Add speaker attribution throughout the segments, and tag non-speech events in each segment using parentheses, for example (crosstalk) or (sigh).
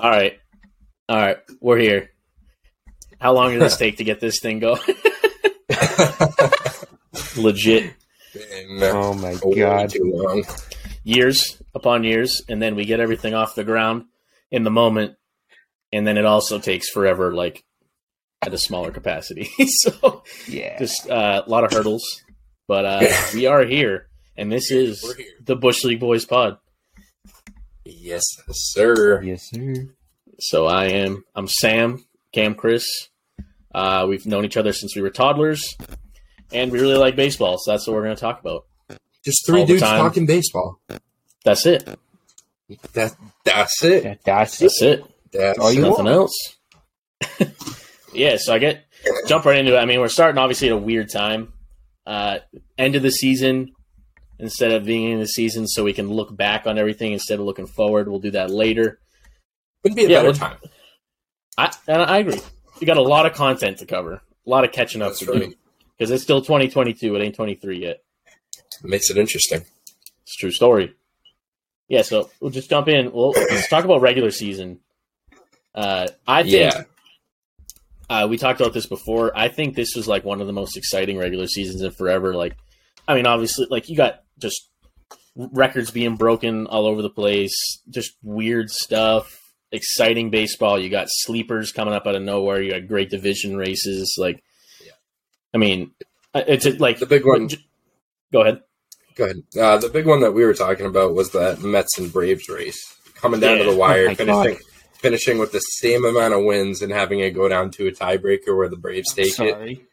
Speaker 1: All right. All right. We're here. How long did this take to get this thing going? (laughs) Legit
Speaker 2: Been
Speaker 3: Oh my god.
Speaker 2: too long.
Speaker 1: years upon years, and then we get everything off the ground in the moment, and then it also takes forever, like at a smaller capacity. (laughs) so
Speaker 3: Yeah.
Speaker 1: just uh, a lot of hurdles, but uh, we are here, and this is the Bush League Boys Pod.
Speaker 2: Yes, sir.
Speaker 3: Yes, sir.
Speaker 1: So I am I'm Sam, Cam, Chris. Uh, we've known each other since we were toddlers, and we really like baseball, so that's what we're going to talk about.
Speaker 2: Just three
Speaker 1: All
Speaker 2: dudes talking baseball.
Speaker 1: That's it.
Speaker 2: That that's it.
Speaker 3: Yeah, that's it.
Speaker 1: That's it.
Speaker 2: That's
Speaker 3: all you
Speaker 2: it.
Speaker 1: Nothing else. (laughs) yeah, so I get jump right into it. I mean, we're starting obviously at a weird time. Uh, end of the season instead of being in the season, so we can look back on everything instead of looking forward. We'll do that later.
Speaker 2: Wouldn't be a
Speaker 1: Yeah,
Speaker 2: better time.
Speaker 1: I and I agree. We got a lot of content to cover, a lot of catching up
Speaker 2: That's
Speaker 1: to
Speaker 2: right.
Speaker 1: do because it's still 2022. It ain't 23 yet.
Speaker 2: Makes it interesting.
Speaker 1: It's a true story. Yeah, so we'll just jump in. Well, let's talk about regular season. Uh, I think
Speaker 2: Yeah.
Speaker 1: Uh, we talked about this before. I think this was like one of the most exciting regular seasons in forever. Like, I mean, obviously, like you got just records being broken all over the place, just weird stuff, exciting baseball. You got sleepers coming up out of nowhere. You got great division races. Like,
Speaker 2: Yeah.
Speaker 1: I mean, uh, it's like
Speaker 2: The big one.
Speaker 1: Go ahead.
Speaker 2: Go ahead. Uh, the big one that we were talking about was that Mets and Braves race coming down
Speaker 1: Yeah.
Speaker 2: to the wire,
Speaker 3: Oh
Speaker 2: finishing finishing with the same amount of wins and having it go down to a tiebreaker where the Braves take it.
Speaker 3: Sorry.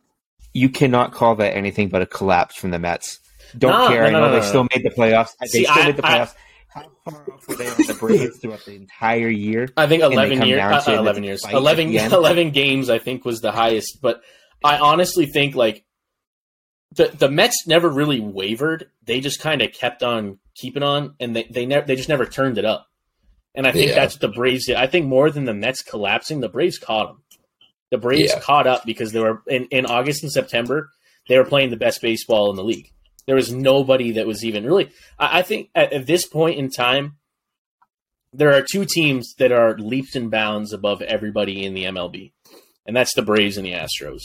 Speaker 3: You cannot call that anything but a collapse from the Mets. Don't
Speaker 1: No,
Speaker 3: care.
Speaker 1: no,
Speaker 3: I know
Speaker 1: no, no,
Speaker 3: they
Speaker 1: no.
Speaker 3: still made the playoffs. They
Speaker 1: See,
Speaker 3: still
Speaker 1: I-
Speaker 3: made the
Speaker 1: I-
Speaker 3: playoffs. How far off were they on the Braves throughout the entire year?
Speaker 1: I think eleven
Speaker 3: come
Speaker 1: years. Uh, uh, eleven years.
Speaker 3: fight
Speaker 1: 11,
Speaker 3: the (laughs) end.
Speaker 1: 11 games. I think was the highest. But I honestly think like the the Mets never really wavered. They just kind of kept on keeping on, and they they never they just never turned it up. And I think
Speaker 2: Yeah.
Speaker 1: that's what the Braves did. I think more than the Mets collapsing, the Braves caught them. The Braves
Speaker 2: Yeah.
Speaker 1: caught up because they were in, in August and September. They were playing the best baseball in the league. There was nobody that was even really. I, I think at, at this point in time, there are two teams that are leaps and bounds above everybody in the MLB, and that's the Braves and the Astros.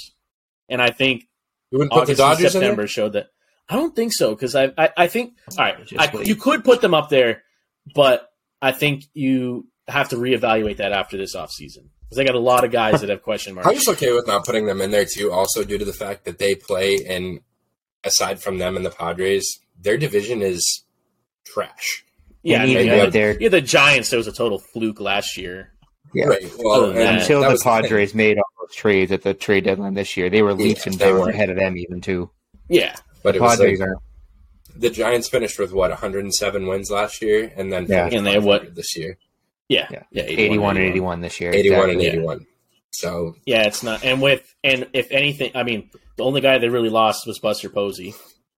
Speaker 1: And I think
Speaker 2: You wouldn't put
Speaker 1: August
Speaker 2: the
Speaker 1: and
Speaker 2: Dodgers
Speaker 1: September showed that. I don't think so because I, I I think all right. I, you could put them up there, but I think you have to reevaluate that after this offseason because they got a lot of guys that have question marks.
Speaker 2: I'm just okay with not putting them in there too. Also, due to the fact that they play, and aside from them and the Padres, their division is trash.
Speaker 1: yeah,
Speaker 3: And
Speaker 1: I mean, you
Speaker 2: yeah,
Speaker 1: had
Speaker 3: with
Speaker 1: yeah, the Giants. There was a total fluke last year.
Speaker 3: Yeah.
Speaker 2: Right. Well,
Speaker 1: Other than
Speaker 2: and
Speaker 1: that-
Speaker 3: until the
Speaker 2: was thing.
Speaker 3: Padres made all those trades at the trade deadline this year, they were leaps
Speaker 2: Yeah,
Speaker 3: and
Speaker 2: they
Speaker 3: bounds
Speaker 2: were.
Speaker 3: ahead of them even too.
Speaker 1: Yeah,
Speaker 2: but it was
Speaker 3: Padres
Speaker 2: like,
Speaker 3: are
Speaker 2: the Giants finished with what 107 wins last year, and then
Speaker 3: Yeah.
Speaker 1: And they what?
Speaker 2: this year,
Speaker 1: yeah,
Speaker 3: Yeah.
Speaker 1: yeah.
Speaker 3: 81 and 81 this year.
Speaker 2: 81 and
Speaker 3: exactly.
Speaker 2: 81. So
Speaker 1: Yeah, it's not. And with and if anything, I mean, the only guy they really lost was Buster Posey.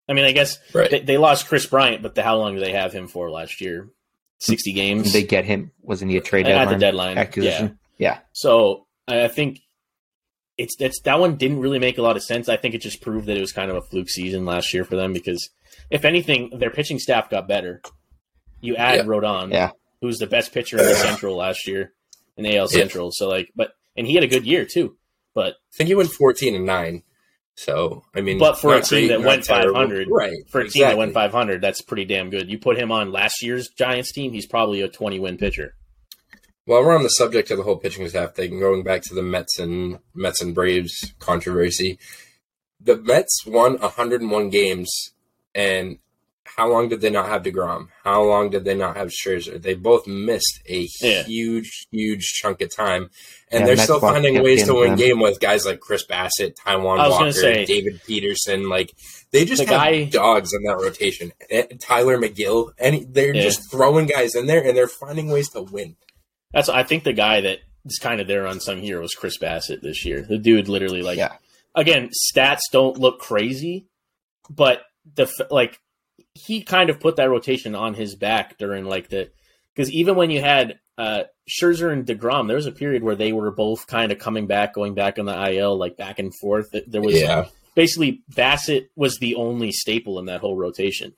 Speaker 1: I mean, I guess
Speaker 2: right,
Speaker 1: they, they lost Kris Bryant, but the, how long did they have him for last year? Sixty games
Speaker 3: They get him. Wasn't he a trade deadline?
Speaker 1: at the deadline. Yeah.
Speaker 3: acquisition? Yeah.
Speaker 1: So I I think it's it's that one didn't really make a lot of sense. I think it just proved that it was kind of a fluke season last year for them because if anything, their pitching staff got better. You add
Speaker 2: Yeah.
Speaker 1: Rodon,
Speaker 3: Yeah.
Speaker 1: who was the best pitcher in the (clears throat) Central last year in the AL
Speaker 2: Yeah.
Speaker 1: Central. So like, but and he had a good year too. But
Speaker 2: I think he went 14 and 9. So, I mean,
Speaker 1: But for a team
Speaker 2: great,
Speaker 1: that went 500,
Speaker 2: right?
Speaker 1: for a team that went 500, that's pretty damn good. You put him on last year's Giants team, he's probably a 20 win pitcher.
Speaker 2: While we're on the subject of the whole pitching staff thing, going back to the Mets and Mets and Braves controversy, the Mets won 101 games, and how long did they not have Degrom? How long did they not have Scherzer? They both missed a
Speaker 1: Yeah.
Speaker 2: huge, huge chunk of time, and
Speaker 3: Yeah,
Speaker 2: they're still finding ways to win
Speaker 3: them.
Speaker 2: game with guys like Chris
Speaker 1: Bassitt, Taijuan
Speaker 2: Walker,
Speaker 1: say-
Speaker 2: David Peterson. Like they just
Speaker 1: The
Speaker 2: have
Speaker 1: guy-
Speaker 2: dogs in that rotation. Eh, Tylor Megill, and they're
Speaker 1: Yeah.
Speaker 2: just throwing guys in there, and they're finding ways to win.
Speaker 1: That's I think the guy that is kind of there on some here was Chris Bassitt this year. The dude literally like again, stats don't look crazy, but the like he kind of put that rotation on his back during like the because even when you had uh, Scherzer and Degrom, there was a period where they were both kind of coming back, going back on the IL, like back and forth. There was
Speaker 2: Yeah.
Speaker 1: basically Bassitt was the only staple in that whole rotation.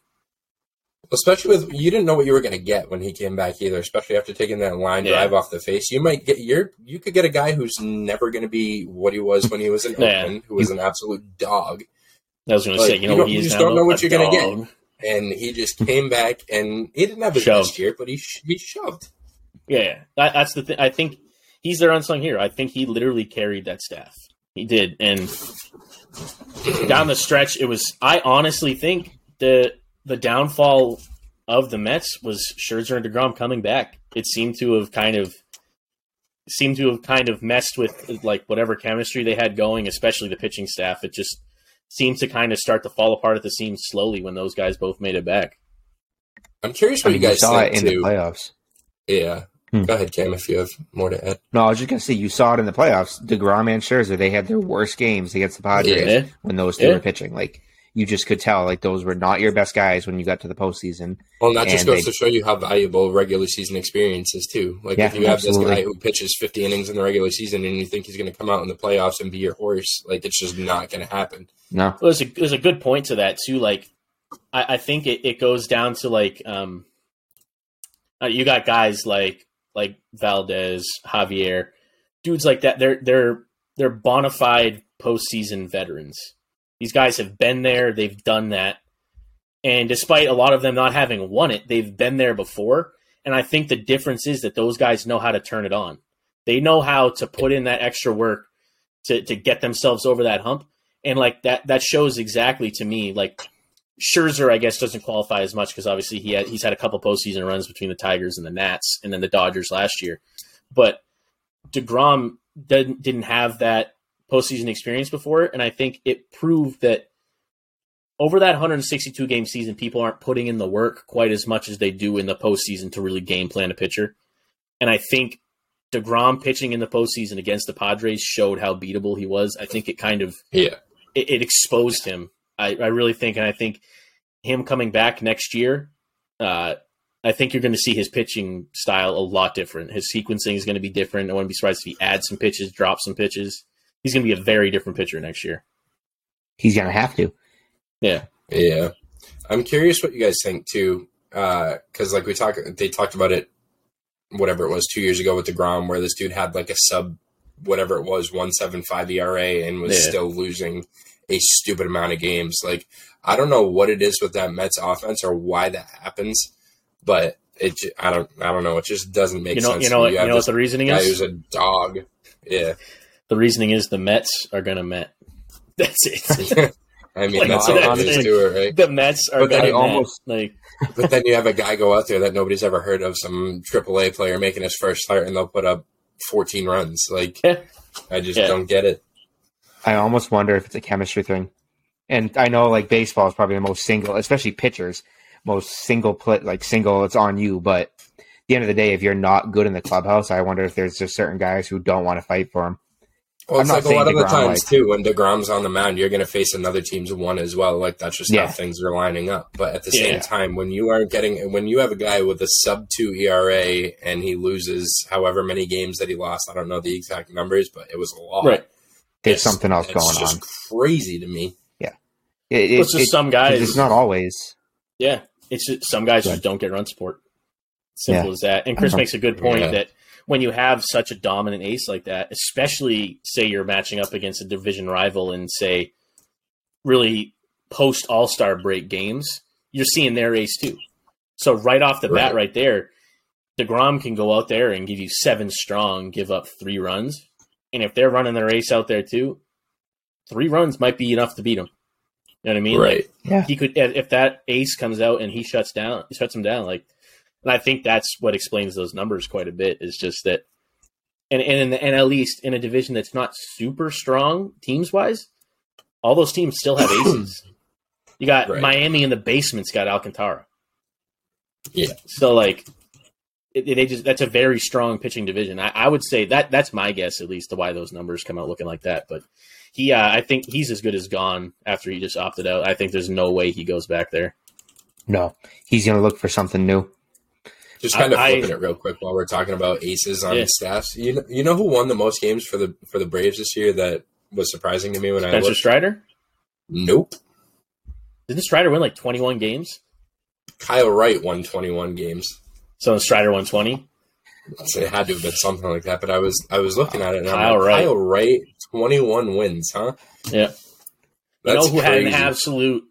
Speaker 2: Especially with you didn't know what you were going to get when he came back either. Especially after taking that line
Speaker 1: Yeah.
Speaker 2: drive off the face, you might get you're you could get a guy who's never going to be what he was when he was in (laughs)
Speaker 1: Yeah.
Speaker 2: Oakland, who was an absolute dog,
Speaker 1: I was going to say, you know,
Speaker 2: you just don't know what you're gonna get. and he just came back and he didn't have his
Speaker 1: Shoved.
Speaker 2: best year, but he sh- he shoved.
Speaker 1: Yeah, yeah. That, that's the thing. I think he's their unsung hero. I think he literally carried that staff. He did, and down the stretch, it was. I honestly think the the downfall of the Mets was Scherzer and Degrom coming back. It seemed to have kind of seemed to have kind of messed with like whatever chemistry they had going, especially the pitching staff. It just seemed to kind of start to fall apart at the seams slowly when those guys both made it back.
Speaker 2: I'm curious
Speaker 3: I
Speaker 2: what
Speaker 3: mean,
Speaker 2: you
Speaker 3: you
Speaker 2: guys
Speaker 3: saw it in
Speaker 2: too.
Speaker 3: the playoffs.
Speaker 2: yeah,
Speaker 3: Hmm.
Speaker 2: go ahead, Cam, if you have more to add.
Speaker 3: No, I was just gonna say you saw it in the playoffs. Degrom and Scherzer, they had their worst games against the Padres
Speaker 1: Yeah.
Speaker 3: when those two
Speaker 1: Yeah.
Speaker 3: were pitching. Like you just could tell, like those were not your best guys when you got to the postseason.
Speaker 2: Well, that just
Speaker 3: And
Speaker 2: goes
Speaker 3: they-
Speaker 2: to show you how valuable regular season experience is too. Like
Speaker 3: Yeah,
Speaker 2: if you have
Speaker 3: absolutely.
Speaker 2: this guy who pitches 50 innings in the regular season and you think he's going to come out in the playoffs and be your horse, like it's just not going to happen.
Speaker 3: No,
Speaker 1: Well, there's a there's a good point to that too. Like, I, I think it, it goes down to like, um, uh, you got guys like like Valdez, Javier, dudes like that. They're they're they're bona fide postseason veterans. These guys have been there. They've done that, and despite a lot of them not having won it, they've been there before. And I think the difference is that those guys know how to turn it on. They know how to put in that extra work to to get themselves over that hump and like that that shows exactly to me like Scherzer I guess doesn't qualify as much because obviously he had he's had a couple postseason runs between the Tigers and the Nats and then the Dodgers last year, but Degrom didn't didn't have that postseason experience before, and I think it proved that over that 162 game season, people aren't putting in the work quite as much as they do in the postseason to really game plan a pitcher, and I think Degrom pitching in the postseason against the Padres showed how beatable he was. I think it kind of
Speaker 2: Yeah.
Speaker 1: It, it exposed him. I, I really think, and I think him coming back next year, uh, I think you're going to see his pitching style a lot different. His sequencing is going to be different. I wouldn't be surprised if he adds some pitches, drops some pitches. He's going to be a very different pitcher next year.
Speaker 3: he's gonna have to.
Speaker 1: Yeah,
Speaker 2: Yeah. I'm curious what you guys think too. Because like we talked, they talked about it, whatever it was, two years ago with Degrom, where this dude had like a sub, whatever it was, one seven five ERA, and was
Speaker 1: Yeah.
Speaker 2: still losing a stupid amount of games. Like I don't know what it is with that Mets offense or why that happens, but it I don't I don't know. It just doesn't make
Speaker 1: you know,
Speaker 2: sense.
Speaker 1: you know, what, you
Speaker 2: have
Speaker 1: know what the reasoning
Speaker 2: guy
Speaker 1: is.
Speaker 2: who's a dog. Yeah.
Speaker 1: The reasoning is the Mets are going to Met. (laughs) That's it. (laughs)
Speaker 2: I mean,
Speaker 1: Like,
Speaker 2: that's it
Speaker 3: honestly-
Speaker 2: is to it, right?
Speaker 1: the Mets are
Speaker 2: But then
Speaker 3: almost-
Speaker 1: like. (laughs)
Speaker 2: But then you have a guy go out there that nobody's ever heard of, some AAA player making his first start, and they'll put up 14 runs. Like, I just
Speaker 1: Yeah.
Speaker 2: don't get it.
Speaker 3: I almost wonder if it's a chemistry thing. And I know like baseball is probably the most single, especially pitchers, most single pl- like single. It's on you, but at the end of the day, if you're not good in the clubhouse, I wonder if there's just certain guys who don't want to fight for him.
Speaker 2: Well,
Speaker 3: I'm
Speaker 2: it's
Speaker 3: not
Speaker 2: like a
Speaker 3: saying
Speaker 2: lot of the times,
Speaker 3: like-
Speaker 2: too, when DeGrom's on the mound, you're going to face another team's one as well. Like, that's just
Speaker 3: Yeah.
Speaker 2: how things are lining up. But at the
Speaker 1: Yeah.
Speaker 2: same time, when you are getting, when you have a guy with a sub two ERA and he loses however many games that he lost, I don't know the exact numbers, but it was a lot.
Speaker 1: Right.
Speaker 3: There's
Speaker 2: It's-
Speaker 3: something else
Speaker 2: it's
Speaker 3: going
Speaker 2: just
Speaker 3: on.
Speaker 2: crazy to me.
Speaker 3: It, it-
Speaker 1: It's just
Speaker 3: it-
Speaker 1: some guys.
Speaker 3: It's not always.
Speaker 1: Yeah, it's just, some guys
Speaker 3: Good.
Speaker 1: just don't get run support. Simple
Speaker 3: Yeah.
Speaker 1: as that. And Chris makes a good point
Speaker 2: Yeah.
Speaker 1: that when you have such a dominant ace like that, especially say you're matching up against a division rival in say really post All Star break games, you're seeing their ace too. So right off the bat,
Speaker 2: Right.
Speaker 1: right there, Degrom can go out there and give you seven strong, give up three runs, and if they're running their ace out there too, three runs might be enough to beat them. You know what I mean? Like,
Speaker 2: Right.
Speaker 3: Yeah.
Speaker 1: he could if if that ace comes out and he shuts down shuts him down like and I think that's what explains those numbers quite a bit is just that and and in the, and at least in a division that's not super strong teams wise all those teams still have (clears throat) aces. You got
Speaker 2: Right.
Speaker 1: Miami in the basement's got Alcantara.
Speaker 2: Yeah.
Speaker 1: so like it, it- they just that's a very strong pitching division. I, I would say that that's my guess at least to why those numbers come out looking like that. But he uh, I think he's as good as gone after he just opted out. I think there's no way he goes back there.
Speaker 3: No, he's going to look for something new.
Speaker 2: Just kind of
Speaker 1: I-
Speaker 2: flipping it real quick while we're talking about aces on
Speaker 1: Yeah.
Speaker 2: staffs. You know, you know who won the most games for the for the Braves this year? That was surprising to me when I
Speaker 1: Spencer
Speaker 2: looked.
Speaker 1: Strider.
Speaker 2: Nope.
Speaker 1: Didn't Strider win like 21 games?
Speaker 2: Kyle Wright won 21 games.
Speaker 1: So Strider won 20.
Speaker 2: So it had to have been something like that. But I was I was looking at it and
Speaker 1: Kyle
Speaker 2: I'm like,
Speaker 1: Wright.
Speaker 2: Kyle Wright, 21 wins, huh?
Speaker 1: Yeah. You
Speaker 2: That's
Speaker 1: know who had an absolute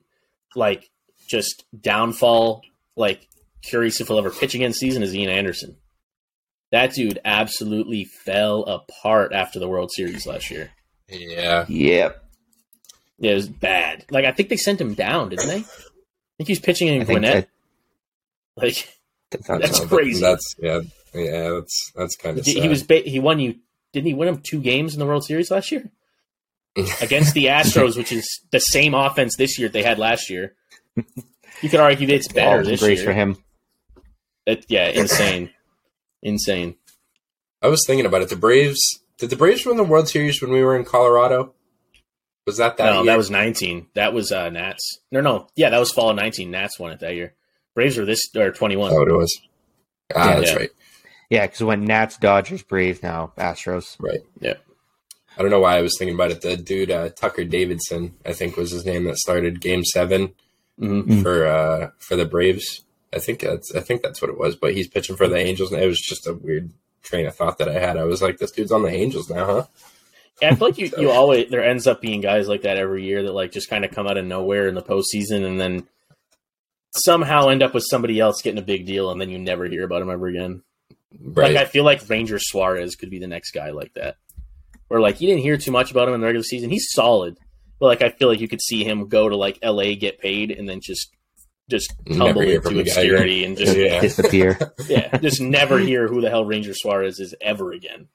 Speaker 1: like just downfall, like curious if he'll ever pitch again season is Ian Anderson. That dude absolutely fell apart after the World Series last year.
Speaker 2: Yeah.
Speaker 3: Yep.
Speaker 1: Yeah, it was bad. Like I think they sent him down, didn't they? I think he's pitching in
Speaker 3: I
Speaker 1: Gwinnett.
Speaker 3: that,
Speaker 1: Like
Speaker 3: that
Speaker 1: That's
Speaker 2: No,
Speaker 1: crazy.
Speaker 2: That's yeah, yeah. That's that's kind of
Speaker 1: he, he was ba- he won you didn't he win him two games in the World Series last year against the Astros, which is the same offense this year that they had last year. You could argue that it's better
Speaker 3: all
Speaker 1: this
Speaker 3: grace
Speaker 1: year.
Speaker 3: for him.
Speaker 1: That- yeah, (laughs) insane, insane.
Speaker 2: I was thinking about it. The Braves did the Braves win the World Series when we were in Colorado? Was that that?
Speaker 1: no,
Speaker 2: year?
Speaker 1: that was nineteen. That was uh, Nats. No, no, yeah, that was fall of nineteen. Nats won it that year. Braves were this or twenty one.
Speaker 2: Oh, it was. Ah,
Speaker 3: Yeah.
Speaker 2: that's
Speaker 1: Yeah.
Speaker 2: right.
Speaker 3: Yeah, because when Nats, Dodgers, Braves, now Astros.
Speaker 2: Right.
Speaker 1: Yeah.
Speaker 2: I don't know why I was thinking about it. The dude uh, Tucker Davidson, I think was his name that started Game Seven
Speaker 1: hmm
Speaker 3: Mm.
Speaker 2: for uh, for the Braves. I think that's I think that's what it was. But he's pitching for the Angels, and it was just a weird train of thought that I had. I was like, this dude's on the Angels now, huh?
Speaker 1: Yeah, I feel like you, you (laughs) always there ends up being guys like that every year that like just kind of come out of nowhere in the postseason and then somehow end up with somebody else getting a big deal and then you never hear about him ever again.
Speaker 2: Right.
Speaker 1: Like I feel like Ranger Suarez could be the next guy like that. where like you didn't hear too much about him in the regular season. He's solid. But like I feel like you could see him go to like LA, get paid, and then just just
Speaker 2: Never
Speaker 1: tumble into obscurity and just
Speaker 2: Yeah.
Speaker 3: Disappear. (laughs)
Speaker 1: yeah, just never hear who the hell Ranger Suarez is ever again.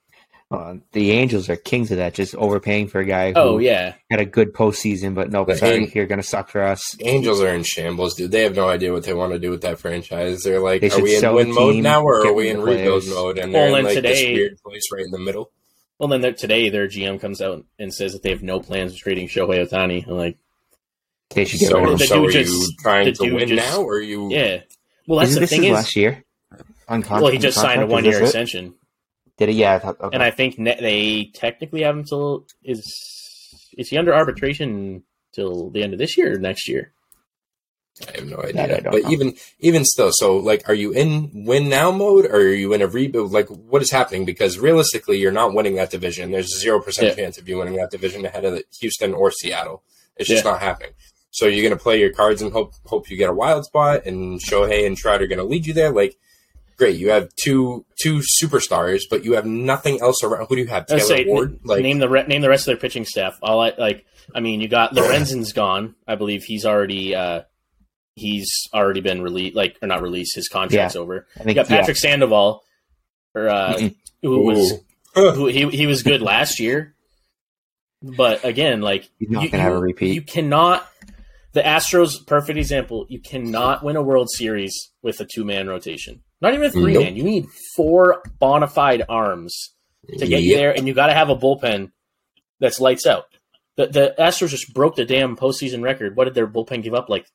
Speaker 3: uh, the Angels are kings of that, just overpaying for a guy who
Speaker 1: Oh yeah.
Speaker 3: had a good postseason, but nope,
Speaker 2: The
Speaker 3: sorry,
Speaker 2: Ang-
Speaker 3: you're gonna suck for us.
Speaker 2: Angels are in shambles, dude. They have no idea what they want to do with that franchise. They're like,
Speaker 3: They
Speaker 2: are we in
Speaker 3: sell
Speaker 2: win
Speaker 3: the
Speaker 2: mode now, or
Speaker 3: get
Speaker 2: are we in rebuild
Speaker 3: players.
Speaker 2: mode? And
Speaker 1: Well,
Speaker 2: they're in
Speaker 1: then
Speaker 2: like this
Speaker 1: today-
Speaker 2: weird place right in the middle.
Speaker 1: Well, then today their GM comes out and says that they have no plans of trading Shohei Ohtani. I'm like,
Speaker 3: They should get
Speaker 2: So,
Speaker 3: rid of
Speaker 1: The
Speaker 3: him.
Speaker 2: so
Speaker 1: dude
Speaker 2: are
Speaker 1: just-
Speaker 2: you
Speaker 1: the
Speaker 2: trying to win
Speaker 1: just-
Speaker 2: now, or are you?
Speaker 1: yeah. Well, that's
Speaker 3: Isn't
Speaker 1: the
Speaker 3: this
Speaker 1: thing
Speaker 3: his
Speaker 1: is,
Speaker 3: last year? On con-
Speaker 1: well, he just signed a one-year
Speaker 3: this it?
Speaker 1: extension,
Speaker 3: Did he? Yeah. I thought, okay.
Speaker 1: and I think ne- they technically have him till is is he under arbitration till the end of this year or next year?
Speaker 2: I have no idea.
Speaker 3: I don't
Speaker 2: But
Speaker 3: know.
Speaker 2: even even still, so like, are you in win now mode, or are you in a rebuild? Like, what is happening? Because realistically, you're not winning that division. There's a zero percent
Speaker 1: Yeah.
Speaker 2: chance of you winning that division ahead of Houston or Seattle. It's just
Speaker 1: Yeah.
Speaker 2: not happening. So you're going to play your cards and hope hope you get a wild spot, and Shohei and Trout are going to lead you there. Like, great, you have two two superstars, but you have nothing else around. Who do you have?
Speaker 1: I would
Speaker 2: Taylor
Speaker 1: say
Speaker 2: Ward. Like,
Speaker 1: name the re- name the rest of their pitching staff. All I like, I mean, you got Lorenzen's gone. I believe he's already uh he's already been released, like or not released. His contract's over.
Speaker 3: I
Speaker 1: You
Speaker 3: think
Speaker 1: got
Speaker 3: yeah.
Speaker 1: Patrick Sandoval, or uh, who was who he he was good last year, but again, like
Speaker 3: He's not
Speaker 1: you,
Speaker 3: gonna have a repeat.
Speaker 1: You cannot. The Astros, perfect example. You cannot win a World Series with a two man rotation. Not even a three man.
Speaker 2: Nope.
Speaker 1: You need four bona fide arms to get you
Speaker 2: Yep.
Speaker 1: there, and you got to have a bullpen that's lights out. The the Astros just broke the damn postseason record. What did their bullpen give up? Like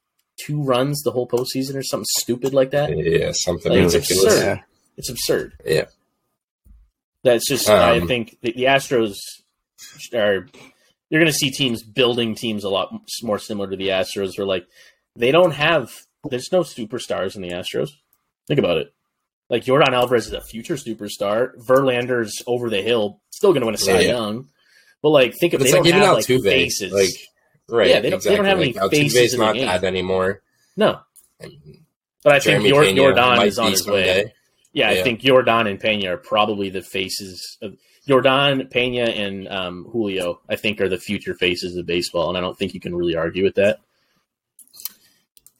Speaker 1: two runs the whole postseason, or something stupid like that.
Speaker 2: Yeah, something
Speaker 1: Like, it's absurd.
Speaker 3: Yeah.
Speaker 1: It's absurd.
Speaker 2: Yeah.
Speaker 1: That's just. I
Speaker 2: Um,
Speaker 1: think the, the Astros are. You're going to see teams building teams a lot more similar to the Astros, where like they don't have. There's no superstars in the Astros. Think about it. Like Yordan Alvarez is a future superstar. Verlander's over the hill, still going to win a Cy
Speaker 2: Yeah.
Speaker 1: Young. But like, think of they
Speaker 2: like
Speaker 1: don't have like faces.
Speaker 2: like right?
Speaker 1: Yeah, they don't- they don't have any
Speaker 2: exactly.
Speaker 1: Faces
Speaker 2: Altuve's
Speaker 1: in
Speaker 2: not
Speaker 1: game.
Speaker 2: that anymore.
Speaker 1: no, but I think
Speaker 2: Jeremy Pena Yordan
Speaker 1: is on his way. Yeah, I
Speaker 2: Yeah.
Speaker 1: think Yordan and Pena are probably the faces of Yordan, Pena, and um, Julio. I think are the future faces of baseball, and I don't think you can really argue with that.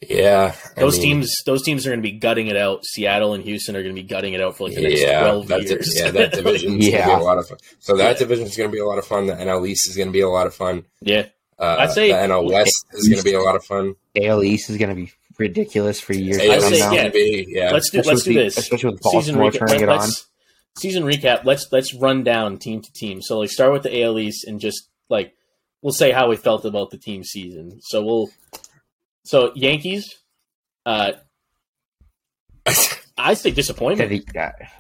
Speaker 2: Yeah, I
Speaker 1: Those
Speaker 2: mean,
Speaker 1: teams, those teams are going to be gutting it out. Seattle and Houston are going to be gutting it out for like the next
Speaker 2: yeah,
Speaker 1: twelve
Speaker 2: that di-
Speaker 1: years.
Speaker 2: yeah, that (laughs) division is
Speaker 3: Yeah.
Speaker 2: gonna be a lot of fun. So that
Speaker 1: Yeah.
Speaker 2: division is gonna be a lot of fun. The NL East is gonna be a lot of fun.
Speaker 1: yeah,
Speaker 2: Uh,
Speaker 1: I'd say-
Speaker 2: the NL West is gonna be a lot of fun.
Speaker 3: AL East is going to be ridiculous for years
Speaker 1: I'd
Speaker 3: to come
Speaker 1: say,
Speaker 3: now.
Speaker 1: yeah.
Speaker 2: gonna be yeah.
Speaker 1: let's do
Speaker 3: Especially
Speaker 1: let's do
Speaker 3: the-
Speaker 1: this.
Speaker 3: especially with Baltimore
Speaker 1: recap.
Speaker 3: turning it on.
Speaker 1: Let's- Season recap. Let's let's run down team to team. So like start with the AL East and just like we'll say how we felt about the team season. So we'll so Yankees. Uh, (laughs) I say
Speaker 3: That
Speaker 1: disappointment.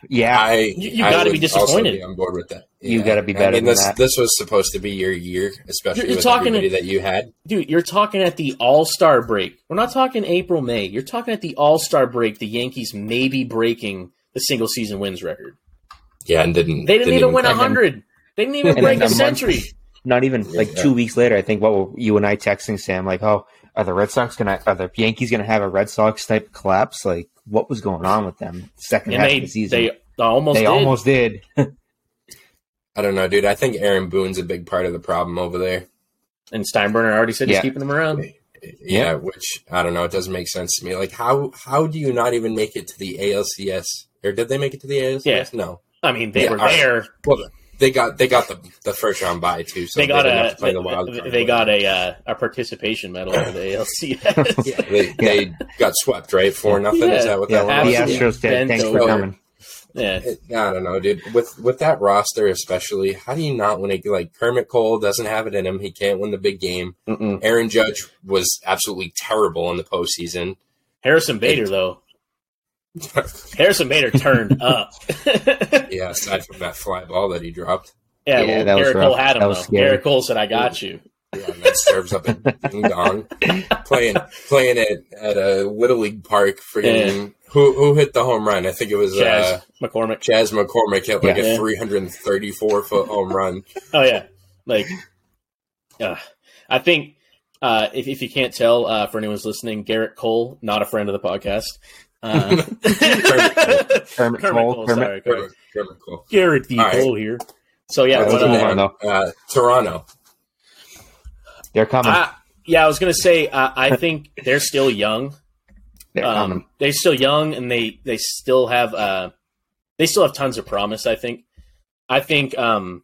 Speaker 3: yeah,
Speaker 2: I
Speaker 1: You- you gotta be disappointed.
Speaker 2: be on board with that.
Speaker 3: You gotta be better
Speaker 2: I mean,
Speaker 3: than
Speaker 2: this
Speaker 3: that.
Speaker 2: this was supposed to be your year, especially
Speaker 1: You're- you're
Speaker 2: with
Speaker 1: talking-
Speaker 2: everybody that you had.
Speaker 1: Dude, you're talking at the All Star break. We're not talking April, May. You're talking at the All Star break. The Yankees may be breaking the single season wins record.
Speaker 2: Yeah, and didn't
Speaker 1: They didn't, even win
Speaker 2: break
Speaker 1: hundred. They didn't even
Speaker 3: And
Speaker 1: break a
Speaker 3: a month-
Speaker 1: century.
Speaker 3: not even like
Speaker 2: Yeah.
Speaker 3: two weeks later. I think what were you and I texting Sam like, oh, are the Red Sox gonna, are the Yankees gonna have a Red Sox type collapse? Like, what was going on with them second
Speaker 1: And
Speaker 3: half
Speaker 1: they
Speaker 3: of the season?
Speaker 1: they almost
Speaker 3: They
Speaker 1: did.
Speaker 3: almost did. (laughs)
Speaker 2: I don't know, dude. I think Aaron Boone's a big part of the problem over there.
Speaker 1: and Steinbrenner already said he's keeping them around.
Speaker 2: Yeah, which I don't know. It doesn't make sense to me. Like, how how do you not even make it to the ALCS? Or did they make it to the ALCS?
Speaker 1: Yeah.
Speaker 2: No.
Speaker 1: I mean, they
Speaker 2: Yeah,
Speaker 1: were
Speaker 2: all right.
Speaker 1: there.
Speaker 2: Well, they got they got the the first round bye too. So
Speaker 1: they got
Speaker 2: didn't
Speaker 1: a
Speaker 2: to play
Speaker 1: they,
Speaker 2: the wild card.
Speaker 1: they got a uh, a participation medal for the (laughs) ALCS.
Speaker 2: Yeah, they, they got swept right for nothing. Is that what
Speaker 3: Yeah,
Speaker 2: that
Speaker 3: the
Speaker 2: was?
Speaker 1: absolutely.
Speaker 3: Astros did. Thanks for coming.
Speaker 1: yeah,
Speaker 2: I don't know, dude. With with that roster, especially, how do you not win it? Like Kermit Cole doesn't have it in him. He can't win the big game.
Speaker 1: Mm-mm.
Speaker 2: Aaron Judge was absolutely terrible in the postseason.
Speaker 1: Harrison Bader though. (laughs) Harrison Bader turned up. (laughs)
Speaker 2: Yeah, aside from that fly ball that he dropped.
Speaker 1: Yeah,
Speaker 3: Yeah,
Speaker 1: well,
Speaker 3: that was
Speaker 1: Gerrit
Speaker 3: rough.
Speaker 1: Cole had him
Speaker 3: That was
Speaker 1: though.
Speaker 3: scary.
Speaker 1: Gerrit Cole said, "I got you."
Speaker 2: Yeah, and that serves up a ding dong. Playing playing it at a little league park. Freaking who who hit the home run? I think it was
Speaker 1: Chas
Speaker 2: uh,
Speaker 1: McCormick.
Speaker 2: Chas McCormick hit like
Speaker 1: Yeah.
Speaker 2: a 334 foot home run.
Speaker 1: Oh yeah, like, uh, I think uh, if if you can't tell uh, for anyone's listening, Gerrit Cole, not a friend of the podcast. Uh, (laughs)
Speaker 3: Kermit
Speaker 1: Kermit
Speaker 3: Cole,
Speaker 1: Cole,
Speaker 3: Kermit-
Speaker 1: sorry, Kermit.
Speaker 2: Kermit, Kermit Cole.
Speaker 1: Gerrit D.
Speaker 2: All right.
Speaker 1: Cole here. So yeah,
Speaker 3: Let's
Speaker 1: but,
Speaker 3: move
Speaker 1: uh.
Speaker 2: Uh, Toronto.
Speaker 3: They're coming.
Speaker 1: I, yeah, I was gonna say uh, I think they're still young.
Speaker 3: They're
Speaker 1: Um,
Speaker 3: coming.
Speaker 1: they're still young, and they they still have uh, they still have tons of promise. I think. I think, um,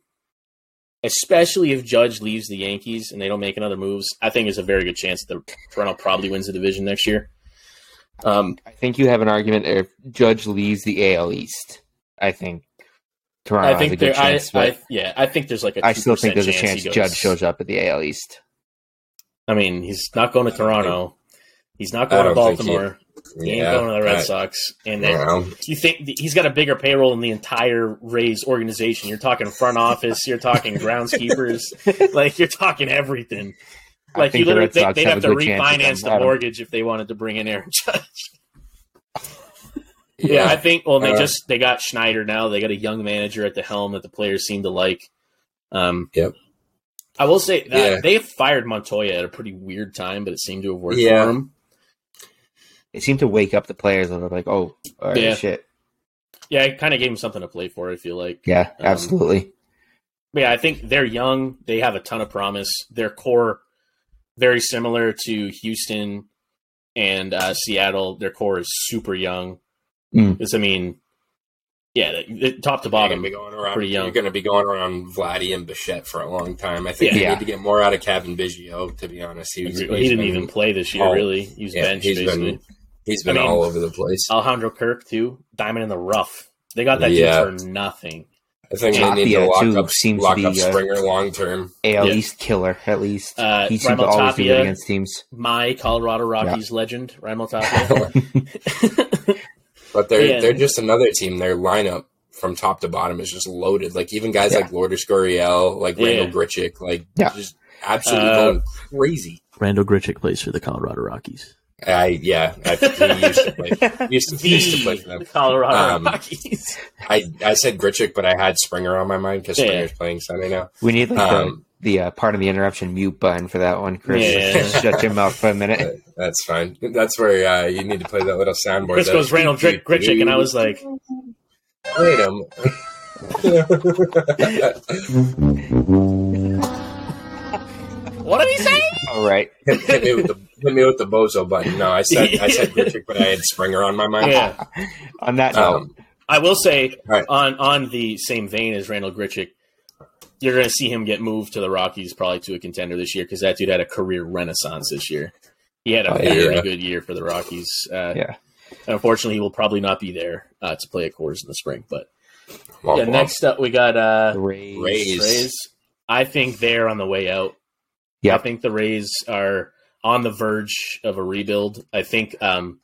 Speaker 1: especially if Judge leaves the Yankees and they don't make another moves, I think there's a very good chance that Toronto probably wins the division next year. Um,
Speaker 3: I think you have an argument if Judge leaves the AL East. I think Toronto
Speaker 1: I
Speaker 3: has a
Speaker 1: think
Speaker 3: good
Speaker 1: there. I,
Speaker 3: chance, but
Speaker 1: I, yeah, I think there's like a.
Speaker 3: I still think
Speaker 1: 2%
Speaker 3: there's a chance
Speaker 1: goes-
Speaker 3: Judge shows up at the AL East.
Speaker 1: I mean, he's not going to Toronto. He's not going to
Speaker 2: don't he-
Speaker 1: Baltimore. He, ain't going to the Red
Speaker 2: I-
Speaker 1: Sox. And then
Speaker 2: yeah.
Speaker 1: you think he's got a bigger payroll in the entire Rays organization. You're talking front office. You're talking (laughs) groundskeepers. (laughs) like you're talking everything.
Speaker 3: I
Speaker 1: Like you
Speaker 3: think the
Speaker 1: literally
Speaker 3: Red
Speaker 1: think
Speaker 3: Sox
Speaker 1: they'd
Speaker 3: have
Speaker 1: have to
Speaker 3: good chance of
Speaker 1: refinance the mortgage if they wanted to bring in Aaron (laughs) Judge. (laughs) Yeah, I think. Well, they
Speaker 2: Uh,
Speaker 1: just they got Schneider now. They got a young manager at the helm that the players seem to like. Um,
Speaker 2: Yep.
Speaker 1: I will say that
Speaker 2: Yeah.
Speaker 1: they fired Montoya at a pretty weird time, but it seemed to have worked
Speaker 2: Yeah.
Speaker 1: for him.
Speaker 3: It seemed to wake up the players and they're like, oh, all right,
Speaker 1: Yeah.
Speaker 3: shit.
Speaker 1: Yeah, it kind of gave him something to play for. I feel like.
Speaker 3: Yeah,
Speaker 1: Um,
Speaker 3: absolutely.
Speaker 1: But yeah, I think they're young. They have a ton of promise. Their core very similar to Houston and uh, Seattle. Their core is super young.
Speaker 3: Mm.
Speaker 1: Because I mean, yeah, it- it- top to
Speaker 2: You're
Speaker 1: bottom.
Speaker 2: gonna be going around.
Speaker 1: pretty young.
Speaker 2: You're going to be going around Vladdy and Bichette for a long time. I think
Speaker 1: Yeah.
Speaker 2: you
Speaker 3: Yeah.
Speaker 2: need to get more out of Cavan Biggio. To be honest, he, was,
Speaker 1: he
Speaker 2: he's
Speaker 1: didn't
Speaker 2: been-
Speaker 1: even play this year.
Speaker 2: Oh,
Speaker 1: really, he was
Speaker 2: yeah,
Speaker 1: benched
Speaker 2: he's
Speaker 1: basically.
Speaker 2: been he's been
Speaker 1: I mean-
Speaker 2: all over the place.
Speaker 1: Alejandro Kirk too, diamond in the rough. They got that
Speaker 2: Yeah.
Speaker 1: for nothing.
Speaker 2: I think they
Speaker 3: Tapia,
Speaker 2: need to lock
Speaker 3: too,
Speaker 2: up
Speaker 3: seems to be,
Speaker 2: up
Speaker 3: uh,
Speaker 2: Springer long term.
Speaker 3: AL
Speaker 1: yeah.
Speaker 3: East killer, at least.
Speaker 1: Uh,
Speaker 3: he seemed to
Speaker 1: Raimel
Speaker 3: always do good against teams.
Speaker 1: My Colorado Rockies legend, Raimel Tapia. (laughs) (laughs)
Speaker 2: But they're
Speaker 1: Yeah.
Speaker 2: they're just another team. Their lineup from top to bottom is just loaded. Like even guys
Speaker 3: Yeah.
Speaker 2: like Lourdes Gurriel, like
Speaker 1: Yeah.
Speaker 2: Randal Grichuk, like
Speaker 3: Yeah.
Speaker 2: just absolutely
Speaker 1: Uh,
Speaker 2: going crazy.
Speaker 1: Randal Grichuk plays for the Colorado Rockies.
Speaker 2: I yeah, I, he used to play. Used to, he used to play for them.
Speaker 1: Colorado
Speaker 2: Um,
Speaker 1: Rockies.
Speaker 2: I, I said Grichuk, but I had Springer on my mind because
Speaker 1: Yeah.
Speaker 2: Springer's playing Sunday now.
Speaker 3: We need like
Speaker 2: Um,
Speaker 3: the, the uh, part of the interruption mute button for that one, Chris.
Speaker 1: Yeah.
Speaker 3: Shut your mouth for a minute.
Speaker 2: That's fine. That's where uh, you need to play that little soundboard.
Speaker 1: Chris
Speaker 2: that-
Speaker 1: goes Randall Grit- Grichuk, and I was like,
Speaker 2: wait a minute. (laughs)
Speaker 1: "What did he say?"
Speaker 3: All right. (laughs)
Speaker 2: hit, hit me with the hit me with the bozo button. No, I said I said (laughs) Grichuk, but I had Springer on my mind.
Speaker 1: Yeah, (laughs)
Speaker 3: On that note,
Speaker 2: Um,
Speaker 1: I will say
Speaker 2: Right.
Speaker 1: on on the same vein as Randal Grichuk, you're going to see him get moved to the Rockies, probably to a contender this year, because that dude had a career renaissance this year. He had a
Speaker 3: Oh,
Speaker 1: very
Speaker 2: Yeah.
Speaker 1: good year for the Rockies. Uh,
Speaker 3: Yeah.
Speaker 1: and unfortunately, he will probably not be there uh, to play at Coors in the spring. But
Speaker 2: womp
Speaker 1: yeah,
Speaker 2: womp.
Speaker 1: next up we got uh,
Speaker 3: Rays.
Speaker 2: Rays.
Speaker 1: Rays. I think they're on the way out.
Speaker 3: Yep.
Speaker 1: I think the Rays are on the verge of a rebuild. I think um,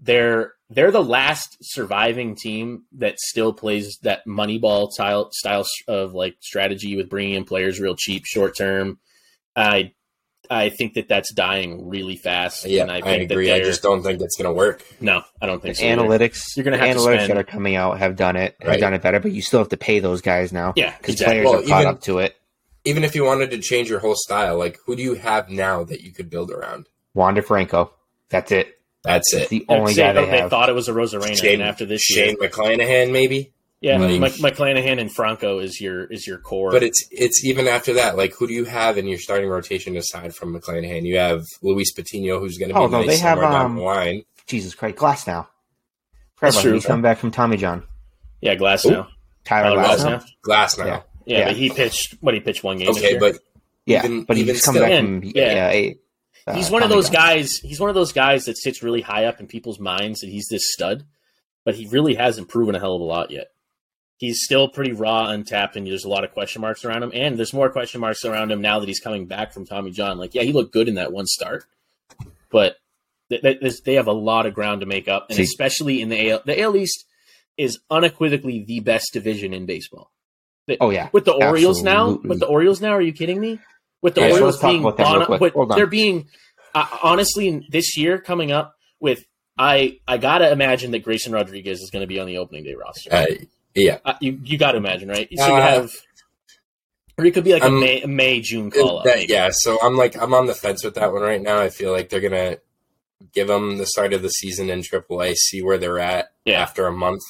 Speaker 1: they're they're the last surviving team that still plays that Moneyball style style of like strategy with bringing in players real cheap, short term. I I think that that's dying really fast.
Speaker 2: Yeah,
Speaker 1: and I
Speaker 2: I, agree.
Speaker 1: that
Speaker 2: I just don't think it's going to work.
Speaker 1: no, I don't think so. either.
Speaker 3: analytics,
Speaker 1: You're gonna have to
Speaker 3: analytics
Speaker 1: spend-
Speaker 3: that are coming out have done it, have
Speaker 2: Right.
Speaker 3: done it better, but you still have to pay those guys now
Speaker 1: Yeah,
Speaker 3: because
Speaker 1: exactly.
Speaker 3: players
Speaker 2: Well,
Speaker 3: are caught
Speaker 2: even-
Speaker 3: up to it.
Speaker 2: Even if you wanted to change your whole style, like who do you have now that you could build around?
Speaker 3: Wander Franco, that's it.
Speaker 2: That's
Speaker 3: It's
Speaker 2: it.
Speaker 3: the only
Speaker 1: say
Speaker 3: guy
Speaker 1: though
Speaker 3: they
Speaker 1: they
Speaker 3: have.
Speaker 1: thought it was Arozarena,
Speaker 2: Shane,
Speaker 1: and after this year,
Speaker 2: Shane McClanahan, maybe.
Speaker 1: yeah. Mike, McClanahan and Franco is your is your core.
Speaker 2: But it's it's even after that. Like, who do you have in your starting rotation aside from McClanahan? You have Luis Patino, who's going to be
Speaker 3: Oh, no,
Speaker 2: nice
Speaker 3: they have,
Speaker 2: somewhere down
Speaker 3: um,
Speaker 2: the line.
Speaker 3: Jesus Christ, Glasnow.
Speaker 1: That's
Speaker 3: Forever.
Speaker 1: true.
Speaker 3: He's coming back from Tommy John.
Speaker 1: yeah, Glass
Speaker 2: Ooh.
Speaker 1: now.
Speaker 3: Tyler
Speaker 1: Tyler
Speaker 3: Glass
Speaker 1: Glasnow.
Speaker 3: now.
Speaker 2: Glasnow.
Speaker 3: Yeah.
Speaker 1: Yeah,
Speaker 3: Yeah.
Speaker 1: but he pitched what he pitched one game. this
Speaker 2: Okay,
Speaker 1: year.
Speaker 2: but
Speaker 3: Yeah,
Speaker 2: Even-
Speaker 3: but
Speaker 2: even
Speaker 3: he's coming back from
Speaker 1: yeah.
Speaker 3: yeah. eh, uh,
Speaker 1: he's one of those
Speaker 3: John.
Speaker 1: guys. He's one of those guys that sits really high up in people's minds that he's this stud, but he really hasn't proven a hell of a lot yet. He's still pretty raw, untapped, and there's a lot of question marks around him. And there's more question marks around him now that he's coming back from Tommy John. Like, yeah, he looked good in that one start, but th- th- there's- they have a lot of ground to make up, and
Speaker 3: See-
Speaker 1: especially in the AL. The AL East is unequivocally the best division in baseball.
Speaker 3: Oh yeah,
Speaker 1: With the Orioles now, with the Orioles now, are you kidding me? With the
Speaker 3: Yeah,
Speaker 1: Orioles
Speaker 3: let's
Speaker 1: being
Speaker 3: about them real
Speaker 1: Bono-
Speaker 3: quick.
Speaker 1: but
Speaker 3: Hold on.
Speaker 1: they're being uh, honestly this year coming up with I I gotta imagine that Grayson Rodriguez is going to be on the opening day roster.
Speaker 2: uh, yeah,
Speaker 1: Uh, you you got to imagine, right? So you
Speaker 2: Uh,
Speaker 1: have, or it could be like a May May June call up.
Speaker 2: That- yeah. So I'm like I'm on the fence with that one right now. I feel like they're gonna give them the start of the season in AAA, see where they're at
Speaker 1: Yeah.
Speaker 2: after a month,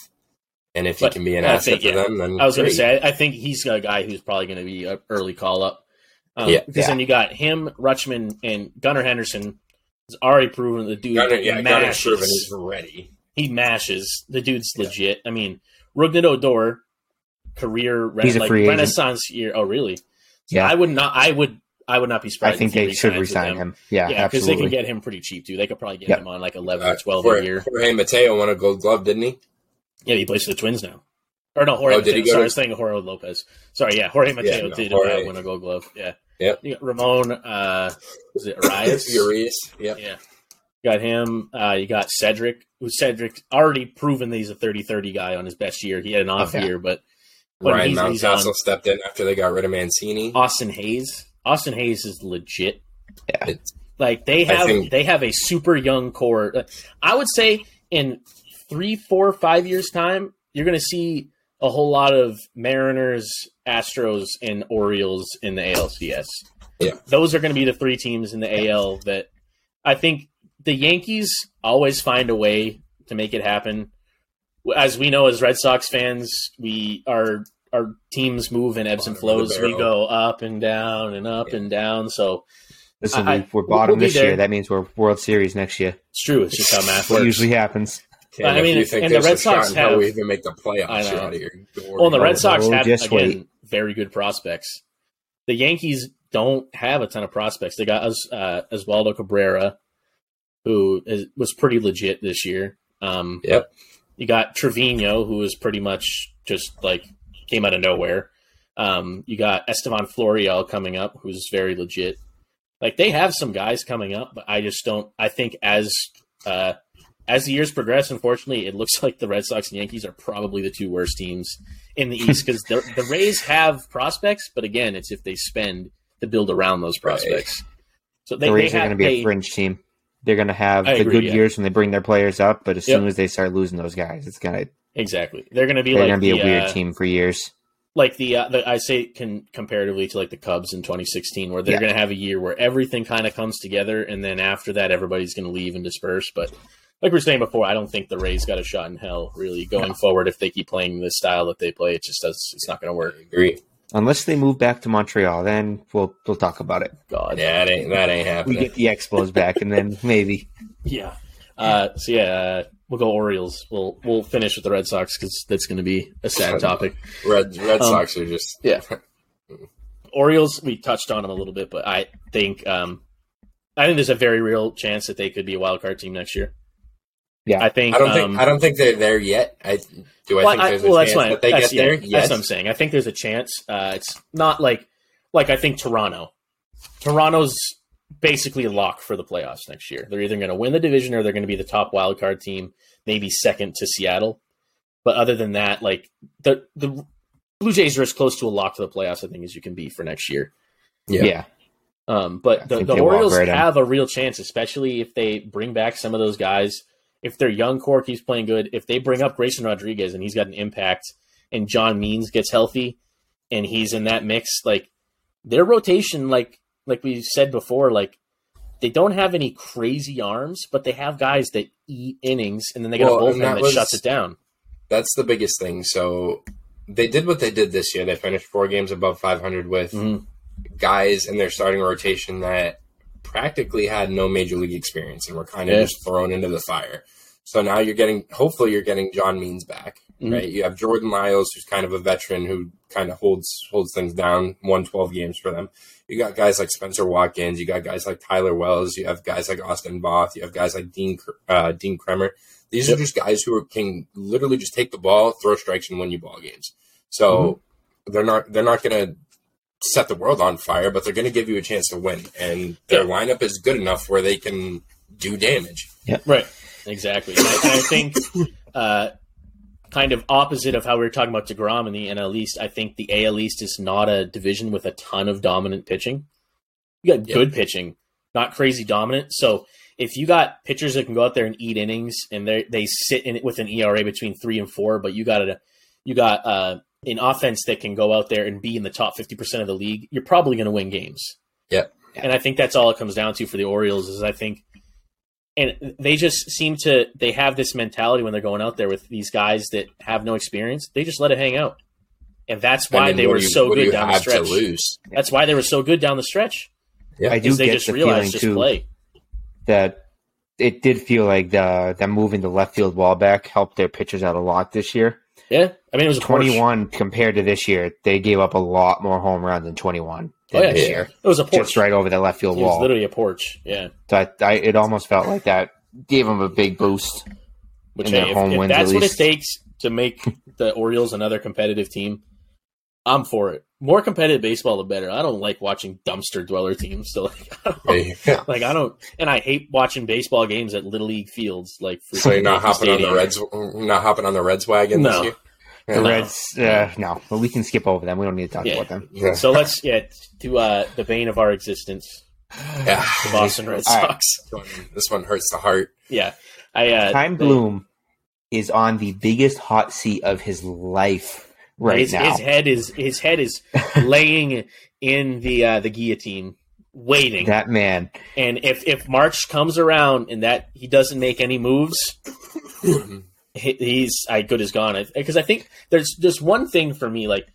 Speaker 2: and if he
Speaker 1: But
Speaker 2: can be an
Speaker 1: I
Speaker 2: asset
Speaker 1: think, yeah.
Speaker 2: for them, then
Speaker 1: I was going to say, I, I think he's a guy who's probably going to be an early call up. Um,
Speaker 2: Yeah.
Speaker 1: because then you got him, Rutschman, and Gunnar Henderson has already proven the dude
Speaker 2: Gunnar, yeah, Gunnar's
Speaker 1: mashes.
Speaker 2: proven he's ready.
Speaker 1: he mashes. The dude's
Speaker 2: Yeah.
Speaker 1: legit. I mean, Rougned Odor, career re-
Speaker 3: He's a
Speaker 1: like
Speaker 3: free agent.
Speaker 1: renaissance year. Oh, really? So
Speaker 3: Yeah.
Speaker 1: I would not. I would. I would not be surprised.
Speaker 3: I think
Speaker 1: if
Speaker 3: they should resign
Speaker 1: them.
Speaker 3: him. Yeah,
Speaker 1: Yeah, because they
Speaker 3: absolutely.
Speaker 1: can get him pretty cheap too. They could probably get
Speaker 3: Yep.
Speaker 1: him on like eleven
Speaker 2: Uh,
Speaker 1: or twelve
Speaker 2: Jorge,
Speaker 1: a year.
Speaker 2: Jorge Mateo won a Gold Glove, didn't he?
Speaker 1: Yeah, he plays for the Twins now. Or no, Jorge
Speaker 2: Oh, did he
Speaker 1: Mateo.
Speaker 2: go
Speaker 1: Sorry,
Speaker 2: to-
Speaker 1: I was thinking Jorge Lopez. Sorry, yeah, Jorge Mateo
Speaker 2: no,
Speaker 1: did
Speaker 2: Jorge.
Speaker 1: Uh, win a Gold Glove. Yeah.
Speaker 2: Yep.
Speaker 1: You got Ramon. Uh, was it (coughs) Arias?
Speaker 2: Urias. Yep.
Speaker 1: Yeah. Got him. Uh, you got Cedric, who Cedric already proven that he's a 30-30 guy on his best year. He had an off
Speaker 3: Okay.
Speaker 1: year, but
Speaker 2: Ryan
Speaker 1: he's- he's
Speaker 2: Mountcastle
Speaker 1: on-
Speaker 2: stepped in after they got rid of Mancini.
Speaker 1: Austin Hays. Austin Hays is legit.
Speaker 3: Yeah.
Speaker 2: It's,
Speaker 1: Like they have
Speaker 2: think-
Speaker 1: they have a super young core. Uh, I would say in three, four, five years time, you're going to see a whole lot of Mariners, Astros, and Orioles in the ALCS.
Speaker 2: Yeah.
Speaker 1: those are going to be the three teams in the AL that I think the Yankees always find a way to make it happen. As we know, as Red Sox fans, we our our teams move in ebbs and
Speaker 2: Bottom of the
Speaker 1: flows. We go up and down and up
Speaker 2: Yeah.
Speaker 1: and down. So
Speaker 3: Listen,
Speaker 1: I-
Speaker 3: we, we're bottom
Speaker 1: we'll
Speaker 3: this
Speaker 1: there.
Speaker 3: year. That means we're World Series next year.
Speaker 1: it's true. It's just how math
Speaker 3: What
Speaker 1: works.
Speaker 3: usually happens.
Speaker 2: Tim,
Speaker 1: I
Speaker 2: if
Speaker 1: mean,
Speaker 2: you think
Speaker 1: and the Red
Speaker 2: a shot
Speaker 1: Sox
Speaker 2: in how
Speaker 1: have-
Speaker 2: we even make the
Speaker 1: I
Speaker 2: playoffs,
Speaker 1: know.
Speaker 2: you're out of your.
Speaker 1: Well, and the Red Sox
Speaker 3: oh,
Speaker 1: have again
Speaker 3: wait.
Speaker 1: very good prospects. The Yankees don't have a ton of prospects. They got uh, Oswaldo Cabrera, who is, was pretty legit this year. Um,
Speaker 2: Yep.
Speaker 1: You got Trevino, who is pretty much just like came out of nowhere. Um, you got Estevan Florial coming up, who's very legit. Like they have some guys coming up, but I just don't. I think as uh, as the years progress, unfortunately, it looks (laughs) like the Red Sox and Yankees are probably the two worst teams in the East because the, the Rays have prospects, but again, it's if they spend to build around those
Speaker 2: Right.
Speaker 1: prospects. So they,
Speaker 3: the Rays
Speaker 1: they
Speaker 3: are going to be a fringe team. They're going to have
Speaker 1: I
Speaker 3: the
Speaker 1: agree,
Speaker 3: good
Speaker 1: yeah.
Speaker 3: years when they bring their players up, but as
Speaker 1: Yep.
Speaker 3: soon as they start losing those guys, it's going to
Speaker 1: exactly. They're going to be
Speaker 3: they're
Speaker 1: like
Speaker 3: going to be a weird
Speaker 1: uh,
Speaker 3: team for years.
Speaker 1: like the, uh, the I say can comparatively to like the Cubs in 2016, where they're
Speaker 3: Yeah.
Speaker 1: going to have a year where everything kind of comes together, and then after that, everybody's going to leave and disperse. But like we were saying before, I don't think the Rays got a shot in hell really going forward if they keep playing the style that they play. It just does. It's not going to work.
Speaker 2: I agree.
Speaker 3: Unless they move back to Montreal, then we'll we'll talk about it.
Speaker 1: God.
Speaker 2: Yeah, that ain't that ain't happening.
Speaker 3: We get the Expos back, and then (laughs) maybe
Speaker 1: Yeah. Uh, so yeah, uh, we'll go Orioles. We'll we'll finish with the Red Sox because that's going to be a sad topic.
Speaker 2: Red Red
Speaker 1: Um,
Speaker 2: Sox are just
Speaker 1: Yeah. (laughs) Orioles, we touched on them a little bit, but I think um, I think there's a very real chance that they could be a wild card team next year.
Speaker 3: Yeah.
Speaker 1: I think.
Speaker 2: I don't
Speaker 1: um,
Speaker 2: think I don't think they're there yet. I do. I
Speaker 1: well,
Speaker 2: think there's a
Speaker 1: well, that's
Speaker 2: chance
Speaker 1: fine.
Speaker 2: that they
Speaker 1: That's-
Speaker 2: get there. Yes.
Speaker 1: That's what I'm saying. I think there's a chance. Uh, it's not like like I think Toronto. Toronto's basically a lock for the playoffs next year. They're either going to win the division or they're going to be the top wild card team, maybe second to Seattle. But other than that, like the the Blue Jays are as close to a lock to the playoffs, I think, as you can be for next year.
Speaker 2: Yeah.
Speaker 3: yeah.
Speaker 1: Um, but
Speaker 3: I
Speaker 1: the, the Orioles
Speaker 3: right in.
Speaker 1: have a real chance, especially if they bring back some of those guys. If their young core keeps playing good, if they bring up Grayson Rodriguez and he's got an impact, and John Means gets healthy, and he's in that mix, like their rotation, like like we said before, like they don't have any crazy arms, but they have guys that eat innings, and then they got
Speaker 2: Well,
Speaker 1: a bullpen
Speaker 2: that
Speaker 1: that,
Speaker 2: was-
Speaker 1: shuts it down.
Speaker 2: That's the biggest thing. So they did what they did this year. They finished four games above 500 with
Speaker 1: Mhm.
Speaker 2: guys in their starting rotation that practically had no major league experience and were kind of just thrown into the fire. So now you're getting, hopefully, you're getting John Means back,
Speaker 1: Mhm.
Speaker 2: right? You have Jordan Lyles, who's kind of a veteran who kind of holds holds things down. Won 12 games for them. You got guys like Spencer Watkins. You got guys like Tyler Wells. You have guys like Austin Voth, You have guys like Dean uh, Dean Kremer. These
Speaker 1: Yep.
Speaker 2: are just guys who are, can literally just take the ball, throw strikes, and win you ball games. So they're not they're not going to set the world on fire, but they're going to give you a chance to win. And their lineup is good enough where they can do damage.
Speaker 1: Right. Exactly. I, I think (laughs) uh, kind of opposite of how we were talking about DeGrom in the NL East, I think the AL East is not a division with a ton of dominant pitching. You got
Speaker 2: Yeah.
Speaker 1: good pitching, not crazy dominant. So if you got pitchers that can go out there and eat innings and they they sit in it with an ERA between three and four, but you got a you got uh, an offense that can go out there and be in the top fifty percent of the league, you're probably going to win games.
Speaker 2: Yeah.
Speaker 1: And I think that's all it comes down to for the Orioles is I think and they just seem to they have this mentality when they're going out there with these guys that have no experience. They just let it hang out, and that's why
Speaker 2: I mean,
Speaker 1: they were
Speaker 2: you-
Speaker 1: so
Speaker 2: what do
Speaker 1: good
Speaker 2: you
Speaker 1: down the
Speaker 2: have to
Speaker 1: stretch.
Speaker 2: lose?
Speaker 1: That's why they were so good down the stretch.
Speaker 2: Yeah.
Speaker 3: I do
Speaker 1: they
Speaker 3: get
Speaker 1: just
Speaker 3: the
Speaker 1: realized
Speaker 3: feeling
Speaker 1: just
Speaker 3: too
Speaker 1: play.
Speaker 3: that it did feel like the them moving the left field wall back helped their pitchers out a lot this year.
Speaker 1: Yeah, I mean it was
Speaker 3: 21 compared to this year, they gave up a lot more home runs in 21
Speaker 1: Oh yeah,
Speaker 3: this
Speaker 2: yeah.
Speaker 3: year.
Speaker 1: it was a porch.
Speaker 3: Just right over the left field
Speaker 1: It was
Speaker 3: wall.
Speaker 1: literally a porch. Yeah,
Speaker 3: So I, I, it almost felt like that gave them a big boost.
Speaker 1: which hey, if,
Speaker 3: home
Speaker 1: if
Speaker 3: wins
Speaker 1: that's
Speaker 3: at
Speaker 1: what it takes to make the Orioles another competitive team, I'm for it. More competitive baseball, the better. I don't like watching dumpster dweller teams. So like, I don't,
Speaker 2: Yeah. (laughs)
Speaker 1: like I don't, and I hate watching baseball games at little league fields. Like for
Speaker 2: So you're not hopping on the Reds, not hopping on the Reds wagon
Speaker 1: No.
Speaker 2: this year.
Speaker 3: The Reds, uh, no, but we can skip over them. We don't need to talk
Speaker 1: Yeah.
Speaker 3: about them.
Speaker 2: Yeah.
Speaker 1: So let's yeah to uh, the bane of our existence,
Speaker 2: yeah.
Speaker 1: the Boston Red
Speaker 3: All right.
Speaker 1: Sox.
Speaker 2: This one- This one hurts the heart.
Speaker 1: Yeah, I uh,
Speaker 3: Chaim
Speaker 1: they-
Speaker 3: Bloom is on the biggest hot seat of his life right
Speaker 1: his,
Speaker 3: now.
Speaker 1: his head is his head is (laughs) laying in the uh, the guillotine, waiting.
Speaker 3: that man,
Speaker 1: and if if March comes around and that he doesn't make any moves, he's I good as gone. Because I think there's just one thing for me like.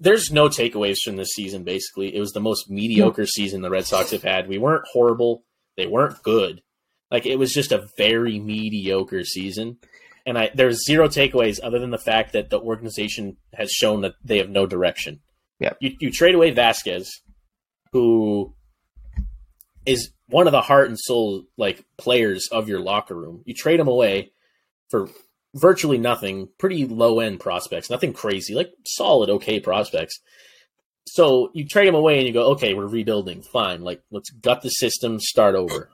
Speaker 1: There's no takeaways from this season. Basically, it was the most mediocre season the Red Sox have had. We weren't horrible. They weren't good. Like it was just a very mediocre season. And I there's zero takeaways other than the fact that the organization has shown that they have no direction.
Speaker 3: Yep.
Speaker 1: You you trade away Vázquez, who is one of the heart and soul like players of your locker room. You trade him away for virtually nothing, pretty low end prospects, nothing crazy, like solid, okay prospects. So you trade him away and you go, okay, we're rebuilding, fine. Like let's gut the system, start over,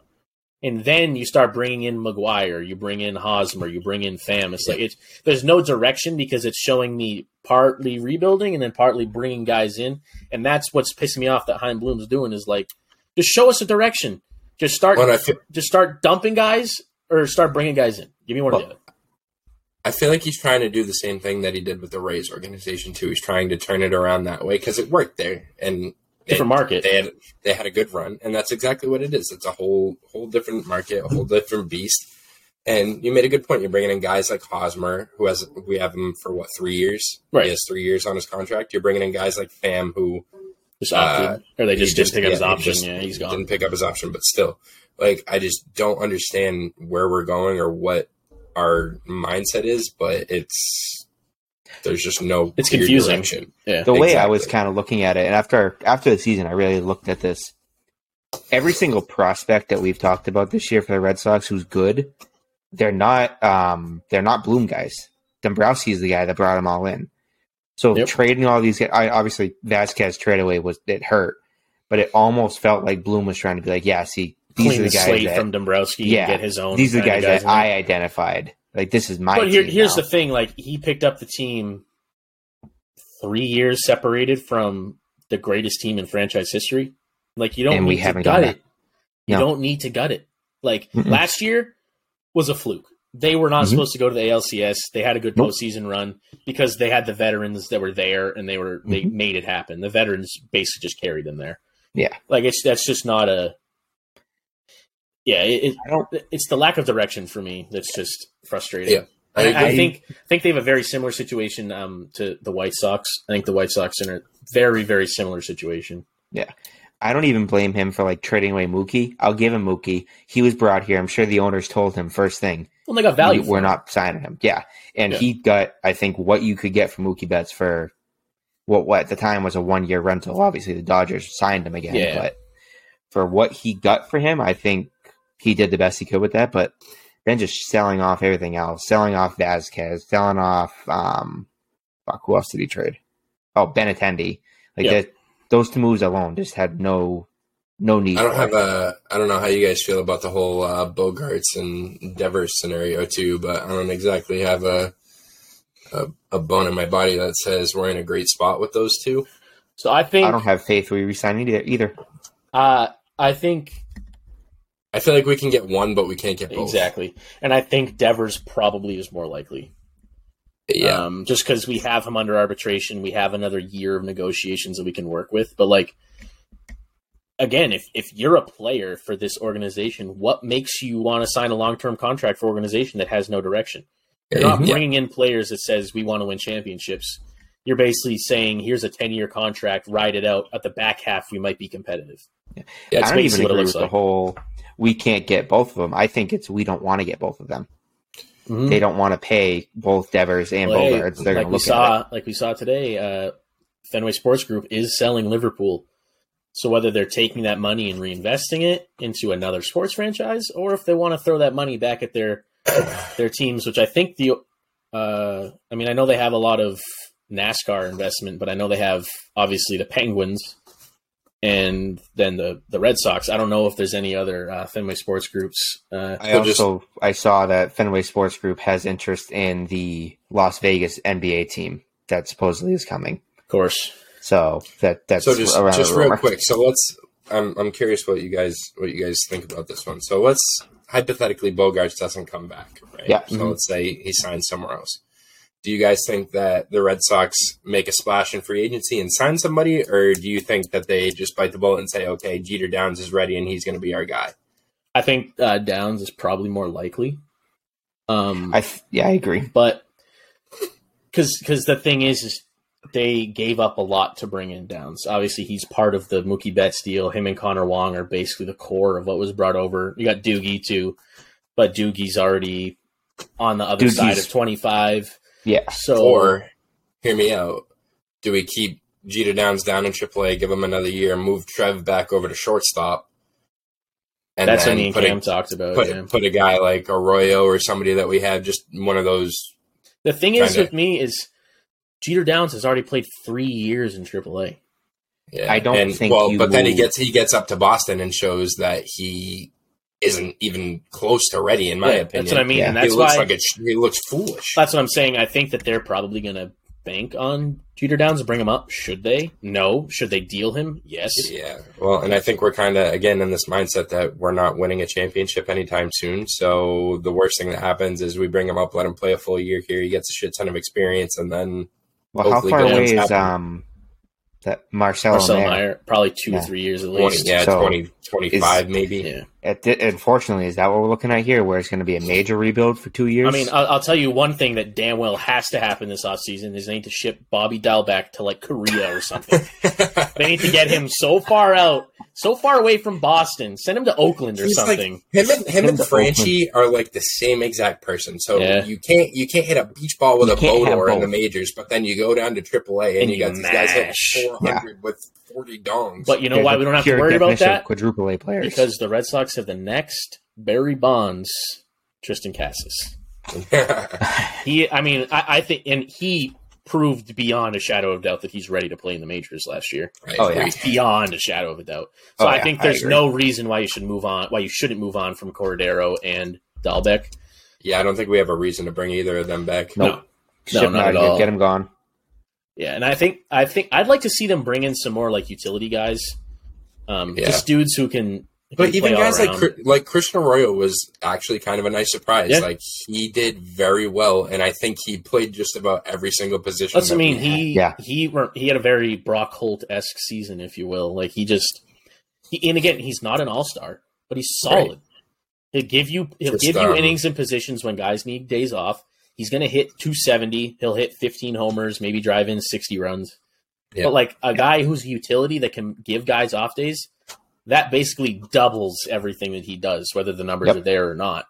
Speaker 1: and then you start bringing in McGuire, you bring in Hosmer, you bring in Pham. It's like it's there's no direction because it's showing me partly rebuilding and then partly bringing guys in, and that's what's pissing me off that Chaim Bloom's doing is like just show us a direction. Just start,
Speaker 2: Well, feel,
Speaker 1: just start dumping guys or start bringing guys in. Give me one or the other.
Speaker 2: I feel like he's trying to do the same thing that he did with the Rays organization too. He's trying to turn it around that way because it worked there, and
Speaker 1: Different
Speaker 2: they-
Speaker 1: market.
Speaker 2: They had they had a good run, and that's exactly what it is. It's a whole whole different market, a whole different beast. And you made a good point. You're bringing in guys like Hosmer, who has we have him for what three years?
Speaker 1: Right.
Speaker 2: He has three years on his contract. You're bringing in guys like Pham, who
Speaker 1: Just opted,
Speaker 2: Uh,
Speaker 1: or they just, didn't pick up his
Speaker 2: yeah, he
Speaker 1: option.
Speaker 2: just
Speaker 1: yeah, he's gone.
Speaker 2: Didn't pick up his option, but still, like I just don't understand where we're going or what our mindset is. But it's there's just no
Speaker 1: It's
Speaker 2: clear
Speaker 1: confusing.
Speaker 2: direction.
Speaker 1: Yeah,
Speaker 3: the way I was kind of looking at it, and after after the season, I really looked at this. Every single prospect that we've talked about this year for the Red Sox who's good, they're not um they're not Bloom guys. Dombrowski is the guy that brought them all in. So
Speaker 1: Yep.
Speaker 3: trading all these, guys, I obviously Vázquez trade away was it hurt, but it almost felt like Bloom was trying to be like, yeah, see, these
Speaker 1: Clean
Speaker 3: are
Speaker 1: the
Speaker 3: the guys
Speaker 1: slate
Speaker 3: that,
Speaker 1: from Dombrowski
Speaker 3: yeah,
Speaker 1: and get his own.
Speaker 3: these are the
Speaker 1: kind
Speaker 3: guys, that. I identified. Like this is my.
Speaker 1: But here, here's
Speaker 3: now.
Speaker 1: the thing: like he picked up the team three years separated from the greatest team in franchise history. Like you don't
Speaker 3: And we
Speaker 1: need to
Speaker 3: haven't
Speaker 1: gut
Speaker 3: done
Speaker 1: it. You don't need to gut it. Like
Speaker 3: Mm-mm.
Speaker 1: last year was a fluke. They were not
Speaker 3: Mhm.
Speaker 1: supposed to go to the ALCS. They had a good
Speaker 3: Nope.
Speaker 1: postseason run because they had the veterans that were there and they were they
Speaker 3: Mhm.
Speaker 1: made it happen. The veterans basically just carried them there.
Speaker 3: Yeah.
Speaker 1: like it's that's just not a. Yeah, it,
Speaker 3: I don't.
Speaker 1: it, it's the lack of direction for me that's just frustrating.
Speaker 2: Yeah. I
Speaker 1: I. I think I think they have a very similar situation um, to the White Sox. I think the White Sox are in a very very similar situation.
Speaker 3: Yeah, I don't even blame him for like trading away Mookie. I'll give him Mookie. He was brought here. I'm sure the owners told him first thing.
Speaker 1: Well, they got value.
Speaker 3: we-
Speaker 1: for
Speaker 3: We're
Speaker 1: him.
Speaker 3: not signing him. Yeah, and
Speaker 1: Yeah.
Speaker 3: he got I think what you could get from Mookie Betts for what what at the time was a one year rental. Obviously, the Dodgers signed him again,
Speaker 1: Yeah.
Speaker 3: but for what he got for him, I think he did the best he could with that. But then just selling off everything else, selling off Vázquez, selling off um, fuck, who else did he trade? Oh, Ben Benintendi. Like
Speaker 1: Yeah.
Speaker 3: that, those two moves alone just had no no need.
Speaker 2: I don't have
Speaker 3: it.
Speaker 2: a. I don't know how you guys feel about the whole uh, Bogaerts and Devers scenario too, but I don't exactly have a, a a bone in my body that says we're in a great spot with those two.
Speaker 1: So I think
Speaker 3: I don't have faith we resign either. either.
Speaker 1: uh, I think
Speaker 2: I feel like we can get one, but we can't get both.
Speaker 1: exactly, and I think Devers probably is more likely.
Speaker 2: Yeah.
Speaker 1: Um, just because we have him under arbitration, we have another year of negotiations that we can work with. But like, again, if if you're a player for this organization, what makes you want to sign a long term contract for an organization that has no direction? You're not
Speaker 2: Yeah.
Speaker 1: bringing in players that says we want to win championships. You're basically saying here's a 10 year contract, ride it out. At the back half, we might be competitive.
Speaker 2: Yeah,
Speaker 1: That's
Speaker 3: I don't
Speaker 1: basically
Speaker 3: even
Speaker 1: what it
Speaker 3: agree
Speaker 1: looks
Speaker 3: with
Speaker 1: like.
Speaker 3: the whole. We can't get both of them. I think it's we don't want to get both of them.
Speaker 1: Mhm.
Speaker 3: They don't want to pay both Devers and
Speaker 1: Well,
Speaker 3: Bogaerts. They're
Speaker 1: like
Speaker 3: going to
Speaker 1: we
Speaker 3: look
Speaker 1: saw, like we saw today, uh, Fenway Sports Group is selling Liverpool. So whether they're taking that money and reinvesting it into another sports franchise, or if they want to throw that money back at their (coughs) their teams, which I think the, uh, I mean, I know they have a lot of NASCAR investment, but I know they have obviously the Penguins and then the the Red Sox. I don't know if there's any other uh, Fenway Sports Groups. Uh,
Speaker 3: I
Speaker 2: So just-
Speaker 3: also I saw that Fenway Sports Group has interest in the Las Vegas NBA team that supposedly is coming.
Speaker 1: of course,
Speaker 3: So that that's
Speaker 2: so just
Speaker 3: around
Speaker 2: just real
Speaker 3: rumor.
Speaker 2: quick. So let's. I'm I'm curious what you guys what you guys think about this one. So let's hypothetically Bogaerts doesn't come back, right?
Speaker 3: Yeah.
Speaker 2: So
Speaker 1: Mhm.
Speaker 2: let's say he signs somewhere else. Do you guys think that the Red Sox make a splash in free agency and sign somebody, or do you think that they just bite the bullet and say, "Okay, Jeter Downs is ready and he's going to be our guy"?
Speaker 1: I think uh, Downs is probably more likely. Um,
Speaker 3: I th- yeah I agree.
Speaker 1: but because because the thing is, is they gave up a lot to bring in Downs. Obviously, he's part of the Mookie Betts deal. Him and Connor Wong are basically the core of what was brought over. You got Doogie too, but Doogie's already on the other
Speaker 3: Doogie's-
Speaker 1: side of twenty five.
Speaker 3: Yeah,
Speaker 1: So
Speaker 2: Or hear me out. Do we keep Jeter Downs down in AAA, give him another year, move Trev back over to shortstop, and
Speaker 1: that's what
Speaker 2: then
Speaker 1: me and
Speaker 2: put a-
Speaker 1: Cam talked about.
Speaker 2: put,
Speaker 1: yeah.
Speaker 2: put a guy like Arroyo or somebody that we have just one of those.
Speaker 1: The thing is
Speaker 2: kinda-
Speaker 1: with me is Jeter Downs has already played three years in AAA.
Speaker 2: Yeah.
Speaker 3: I don't
Speaker 2: and,
Speaker 3: think
Speaker 2: Well,
Speaker 3: you
Speaker 2: but then he gets he gets up to Boston and shows that he isn't even close to ready. In my
Speaker 1: Yeah,
Speaker 2: opinion,
Speaker 1: that's what I mean,
Speaker 3: Yeah.
Speaker 1: and
Speaker 2: he
Speaker 1: that's
Speaker 2: looks
Speaker 1: why
Speaker 2: like a, he looks foolish.
Speaker 1: That's what I'm saying. I think that they're probably going to bank on Jeter Downs and bring him up. Should they? No. Should they deal him? Yes.
Speaker 2: Yeah. Well, and I think we're kind of again in this mindset that we're not winning a championship anytime soon. So the worst thing that happens is we bring him up, let him play a full year here. He gets a shit ton of experience, and then
Speaker 3: Well, how
Speaker 2: Hopefully
Speaker 3: far
Speaker 2: good
Speaker 3: away is
Speaker 2: happen.
Speaker 3: um that Marcelo,
Speaker 1: Marcel
Speaker 3: Mayer?
Speaker 1: Meyer, probably two
Speaker 3: Yeah.
Speaker 1: or three years at
Speaker 2: 20,
Speaker 1: least.
Speaker 2: yeah,
Speaker 3: So,
Speaker 2: 20, 25 maybe.
Speaker 1: Yeah.
Speaker 3: At thi- unfortunately, is that what we're looking at here? Where it's going to be a major rebuild for two years?
Speaker 1: I mean, I'll, I'll tell you one thing that damn well has to happen this offseason is they need to ship Bobby Dahl back to like Korea or something. (laughs) they need to get him so far out, so far away from Boston. Send him to Oakland or
Speaker 2: He's like-
Speaker 1: something.
Speaker 2: Him and him
Speaker 3: Him
Speaker 2: and
Speaker 3: to
Speaker 2: Franchy are like the same exact person. So
Speaker 1: Yeah.
Speaker 2: you can't you can't hit a beach ball with
Speaker 3: You
Speaker 2: a
Speaker 3: can't have
Speaker 2: in the majors, but then you go down to AAA and,
Speaker 1: And
Speaker 2: you
Speaker 1: you
Speaker 2: got these guys hitting
Speaker 1: mash.
Speaker 2: four hundred with forty dongs.
Speaker 1: but you know
Speaker 3: They're
Speaker 1: why we don't have to worry about that?
Speaker 3: Quadruple A players.
Speaker 1: Because the Red Sox have the next Barry Bonds, Triston Casas. (laughs) He, I mean, I, I think, and he proved beyond a shadow of doubt that he's ready to play in the majors last year.
Speaker 2: I
Speaker 3: Oh,
Speaker 2: agree.
Speaker 3: yeah.
Speaker 1: Beyond a shadow of a doubt. So
Speaker 3: Oh,
Speaker 1: I
Speaker 3: yeah,
Speaker 1: think there's
Speaker 3: agree.
Speaker 1: no reason why you should move on, why you shouldn't move on from Cordero and Dalbec.
Speaker 2: Yeah, I don't think we have a reason to bring either of them back.
Speaker 3: Nope.
Speaker 1: No. No, not at all.
Speaker 3: Get him gone.
Speaker 1: Yeah, and I think I think I'd like to see them bring in some more like utility guys, um,
Speaker 2: Yeah.
Speaker 1: just dudes who can. who
Speaker 2: But
Speaker 1: can
Speaker 2: even
Speaker 1: play all
Speaker 2: guys like like Christian Arroyo was actually kind of a nice surprise.
Speaker 1: Yeah.
Speaker 2: Like he did very well, and I think he played just about every single position.
Speaker 1: That's
Speaker 2: that
Speaker 1: what I mean. He
Speaker 3: Yeah.
Speaker 1: he he had a very Brock Holt esque season, if you will. Like he just, he, and again, he's not an all star, but he's solid.
Speaker 2: Right.
Speaker 1: He'll give you he'll
Speaker 2: Just,
Speaker 1: give you
Speaker 2: um,
Speaker 1: innings and positions when guys need days off. He's going to hit 270. He'll hit 15 homers, maybe drive in 60 runs.
Speaker 2: Yeah.
Speaker 1: But like a guy who's a utility that can give guys off days, that basically doubles everything that he does, whether the numbers
Speaker 3: Yep.
Speaker 1: are there or not.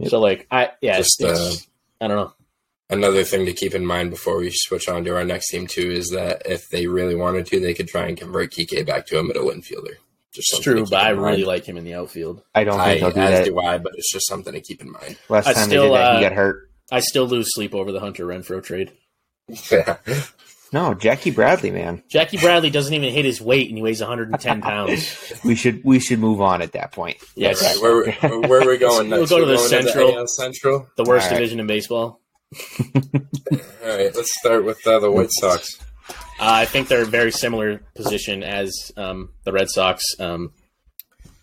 Speaker 3: Yep.
Speaker 1: So like I yeah,
Speaker 2: Just,
Speaker 1: it's, I don't know.
Speaker 2: Another thing to keep in mind before we switch on to our next team too is that if they really wanted to, they could try and convert Kike back to a middle infielder. Just
Speaker 1: It's true, but I
Speaker 2: in mind.
Speaker 1: really like him in the outfield.
Speaker 3: I don't
Speaker 2: I,
Speaker 3: think they'll do
Speaker 2: as
Speaker 3: that.
Speaker 2: do I, but it's just something to keep in mind.
Speaker 3: Last
Speaker 1: I
Speaker 3: time
Speaker 1: still,
Speaker 3: they did that,
Speaker 1: uh,
Speaker 3: he got hurt.
Speaker 1: I still lose sleep over the Hunter Renfroe trade. (laughs)
Speaker 3: No, Jackie Bradley, man.
Speaker 1: Jackie Bradley doesn't even hit his weight, and he weighs 110 (laughs) pounds.
Speaker 3: We should we should move on at that point.
Speaker 1: Yes,
Speaker 2: All right, where, where, where are we going
Speaker 1: We'll go to
Speaker 2: We're
Speaker 1: the
Speaker 2: going
Speaker 1: Central.
Speaker 2: AL Central.
Speaker 1: the worst
Speaker 3: All right.
Speaker 1: division in baseball. (laughs)
Speaker 2: All right, let's start with uh, the White Sox.
Speaker 1: Uh, I think they're a very similar position as um, the Red Sox. Um,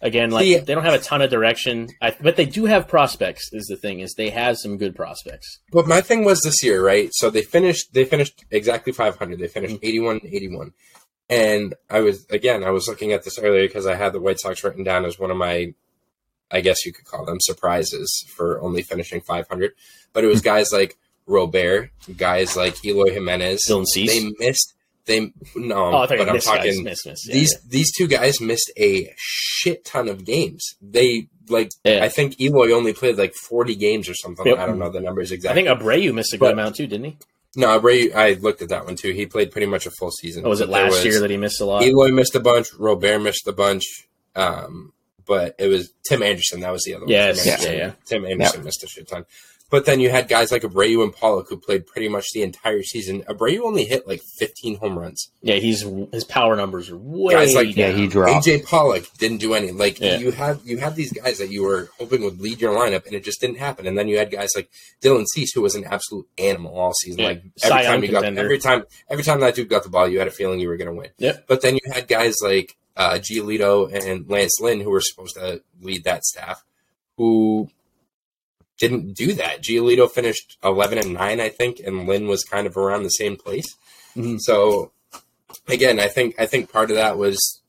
Speaker 1: again, like
Speaker 2: See-
Speaker 1: they don't have a ton of direction, I, but they do have prospects. Is the thing is they have some good prospects.
Speaker 2: But my thing was this year, right? So they finished they finished exactly 500. They finished mm-hmm. 81 81. And I was again, I was looking at this earlier because I had the White Sox written down as one of my I guess you could call them surprises for only finishing 500. But it was hmm. guys like Robert, guys like Eloy Jimenez.
Speaker 1: Dylan Cease.
Speaker 2: They missed they no,
Speaker 1: oh, I thought you
Speaker 2: but I'm talking
Speaker 1: Miss, miss. Yeah,
Speaker 2: these
Speaker 1: yeah.
Speaker 2: these two guys missed a shit ton of games. They like
Speaker 1: Yeah.
Speaker 2: I think Eloy only played like 40 games or something.
Speaker 1: Yep.
Speaker 2: I don't know the numbers exactly.
Speaker 1: I think Abreu missed a good
Speaker 2: But-
Speaker 1: amount too, didn't he?
Speaker 2: No, Ray. I looked at that one too. He played pretty much a full season.
Speaker 1: Or was it last year that he missed a lot?
Speaker 2: Eloy missed a bunch. Robert missed a bunch. Um, but it was Tim Anderson. That was the other one.
Speaker 1: Yes,
Speaker 2: Tim Anderson,
Speaker 1: yeah, yeah.
Speaker 2: Tim Anderson missed a shit ton. But then you had guys like Abreu and Pollock who played pretty much the entire season. Abreu only hit like 15 home runs.
Speaker 1: Yeah, he's his power numbers are way
Speaker 2: Guys like-
Speaker 3: Yeah, he dropped.
Speaker 2: AJ Pollock didn't do any. Like
Speaker 1: Yeah.
Speaker 2: you had you had these guys that you were hoping would lead your lineup, and it just didn't happen. And then you had guys like Dylan Cease, who was an absolute animal all season.
Speaker 1: Yeah.
Speaker 2: Like every
Speaker 1: Young
Speaker 2: time you got every time every time that dude got the ball, you had a feeling you were going to win.
Speaker 1: Yep.
Speaker 2: But then you had guys like uh, Giolito and Lance Lynn, who were supposed to lead that staff, who didn't do that. Giolito finished eleven and nine, I think, and Lynn was kind of around the same place.
Speaker 1: Mhm.
Speaker 2: So again, I think I think part of that was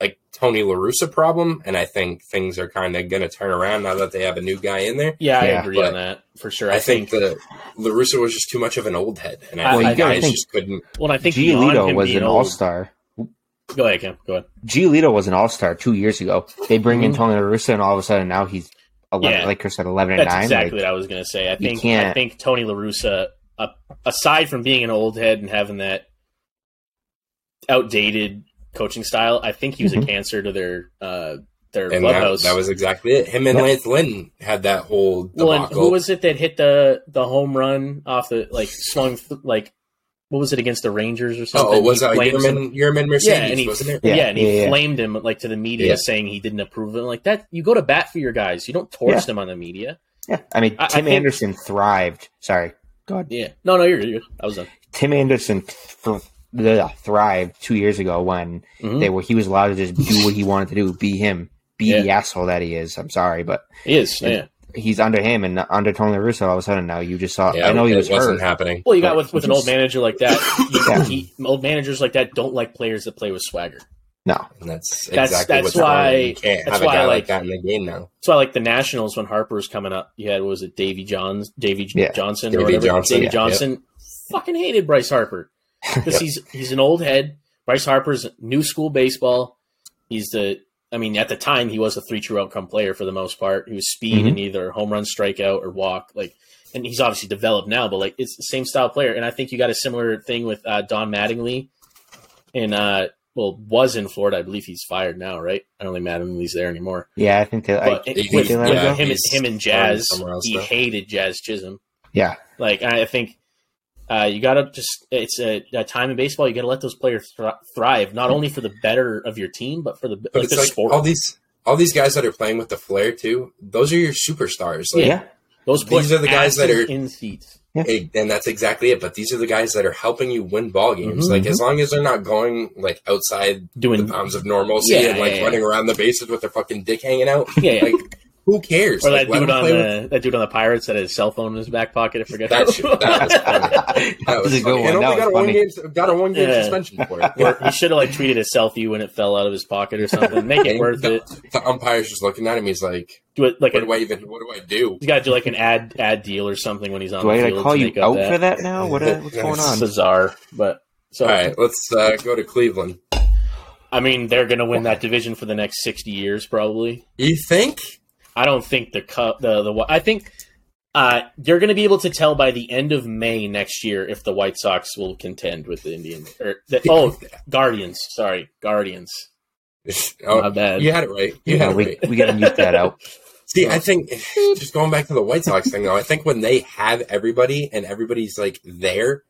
Speaker 2: like Tony LaRussa problem, and I think things are kind of going to turn around now that they have a new guy in there.
Speaker 1: Yeah, I
Speaker 3: Yeah,
Speaker 1: agree
Speaker 2: but
Speaker 1: on that for sure.
Speaker 2: I, think, the LaRussa was just too much of an old head, and I,
Speaker 1: Well,
Speaker 2: think
Speaker 1: you
Speaker 3: gotta
Speaker 2: guys
Speaker 3: think-
Speaker 2: just couldn't.
Speaker 1: well, I think beyond
Speaker 3: Giolito was an all star.
Speaker 1: Go ahead, Kim. Go ahead.
Speaker 3: Giolito was an all star two years ago. They bring in
Speaker 1: Mhm.
Speaker 3: Tony La Russa, and all of a sudden now he's eleven,
Speaker 1: Yeah.
Speaker 3: like Chris said, eleven and
Speaker 1: That's
Speaker 3: nine.
Speaker 1: exactly
Speaker 3: Like,
Speaker 1: what I was going to say. I think I think Tony La Russa, uh, aside from being an old head and having that outdated coaching style, I think he was a
Speaker 3: Mhm.
Speaker 1: cancer to their uh, their
Speaker 2: And that,
Speaker 1: clubhouse.
Speaker 2: that was exactly it. Him and
Speaker 3: Yep.
Speaker 2: Lance Lynn had that whole
Speaker 1: well, and who was it that hit the the home run off the like swung th- like what was it against the Rangers or something?
Speaker 2: oh, was
Speaker 1: He
Speaker 2: that
Speaker 1: flamed
Speaker 2: Yermín, Yermín Mercedes,
Speaker 1: yeah, and he
Speaker 2: wasn't it?
Speaker 1: yeah,
Speaker 3: Yeah,
Speaker 1: and he
Speaker 3: yeah, yeah.
Speaker 1: flamed him like to the media,
Speaker 2: Yeah.
Speaker 1: saying he didn't approve of it. Like that, you go to bat for your guys. You don't torch
Speaker 3: Yeah.
Speaker 1: them on the media.
Speaker 3: yeah, I mean
Speaker 1: I- I
Speaker 3: Tim
Speaker 1: think-
Speaker 3: Anderson thrived. Sorry, God,
Speaker 1: Yeah, no, no, you're good. You're good. I was done.
Speaker 3: Tim Anderson th- th- thrived two years ago when
Speaker 1: Mhm.
Speaker 3: they were he was allowed to just do what he wanted to do, be him, be
Speaker 1: Yeah.
Speaker 3: the asshole that he is. I'm sorry, but
Speaker 1: He is. Yeah.
Speaker 3: He's under him and under Tony La Russa. All of a sudden now you just saw.
Speaker 2: Yeah,
Speaker 3: I know he was
Speaker 2: wasn't
Speaker 3: hurt.
Speaker 2: happening.
Speaker 1: Well, you got with, with an old manager like that. (coughs) You,
Speaker 3: Yeah.
Speaker 1: he, old managers like that don't like players that play with swagger.
Speaker 3: No,
Speaker 2: And that's
Speaker 1: That's-
Speaker 2: exactly
Speaker 1: that's
Speaker 2: what's
Speaker 1: why-
Speaker 2: wrong. You can't
Speaker 1: that's why I
Speaker 2: like,
Speaker 1: like-
Speaker 2: that in the game now.
Speaker 1: That's why, like the Nationals, when Harper was coming up, you had what was it Davey Johns, Davey
Speaker 3: Yeah.
Speaker 1: Johnson,
Speaker 2: Davey
Speaker 1: or whatever.
Speaker 2: Johnson,
Speaker 1: Davey
Speaker 2: yeah.
Speaker 1: Johnson, fucking hated Bryce Harper (laughs) because he's he's an old head. Bryce Harper's new school baseball. He's the, I mean, at the time he was a three true outcome player for the most part. He was speed
Speaker 3: Mhm.
Speaker 1: and either home run, strikeout, or walk. Like, and he's obviously developed now, but like it's the same style player. And I think you got a similar thing with uh, Don Mattingly, and uh, well, was in Florida. I believe he's fired now, right? I don't think Mattingly's there anymore.
Speaker 3: yeah, I think they. I,
Speaker 1: But it-
Speaker 2: he-
Speaker 1: with,
Speaker 3: yeah,
Speaker 1: him,
Speaker 2: he's
Speaker 1: him and Jazz, he hated Jazz Chisholm.
Speaker 3: yeah,
Speaker 1: Like I think Uh, you gotta just it's a, a time in baseball. You gotta let those players thr- thrive, not only for the better of your team, but for the
Speaker 2: But
Speaker 1: like
Speaker 2: it's
Speaker 1: the
Speaker 2: like
Speaker 1: sport.
Speaker 2: all these all these guys that are playing with the flair too. Those are your superstars. Like,
Speaker 3: Yeah.
Speaker 1: those
Speaker 2: these are the guys that are-
Speaker 1: in seats.
Speaker 2: Hey, and that's exactly it. But these are the guys that are helping you win ball games.
Speaker 1: Mhm.
Speaker 2: Like as long as they're not going like outside doing the
Speaker 1: Doing
Speaker 2: bounds of normalcy
Speaker 1: Yeah,
Speaker 2: and like
Speaker 1: yeah, yeah.
Speaker 2: running around the bases with their fucking dick hanging out.
Speaker 1: yeah, yeah.
Speaker 2: Like who cares?
Speaker 1: or
Speaker 2: Like,
Speaker 1: that
Speaker 2: let
Speaker 1: dude on
Speaker 2: play with-
Speaker 1: the that dude on the Pirates that had his cell phone in his back pocket. I forget.
Speaker 2: that shit. That was (laughs) funny. That
Speaker 3: That
Speaker 2: was
Speaker 3: was a
Speaker 2: funny.
Speaker 3: good
Speaker 2: And
Speaker 3: one.
Speaker 2: only
Speaker 3: That
Speaker 2: got a one
Speaker 3: funny.
Speaker 2: game got a one game
Speaker 1: Yeah.
Speaker 2: suspension for it.
Speaker 1: Or he should have like tweeted a selfie when it fell out of his pocket or something. Make it worth
Speaker 2: the,
Speaker 1: it.
Speaker 2: The umpire's just looking at him. He's like,
Speaker 1: Do it like
Speaker 2: "What
Speaker 1: a,
Speaker 2: do I even? What do I do?"
Speaker 1: he's got to do like an ad ad deal or something when he's on
Speaker 3: Do
Speaker 1: the
Speaker 3: gotta
Speaker 1: field.
Speaker 3: call
Speaker 1: to
Speaker 3: you out
Speaker 1: that.
Speaker 3: for that now? What uh, what's (laughs) going on?
Speaker 1: Bizarre, but so
Speaker 2: All right, let's uh, go to Cleveland.
Speaker 1: I mean, they're going to win that division for the next sixty years, probably.
Speaker 2: You think?
Speaker 1: I don't think the cup the the I think uh, you're going to be able to tell by the end of May next year if the White Sox will contend with the Indians or the, oh (laughs) Guardians. Sorry, Guardians. (laughs)
Speaker 2: Oh,
Speaker 1: My bad.
Speaker 2: You had it right. You
Speaker 3: Yeah,
Speaker 2: had it
Speaker 3: we,
Speaker 2: right.
Speaker 3: we gotta mute that out. (laughs)
Speaker 2: See, I think just going back to the White Sox thing, though, I think when they have everybody and everybody's like there,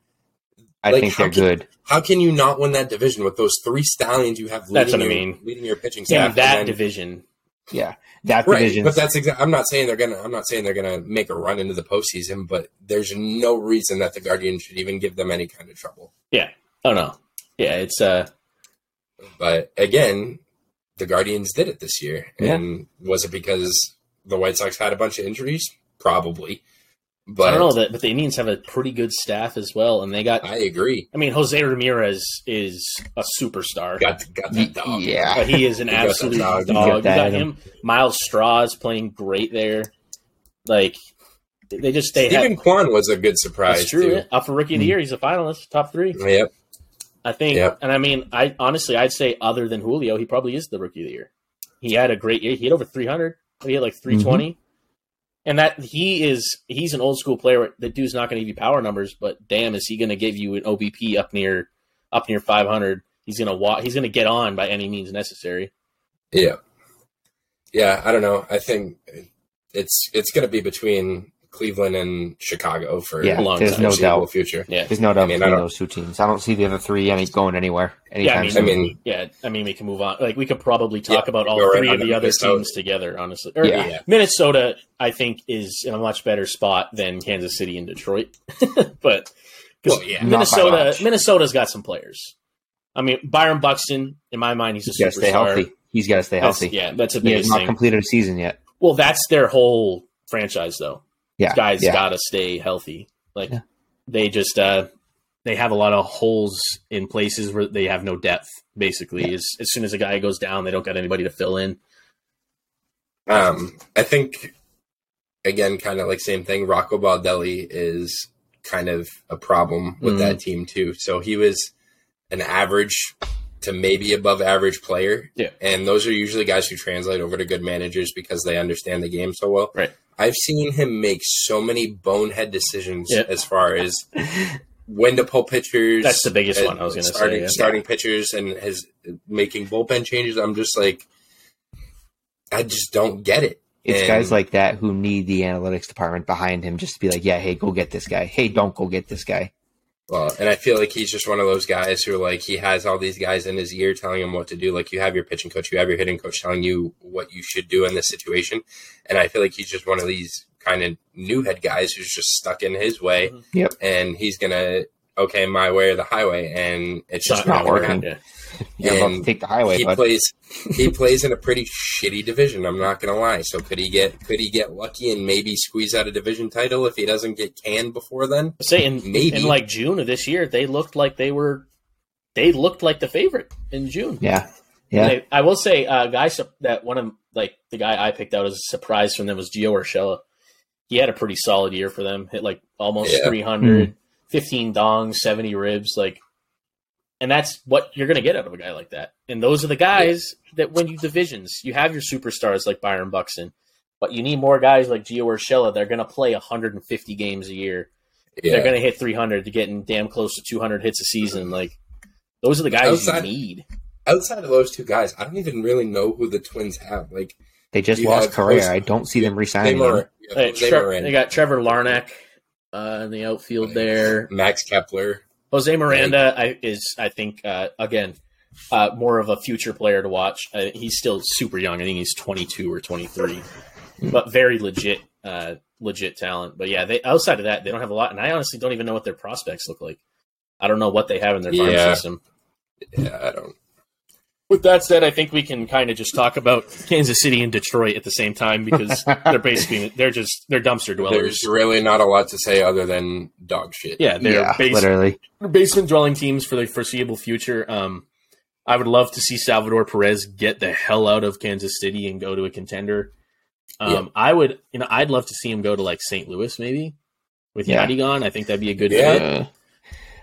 Speaker 3: I
Speaker 2: Like,
Speaker 3: think
Speaker 2: how
Speaker 3: they're
Speaker 2: can-
Speaker 3: good.
Speaker 2: how can you not win that division with those three stallions you have leading,
Speaker 1: That's what I
Speaker 2: your,
Speaker 1: mean.
Speaker 2: leading your pitching staff
Speaker 1: In
Speaker 2: staff?
Speaker 1: that
Speaker 2: and then-
Speaker 1: division,
Speaker 3: Yeah, that
Speaker 2: Right,
Speaker 3: division.
Speaker 2: but that's exactly. I'm not saying they're gonna. I'm not saying they're gonna make a run into the postseason, but there's no reason that the Guardians should even give them any kind of trouble. Yeah.
Speaker 1: Oh no, yeah, it's uh,
Speaker 2: But again, the Guardians did it this year, and was it because the White Sox had a bunch of injuries? Probably, but
Speaker 1: I don't know that, but the Indians have a pretty good staff as well, and they got.
Speaker 2: I agree.
Speaker 1: I mean, Jose Ramirez is a superstar.
Speaker 2: Got got that dog.
Speaker 3: Yeah.
Speaker 1: Uh, he is an (laughs)
Speaker 2: You got that
Speaker 1: absolute
Speaker 2: dog.
Speaker 1: dog.
Speaker 2: You
Speaker 3: got
Speaker 1: You got
Speaker 3: him.
Speaker 1: him. Myles Straw's playing great there. Like they just they
Speaker 2: Steven
Speaker 1: have.
Speaker 2: Kwan was a good surprise
Speaker 1: It's true.
Speaker 2: too.
Speaker 1: yeah. Up for rookie of the
Speaker 3: Hmm.
Speaker 1: year, he's a finalist, top three.
Speaker 2: Yep.
Speaker 1: I think.
Speaker 2: Yep.
Speaker 1: And I mean, I honestly, I'd say other than Julio, he probably is the rookie of the year. He had a great year. He had over three hundred. He had like 320.
Speaker 2: Mm-hmm.
Speaker 1: And that he is, he's an old school player. That dude's not going to give you power numbers, but damn, is he going to give you an OBP up near, up near five hundred? He's going to walk. He's going to get on by any means necessary.
Speaker 2: Yeah. Yeah. I don't know. I think it's it's going to be between Cleveland and Chicago for
Speaker 3: Yeah,
Speaker 1: a long time.
Speaker 3: there's
Speaker 1: time.
Speaker 3: no
Speaker 2: foreseeable
Speaker 3: doubt.
Speaker 2: future.
Speaker 1: Yeah.
Speaker 3: There's no doubt
Speaker 2: I mean, I
Speaker 3: between
Speaker 2: don't-
Speaker 3: those two teams. I don't see the other three any going anywhere
Speaker 1: Yeah, I mean-
Speaker 2: I mean,
Speaker 1: Yeah, I mean, we can move on. Like, we could probably talk
Speaker 2: Yeah,
Speaker 1: about all
Speaker 2: go right
Speaker 1: three of the other
Speaker 2: Minnesota.
Speaker 1: teams together, honestly. Or,
Speaker 3: Yeah.
Speaker 2: yeah.
Speaker 1: Minnesota, I think, is in a much better spot than Kansas City and Detroit. (laughs) but because
Speaker 2: Well, yeah.
Speaker 1: Minnesota. Minnesota's got some players. I mean, Byron Buxton, in my mind, he's a
Speaker 3: He's stay
Speaker 1: superstar.
Speaker 3: healthy. He's got to stay
Speaker 1: That's-
Speaker 3: healthy.
Speaker 1: yeah, that's a
Speaker 3: He has
Speaker 1: biggest
Speaker 3: not
Speaker 1: thing.
Speaker 3: completed a season yet.
Speaker 1: well, that's their whole franchise, though.
Speaker 3: Yeah,
Speaker 1: These guys
Speaker 3: yeah.
Speaker 1: got to stay healthy. Like
Speaker 3: Yeah.
Speaker 1: they just uh, they have a lot of holes in places where they have no depth. Basically, as as soon as a guy goes down, they don't got anybody to fill in.
Speaker 2: Um, I think again, kind of like same thing. Rocco Baldelli is kind of a problem with
Speaker 1: Mhm.
Speaker 2: that team too. So he was an average to maybe above average player.
Speaker 1: Yeah.
Speaker 2: And those are usually guys who translate over to good managers because they understand the game so well.
Speaker 1: Right.
Speaker 2: I've seen him make so many bonehead decisions
Speaker 1: Yeah.
Speaker 2: as far as when to pull pitchers.
Speaker 1: That's the biggest one I was gonna say,
Speaker 2: starting,
Speaker 1: yeah.
Speaker 2: Starting pitchers and his making bullpen changes. I'm just like, I just don't get it.
Speaker 3: It's
Speaker 2: And-
Speaker 3: guys like that who need the analytics department behind him just to be like, yeah, hey, go get this guy. Hey, don't go get this guy.
Speaker 2: Well, and I feel like he's just one of those guys who, like, he has all these guys in his ear telling him what to do. Like, you have your pitching coach, you have your hitting coach telling you what you should do in this situation. And I feel like he's just one of these kind of new head guys who's just stuck in his way.
Speaker 3: Yep.
Speaker 2: And he's going to, okay, my way or the highway. And it's just
Speaker 3: not
Speaker 2: not
Speaker 3: working.
Speaker 2: working.
Speaker 1: Yeah.
Speaker 3: You're about to take the highway,
Speaker 2: He
Speaker 3: but
Speaker 2: plays, he plays in a pretty shitty division. I'm not going to lie. So could he get, could he get lucky and maybe squeeze out a division title if he doesn't get canned before then?
Speaker 1: Say in
Speaker 2: Maybe.
Speaker 1: in like June of this year, they looked like they were they looked like the favorite in June.
Speaker 3: yeah, yeah.
Speaker 1: They- I will say, uh, guy that one of like the guy I picked out as a surprise from them was Gio Urshela. He had a pretty solid year for them. Hit like almost
Speaker 2: Yeah.
Speaker 1: 300, 15 dongs, 70 ribs, like and that's what you're going to get out of a guy like that. And those are the guys that win you divisions. You have your superstars like Byron Buxton, but you need more guys like Gio Urshela. They're going to play 150 games a year. They're going to hit 300 to getting damn close to 200 hits a season. Like those are the guys
Speaker 2: Outside-
Speaker 1: you need.
Speaker 2: outside of those two guys, I don't even really know who the Twins have. Like
Speaker 3: They just lost Correa.
Speaker 2: Jose-
Speaker 3: I don't see them
Speaker 2: Jose
Speaker 3: resigning him.
Speaker 2: Moran, you have
Speaker 1: Hey, Tre- they got Trevor Larnach. uh, in the outfield there.
Speaker 2: Max Kepler.
Speaker 1: Jose Miranda I, is, I think, uh, again, uh, more of a future player to watch. Uh, he's still super young. I think he's 22 or 23, but very legit, uh, legit talent. But yeah, they outside of that, they don't have a lot. And I honestly don't even know what their prospects look like. I don't know what they have in their farm
Speaker 2: Yeah.
Speaker 1: system.
Speaker 2: Yeah, I don't.
Speaker 1: With that said, I think we can kind of just talk about Kansas City and Detroit at the same time because (laughs) they're basically they're just they're dumpster dwellers.
Speaker 2: There's really not a lot to say other than dog shit.
Speaker 1: Yeah, they're
Speaker 3: yeah,
Speaker 1: base,
Speaker 3: literally.
Speaker 1: basement dwelling teams for the foreseeable future. Um, I would love to see Salvador Perez get the hell out of Kansas City and go to a contender. Um,
Speaker 2: Yeah.
Speaker 1: I would, you know, I'd love to see him go to like St. Louis maybe with
Speaker 3: Yeah.
Speaker 1: Yadi gone. I think that'd be a good
Speaker 2: Yeah.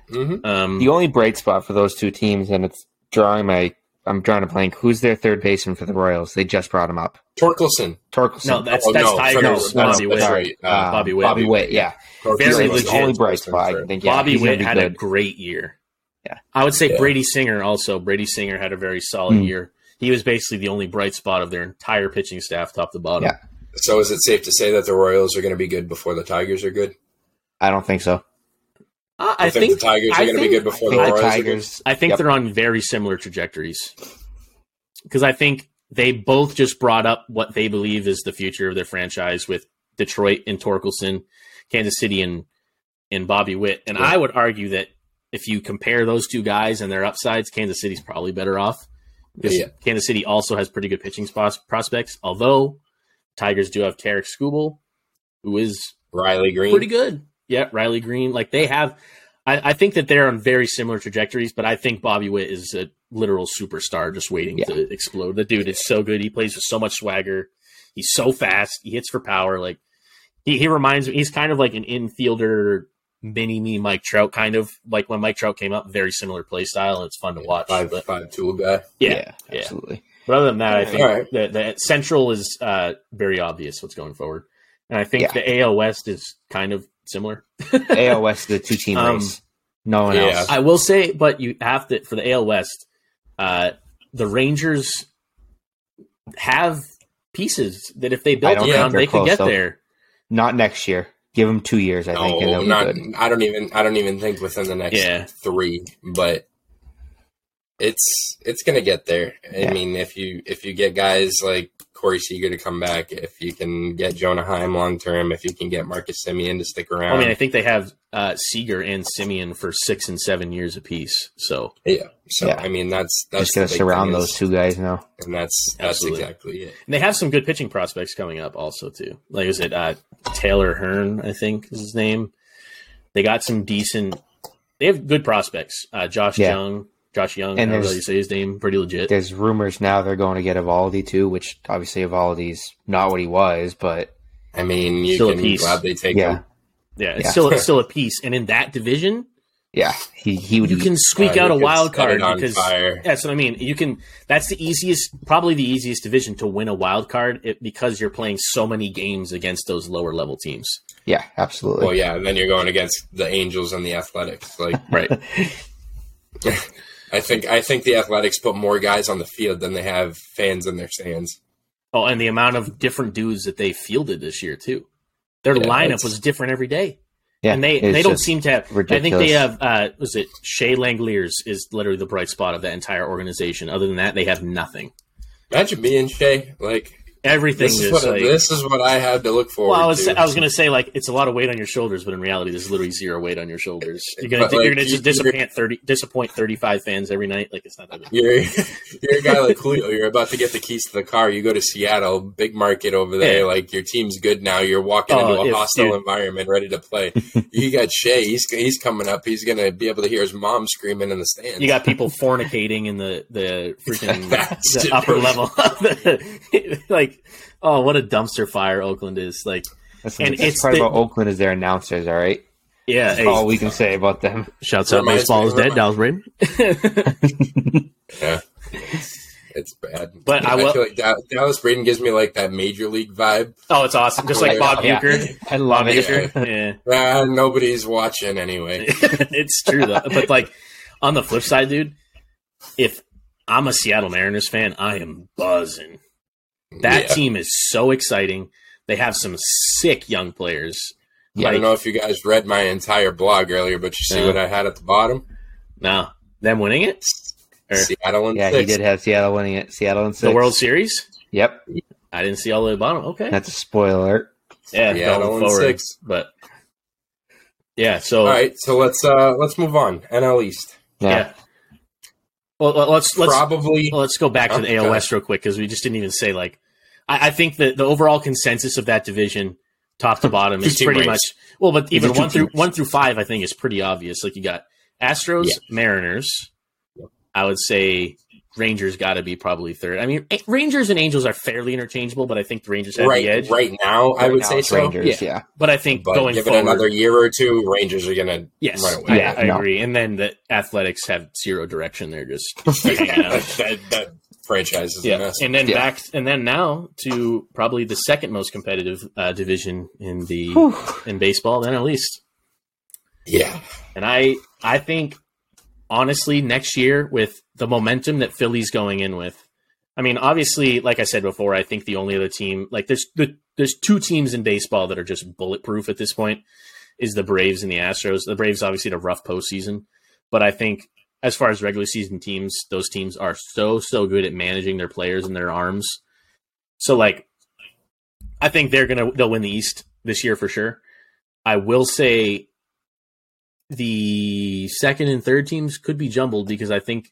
Speaker 1: fit.
Speaker 2: hmm
Speaker 1: Um,
Speaker 3: The only bright spot for those two teams, and it's drawing my. I'm drawing a blank. Who's their third baseman for the Royals? They just brought him up.
Speaker 2: Torkelson.
Speaker 3: Torkelson.
Speaker 1: no, that's
Speaker 2: Oh,
Speaker 1: that's
Speaker 2: no,
Speaker 1: Tigers.
Speaker 2: sorry,
Speaker 1: Bobby Witt.
Speaker 2: that's right. Uh,
Speaker 3: Uh,
Speaker 1: Bobby Witt.
Speaker 3: Bobby Witt. Yeah,
Speaker 1: Very
Speaker 3: He's
Speaker 1: legit.
Speaker 3: only bright spot. I think. Yeah,
Speaker 1: Bobby
Speaker 3: he's
Speaker 1: Witt
Speaker 3: be
Speaker 1: had a great year.
Speaker 3: Yeah.
Speaker 1: I would say
Speaker 2: Yeah.
Speaker 1: Brady Singer also. Brady Singer had a very solid
Speaker 3: Mm.
Speaker 1: year. He was basically the only bright spot of their entire pitching staff, top to bottom.
Speaker 3: Yeah.
Speaker 2: So is it safe to say that the Royals are going to be good before the Tigers are good?
Speaker 3: I don't think so.
Speaker 1: Uh,
Speaker 2: I
Speaker 1: I
Speaker 2: think,
Speaker 1: think
Speaker 2: the Tigers
Speaker 1: I
Speaker 2: are going to be good before the
Speaker 3: think the
Speaker 2: Royals are good.
Speaker 3: Tigers.
Speaker 1: I think
Speaker 3: Yep.
Speaker 1: they're on very similar trajectories. Because I think they both just brought up what they believe is the future of their franchise with Detroit and Torkelson, Kansas City and and Bobby Witt. And
Speaker 2: Yeah.
Speaker 1: I would argue that if you compare those two guys and their upsides, Kansas City's probably better off. Because
Speaker 2: Yeah.
Speaker 1: Kansas City also has pretty good pitching spos- prospects, although Tigers do have Tarik Skubal, who is
Speaker 2: Riley Greene.
Speaker 1: pretty good. Yeah, Riley Greene. Like they have, I, I think that they're on very similar trajectories, but I think Bobby Witt is a literal superstar just waiting
Speaker 3: Yeah.
Speaker 1: to explode. The dude is so good. He plays with so much swagger. He's so fast. He hits for power. Like he, he reminds me, he's kind of like an infielder, mini me Mike Trout, kind of like when Mike Trout came up. Very similar play style, and it's fun to watch.
Speaker 2: Five
Speaker 1: but
Speaker 2: five tool guy.
Speaker 1: yeah, yeah.
Speaker 3: absolutely.
Speaker 1: But other than that, I think
Speaker 2: right.
Speaker 1: the, the central is uh, very obvious what's going forward, and I think the AL West is kind of similar. (laughs)
Speaker 3: AL West is a two team
Speaker 1: Um,
Speaker 3: race. No one
Speaker 2: yeah.
Speaker 3: else.
Speaker 1: I will say, but you have to for the AL West. Uh, the Rangers have pieces that if they
Speaker 3: build
Speaker 1: built
Speaker 3: don't
Speaker 1: around,
Speaker 3: they're
Speaker 1: could get
Speaker 3: though.
Speaker 1: there.
Speaker 3: Not next year. Give them two years, I think, and
Speaker 2: No,
Speaker 3: they'll
Speaker 2: not.
Speaker 3: be good.
Speaker 2: I don't even. I don't even think within the next
Speaker 1: Yeah.
Speaker 2: three. But it's it's going to get there. I
Speaker 3: Yeah.
Speaker 2: mean, if you if you get guys like Corey Seager to come back, if you can get Jonah Heim long term, if you can get Marcus Semien to stick around,
Speaker 1: I mean, I think they have uh, Seager and Semien for six and seven years apiece. So
Speaker 2: yeah. So
Speaker 3: Yeah.
Speaker 2: I mean, that's that's
Speaker 3: Just gonna surround
Speaker 2: thing
Speaker 3: those
Speaker 2: is-
Speaker 3: two guys now.
Speaker 2: and that's that's
Speaker 1: Absolutely.
Speaker 2: exactly it.
Speaker 1: and they have some good pitching prospects coming up, also too. Like is it uh, Taylor Hearn? I think is his name. They got some decent. They have good prospects. Uh, Josh
Speaker 3: Yeah.
Speaker 1: Jung, Josh Jung.
Speaker 3: And
Speaker 1: I don't
Speaker 3: there's-
Speaker 1: really say his name. Pretty legit.
Speaker 3: There's rumors now they're going to get Eovaldi too, which obviously Eovaldi's not what he was, but
Speaker 2: I mean, you
Speaker 1: Still a
Speaker 2: can
Speaker 1: piece.
Speaker 2: gladly take
Speaker 3: yeah,
Speaker 2: him.
Speaker 1: Yeah, it's
Speaker 3: Yeah.
Speaker 1: still it's (laughs) still a piece. And in that division,
Speaker 3: yeah, he he would.
Speaker 1: you can squeak
Speaker 2: Uh,
Speaker 1: out a wild card because
Speaker 2: fire.
Speaker 1: that's what I mean. You can. That's the easiest, probably the easiest division to win a wild card it, because you're playing so many games against those lower level teams.
Speaker 3: yeah, absolutely.
Speaker 2: Well, yeah, and then you're going against the Angels and the Athletics. Like, (laughs)
Speaker 1: Right. (laughs)
Speaker 2: I think I think the Athletics put more guys on the field than they have fans in their stands.
Speaker 1: oh, and the amount of different dudes that they fielded this year too. Their
Speaker 2: Yeah,
Speaker 1: lineup was different every day,
Speaker 3: yeah,
Speaker 1: and they they don't seem to have. I think they have. Uh, was it Shea Langeliers is literally the bright spot of that entire organization. Other than that, they have nothing.
Speaker 2: Imagine being and Shea. Like,
Speaker 1: Everything
Speaker 2: this
Speaker 1: is,
Speaker 2: is what
Speaker 1: like.
Speaker 2: this is what I had to look forward
Speaker 1: Well, I was
Speaker 2: to.
Speaker 1: I was gonna say like it's a lot of weight on your shoulders, but in reality, there's literally zero weight on your shoulders. You're gonna
Speaker 2: But,
Speaker 1: you're
Speaker 2: like,
Speaker 1: gonna
Speaker 2: you-
Speaker 1: just disappoint thirty disappoint thirty five fans every night. Like it's not that big.
Speaker 2: You're you're a guy like Julio. You're about to get the keys to the car. You go to Seattle, big market over there.
Speaker 1: Yeah.
Speaker 2: Like your team's good now. You're walking
Speaker 1: Oh,
Speaker 2: into a
Speaker 1: if-
Speaker 2: hostile
Speaker 1: dude.
Speaker 2: environment, ready to play. you got Shea. He's he's coming up. He's gonna be able to hear his mom screaming in the stands.
Speaker 1: You got people fornicating in the the freaking (laughs) the upper level. (laughs) like, oh, what a dumpster fire Oakland is. Like,
Speaker 3: Listen,
Speaker 1: and
Speaker 3: the
Speaker 1: it's
Speaker 3: part
Speaker 1: the-
Speaker 3: about Oakland is their announcers. All right,
Speaker 1: yeah.
Speaker 3: that's
Speaker 1: hey,
Speaker 3: all we can say about them.
Speaker 1: shouts out baseball is dead, Dallas Braden. (laughs)
Speaker 2: Yeah. It's, it's bad.
Speaker 1: But I
Speaker 2: I,
Speaker 1: will-
Speaker 2: feel like Da- Dallas Braden gives me like that major league vibe.
Speaker 1: oh, it's awesome. Just like Bob
Speaker 3: Yeah.
Speaker 1: Uecker.
Speaker 3: I love
Speaker 1: Bob
Speaker 3: it.
Speaker 1: Uecker. (laughs) Yeah.
Speaker 2: Ah, nobody's watching anyway. (laughs)
Speaker 1: it's true though. But like on the flip side, dude, if I'm a Seattle Mariners fan, I am buzzing. That
Speaker 2: Yeah.
Speaker 1: team is so exciting. They have some sick young players.
Speaker 3: Yeah,
Speaker 2: I don't know if you guys read my entire blog earlier, but you see
Speaker 1: Yeah.
Speaker 2: what I had at the bottom?
Speaker 1: No, them winning it, Or-
Speaker 2: Seattle and
Speaker 3: yeah,
Speaker 2: six.
Speaker 3: he did have Seattle winning it. Seattle and six.
Speaker 1: the World Series.
Speaker 3: Yep,
Speaker 1: I didn't see all the way to the bottom. Okay,
Speaker 3: that's a spoiler.
Speaker 1: yeah,
Speaker 2: Seattle and
Speaker 1: forward,
Speaker 2: six.
Speaker 1: but yeah. So
Speaker 2: All right, so let's uh let's move on. NL East.
Speaker 3: Yeah,
Speaker 1: yeah. Well, well, let's let's
Speaker 2: Probably
Speaker 1: let's go back to the
Speaker 2: Okay.
Speaker 1: AL West real quick because we just didn't even say like. I, I think that the overall consensus of that division, top to bottom, is pretty
Speaker 2: race.
Speaker 1: much well. But even one through
Speaker 3: teams.
Speaker 1: one through five, I think is pretty obvious. Like you got Astros,
Speaker 2: Yeah.
Speaker 1: Mariners.
Speaker 2: Yep.
Speaker 1: I would say Rangers got to be probably third. I mean, eh, Rangers and Angels are fairly interchangeable, but I think the Rangers have
Speaker 2: right
Speaker 1: the edge.
Speaker 2: right now I would
Speaker 3: now
Speaker 2: say so.
Speaker 3: Rangers, yeah.
Speaker 1: But I think
Speaker 2: But
Speaker 1: going
Speaker 2: give
Speaker 1: forward,
Speaker 2: it another year or two, Rangers are gonna
Speaker 1: yes,
Speaker 2: run away.
Speaker 3: Yeah,
Speaker 1: I
Speaker 3: no.
Speaker 1: agree. And then the Athletics have zero direction. They're just out. (laughs) (laughs)
Speaker 2: that, that, that franchise is a
Speaker 1: Yeah, and then
Speaker 3: Yeah.
Speaker 1: back, and then now to probably the second most competitive uh, division in the
Speaker 3: Whew.
Speaker 1: in baseball, then at least.
Speaker 2: yeah.
Speaker 1: And I, I think honestly, next year with the momentum that Philly's going in with, I mean, obviously, like I said before, I think the only other team, like there's the, there's two teams in baseball that are just bulletproof at this point, is the Braves and the Astros. The Braves obviously had a rough postseason, but I think as far as regular season teams, those teams are so so good at managing their players and their arms. So like, I think they're gonna they'll win the East this year for sure. I will say the second and third teams could be jumbled because I think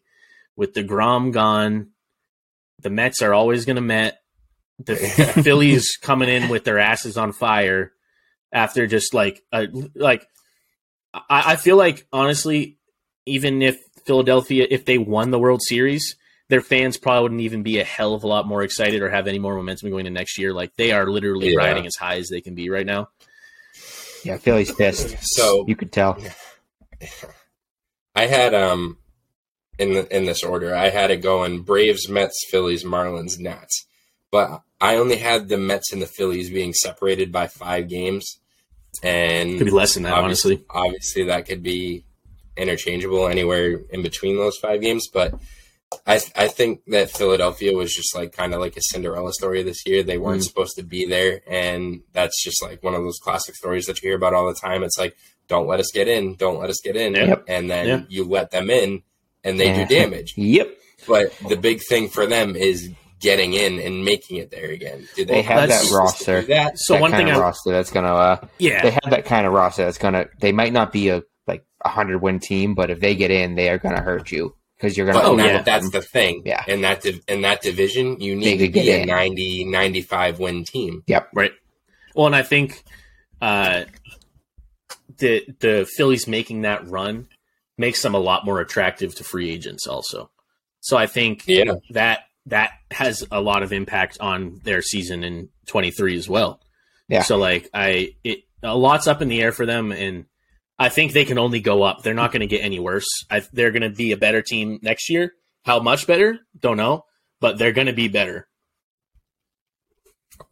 Speaker 1: with deGrom gone, the Mets are always going to Met. The (laughs) Phillies coming in with their asses on fire after just like a, like I, I feel like honestly, even if Philadelphia if they won the World Series, their fans probably wouldn't even be a hell of a lot more excited or have any more momentum going into next year. Like they are literally
Speaker 2: Yeah.
Speaker 1: riding as high as they can be right now.
Speaker 3: yeah. Philly's pissed.
Speaker 2: So
Speaker 3: You could tell.
Speaker 2: I had um in the, in this order. I had it going Braves, Mets, Phillies, Marlins, Nats. But I only had the Mets and the Phillies being separated by five games, and
Speaker 1: Could be less than that,
Speaker 2: obviously,
Speaker 1: honestly.
Speaker 2: obviously that could be interchangeable anywhere in between those five games. But I I think that Philadelphia was just like kind of like a Cinderella story this year. They weren't
Speaker 1: Mhm.
Speaker 2: supposed to be there, and that's just like one of those classic stories that you hear about all the time. It's like don't let us get in, don't let us get in,
Speaker 1: Yep.
Speaker 2: and then
Speaker 1: Yeah.
Speaker 2: you let them in, and they
Speaker 3: Yeah.
Speaker 2: do (laughs) damage.
Speaker 3: Yep.
Speaker 2: But the big thing for them is getting in and making it there again. Do they,
Speaker 3: They have
Speaker 1: that
Speaker 3: roster.
Speaker 2: That?
Speaker 1: So
Speaker 3: that
Speaker 1: one thing
Speaker 3: roster that's gonna uh
Speaker 1: yeah
Speaker 3: they have that kind of roster that's gonna they might not be a a hundred win team, but if they get in, they are gonna hurt you because you're gonna.
Speaker 1: Oh,
Speaker 2: that-
Speaker 1: yeah.
Speaker 2: that's the thing.
Speaker 3: Yeah.
Speaker 2: In that div- in that division, you need to be a
Speaker 3: in.
Speaker 2: 90, 95 win team. Yep.
Speaker 1: Right. Well, and I think uh, the the Phillies making that run makes them a lot more attractive to free agents, also. So I think
Speaker 2: Yeah.
Speaker 1: that that has a lot of impact on their season in 23 as well.
Speaker 3: Yeah.
Speaker 1: So like I it a lot's up in the air for them and I think they can only go up. They're not going to get any worse. I, they're going to be a better team next year. How much better? Don't know, but they're going to be better.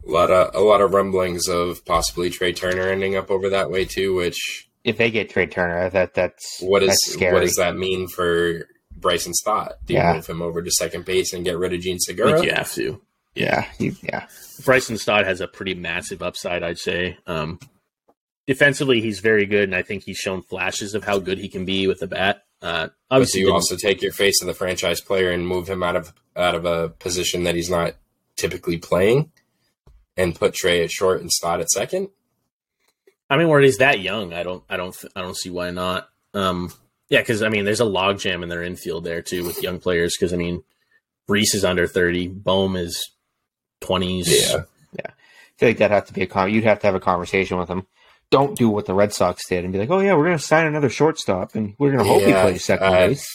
Speaker 2: A lot of a lot of rumblings of possibly Trea Turner ending up over that way too. Which
Speaker 3: If they get Trea Turner, that that's
Speaker 2: what is
Speaker 3: that's scary.
Speaker 2: what does that mean for Bryson Stott? Do you
Speaker 3: Yeah.
Speaker 2: move him over to second base and get rid of Jean
Speaker 1: I think
Speaker 2: Segura?
Speaker 1: you have to.
Speaker 3: yeah, you, yeah.
Speaker 1: Bryson Stott has a pretty massive upside, I'd say. Um, defensively, he's very good, and I think he's shown flashes of how good he can be with the bat. Uh,
Speaker 2: But do
Speaker 1: obviously,
Speaker 2: you also take your face of the franchise player and move him out of out of a position that he's not typically playing, and put Trea at short and Stott at second?
Speaker 1: I mean, where he's that young, I don't, I don't, I don't see why not. Um, yeah, because I mean, there's a logjam in their infield there too with young players. Because I mean, Rhys is under thirty, Bohm is twenties.
Speaker 2: Yeah. yeah.
Speaker 3: I feel like that have to be a con. You'd have to have a conversation with them. Don't do what the Red Sox did and be like, "Oh yeah, we're going to sign another shortstop and we're going to hope he
Speaker 2: Yeah,
Speaker 3: plays second
Speaker 2: uh,
Speaker 3: base."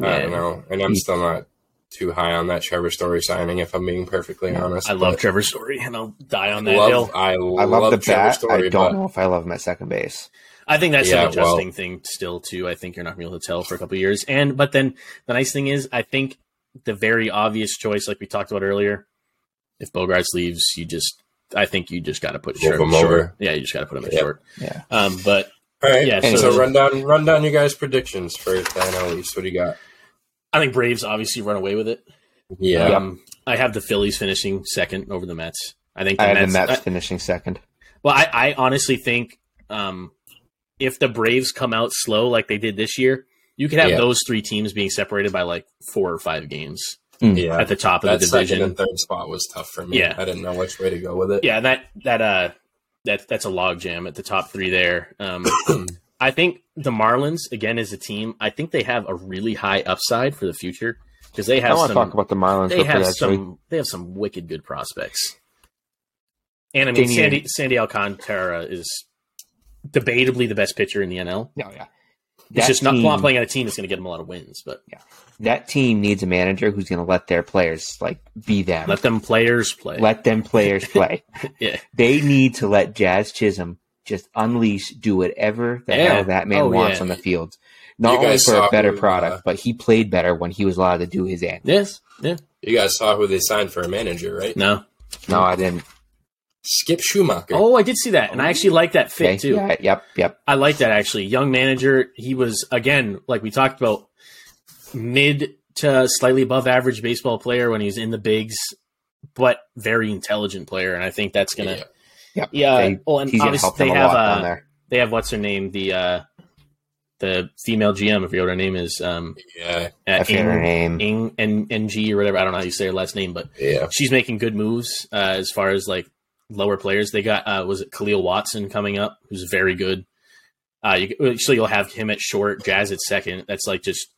Speaker 2: I don't know, and I'm
Speaker 3: He-
Speaker 2: still not too high on that Trevor Story signing. If I'm being perfectly honest,
Speaker 1: I love Trevor Story, and I'll die on that
Speaker 2: love,
Speaker 1: hill.
Speaker 2: I
Speaker 3: I
Speaker 2: love,
Speaker 3: love the
Speaker 2: Trevor
Speaker 3: bat.
Speaker 2: Story,
Speaker 3: I don't
Speaker 2: but
Speaker 3: know if I love him at second base.
Speaker 1: I think that's
Speaker 2: Yeah,
Speaker 1: an adjusting
Speaker 2: well-
Speaker 1: thing still too. I think you're not gonna be able to tell for a couple of years. And but then the nice thing is I think the very obvious choice, like we talked about earlier, if Bogaerts leaves, you just I think you just gotta put
Speaker 2: Move
Speaker 1: short,
Speaker 2: him
Speaker 1: short.
Speaker 2: over.
Speaker 1: Yeah, you just gotta put him at
Speaker 2: Yep.
Speaker 1: short.
Speaker 3: Yeah.
Speaker 1: Um but
Speaker 2: all right.
Speaker 1: Yeah,
Speaker 2: so,
Speaker 1: so-
Speaker 2: run down run down you guys' predictions for the NL East. What do you got?
Speaker 1: I think Braves obviously run away with it.
Speaker 2: Yeah,
Speaker 1: Um I have the Phillies finishing second over the Mets. I think the
Speaker 3: I have
Speaker 1: Mets,
Speaker 3: the Mets
Speaker 1: I-
Speaker 3: finishing second.
Speaker 1: well, I, I honestly think um, if the Braves come out slow like they did this year, you could have
Speaker 2: Yeah.
Speaker 1: those three teams being separated by like four or five games
Speaker 2: Yeah,
Speaker 1: at the top of
Speaker 2: that
Speaker 1: the
Speaker 2: second and third spot was tough for me.
Speaker 1: Yeah.
Speaker 2: I didn't know which way to go with it.
Speaker 1: Yeah, that that uh that that's a logjam at the top three there. Um, (clears throat) I think the Marlins again as a team, I think they have a really high upside for the future because they have.
Speaker 3: I
Speaker 1: have
Speaker 3: want to
Speaker 1: some
Speaker 3: talk about the Marlins.
Speaker 1: they have some they have some wicked good prospects. And I mean,
Speaker 3: They need-
Speaker 1: Sandy Sandy Alcantara is debatably the best pitcher in the NL.
Speaker 3: No, yeah.
Speaker 1: It's
Speaker 3: That
Speaker 1: just not
Speaker 3: team-
Speaker 1: not playing on a team that's going to get him a lot of wins, but
Speaker 3: That team needs a manager who's going to let their players like be them.
Speaker 1: let them players play.
Speaker 3: Let them players (laughs) play.
Speaker 1: yeah,
Speaker 3: they need to let Jazz Chisholm just unleash, do whatever the
Speaker 1: Yeah.
Speaker 3: hell that man
Speaker 1: Oh,
Speaker 3: wants
Speaker 1: yeah.
Speaker 3: on the field. Not
Speaker 2: You
Speaker 3: only for a better
Speaker 2: who,
Speaker 3: product,
Speaker 2: uh,
Speaker 3: but he played better when he was allowed to do his end.
Speaker 1: yes, yeah,
Speaker 2: You guys saw who they signed for a manager, right?
Speaker 1: no.
Speaker 3: No, I didn't.
Speaker 2: Skip Schumaker.
Speaker 1: Oh, I did see that, and I actually like that fit
Speaker 3: Okay,
Speaker 1: too.
Speaker 3: yeah, yep, yep.
Speaker 1: I like that actually. Young manager. He was again, like we talked about, mid to slightly above average baseball player when he's in the bigs, but very intelligent player, and I think that's gonna.
Speaker 2: Yeah.
Speaker 3: Yep.
Speaker 1: Yeah.
Speaker 3: They-
Speaker 1: well, and
Speaker 3: He's going to
Speaker 1: obviously they have
Speaker 3: lot
Speaker 1: uh,
Speaker 3: there.
Speaker 1: they have what's her name the uh the female GM. I forget what her name is. Um,
Speaker 2: Yeah,
Speaker 3: I
Speaker 1: uh,
Speaker 3: forget her
Speaker 1: Ing,
Speaker 3: name.
Speaker 1: Ing N N G or whatever. I don't know how you say her last name, but
Speaker 2: yeah.
Speaker 1: she's making good moves uh, as far as like lower players. They got uh, was it Kahlil Watson coming up, who's very good. Uh, you, so you'll have him at short, Jazz at second. That's like just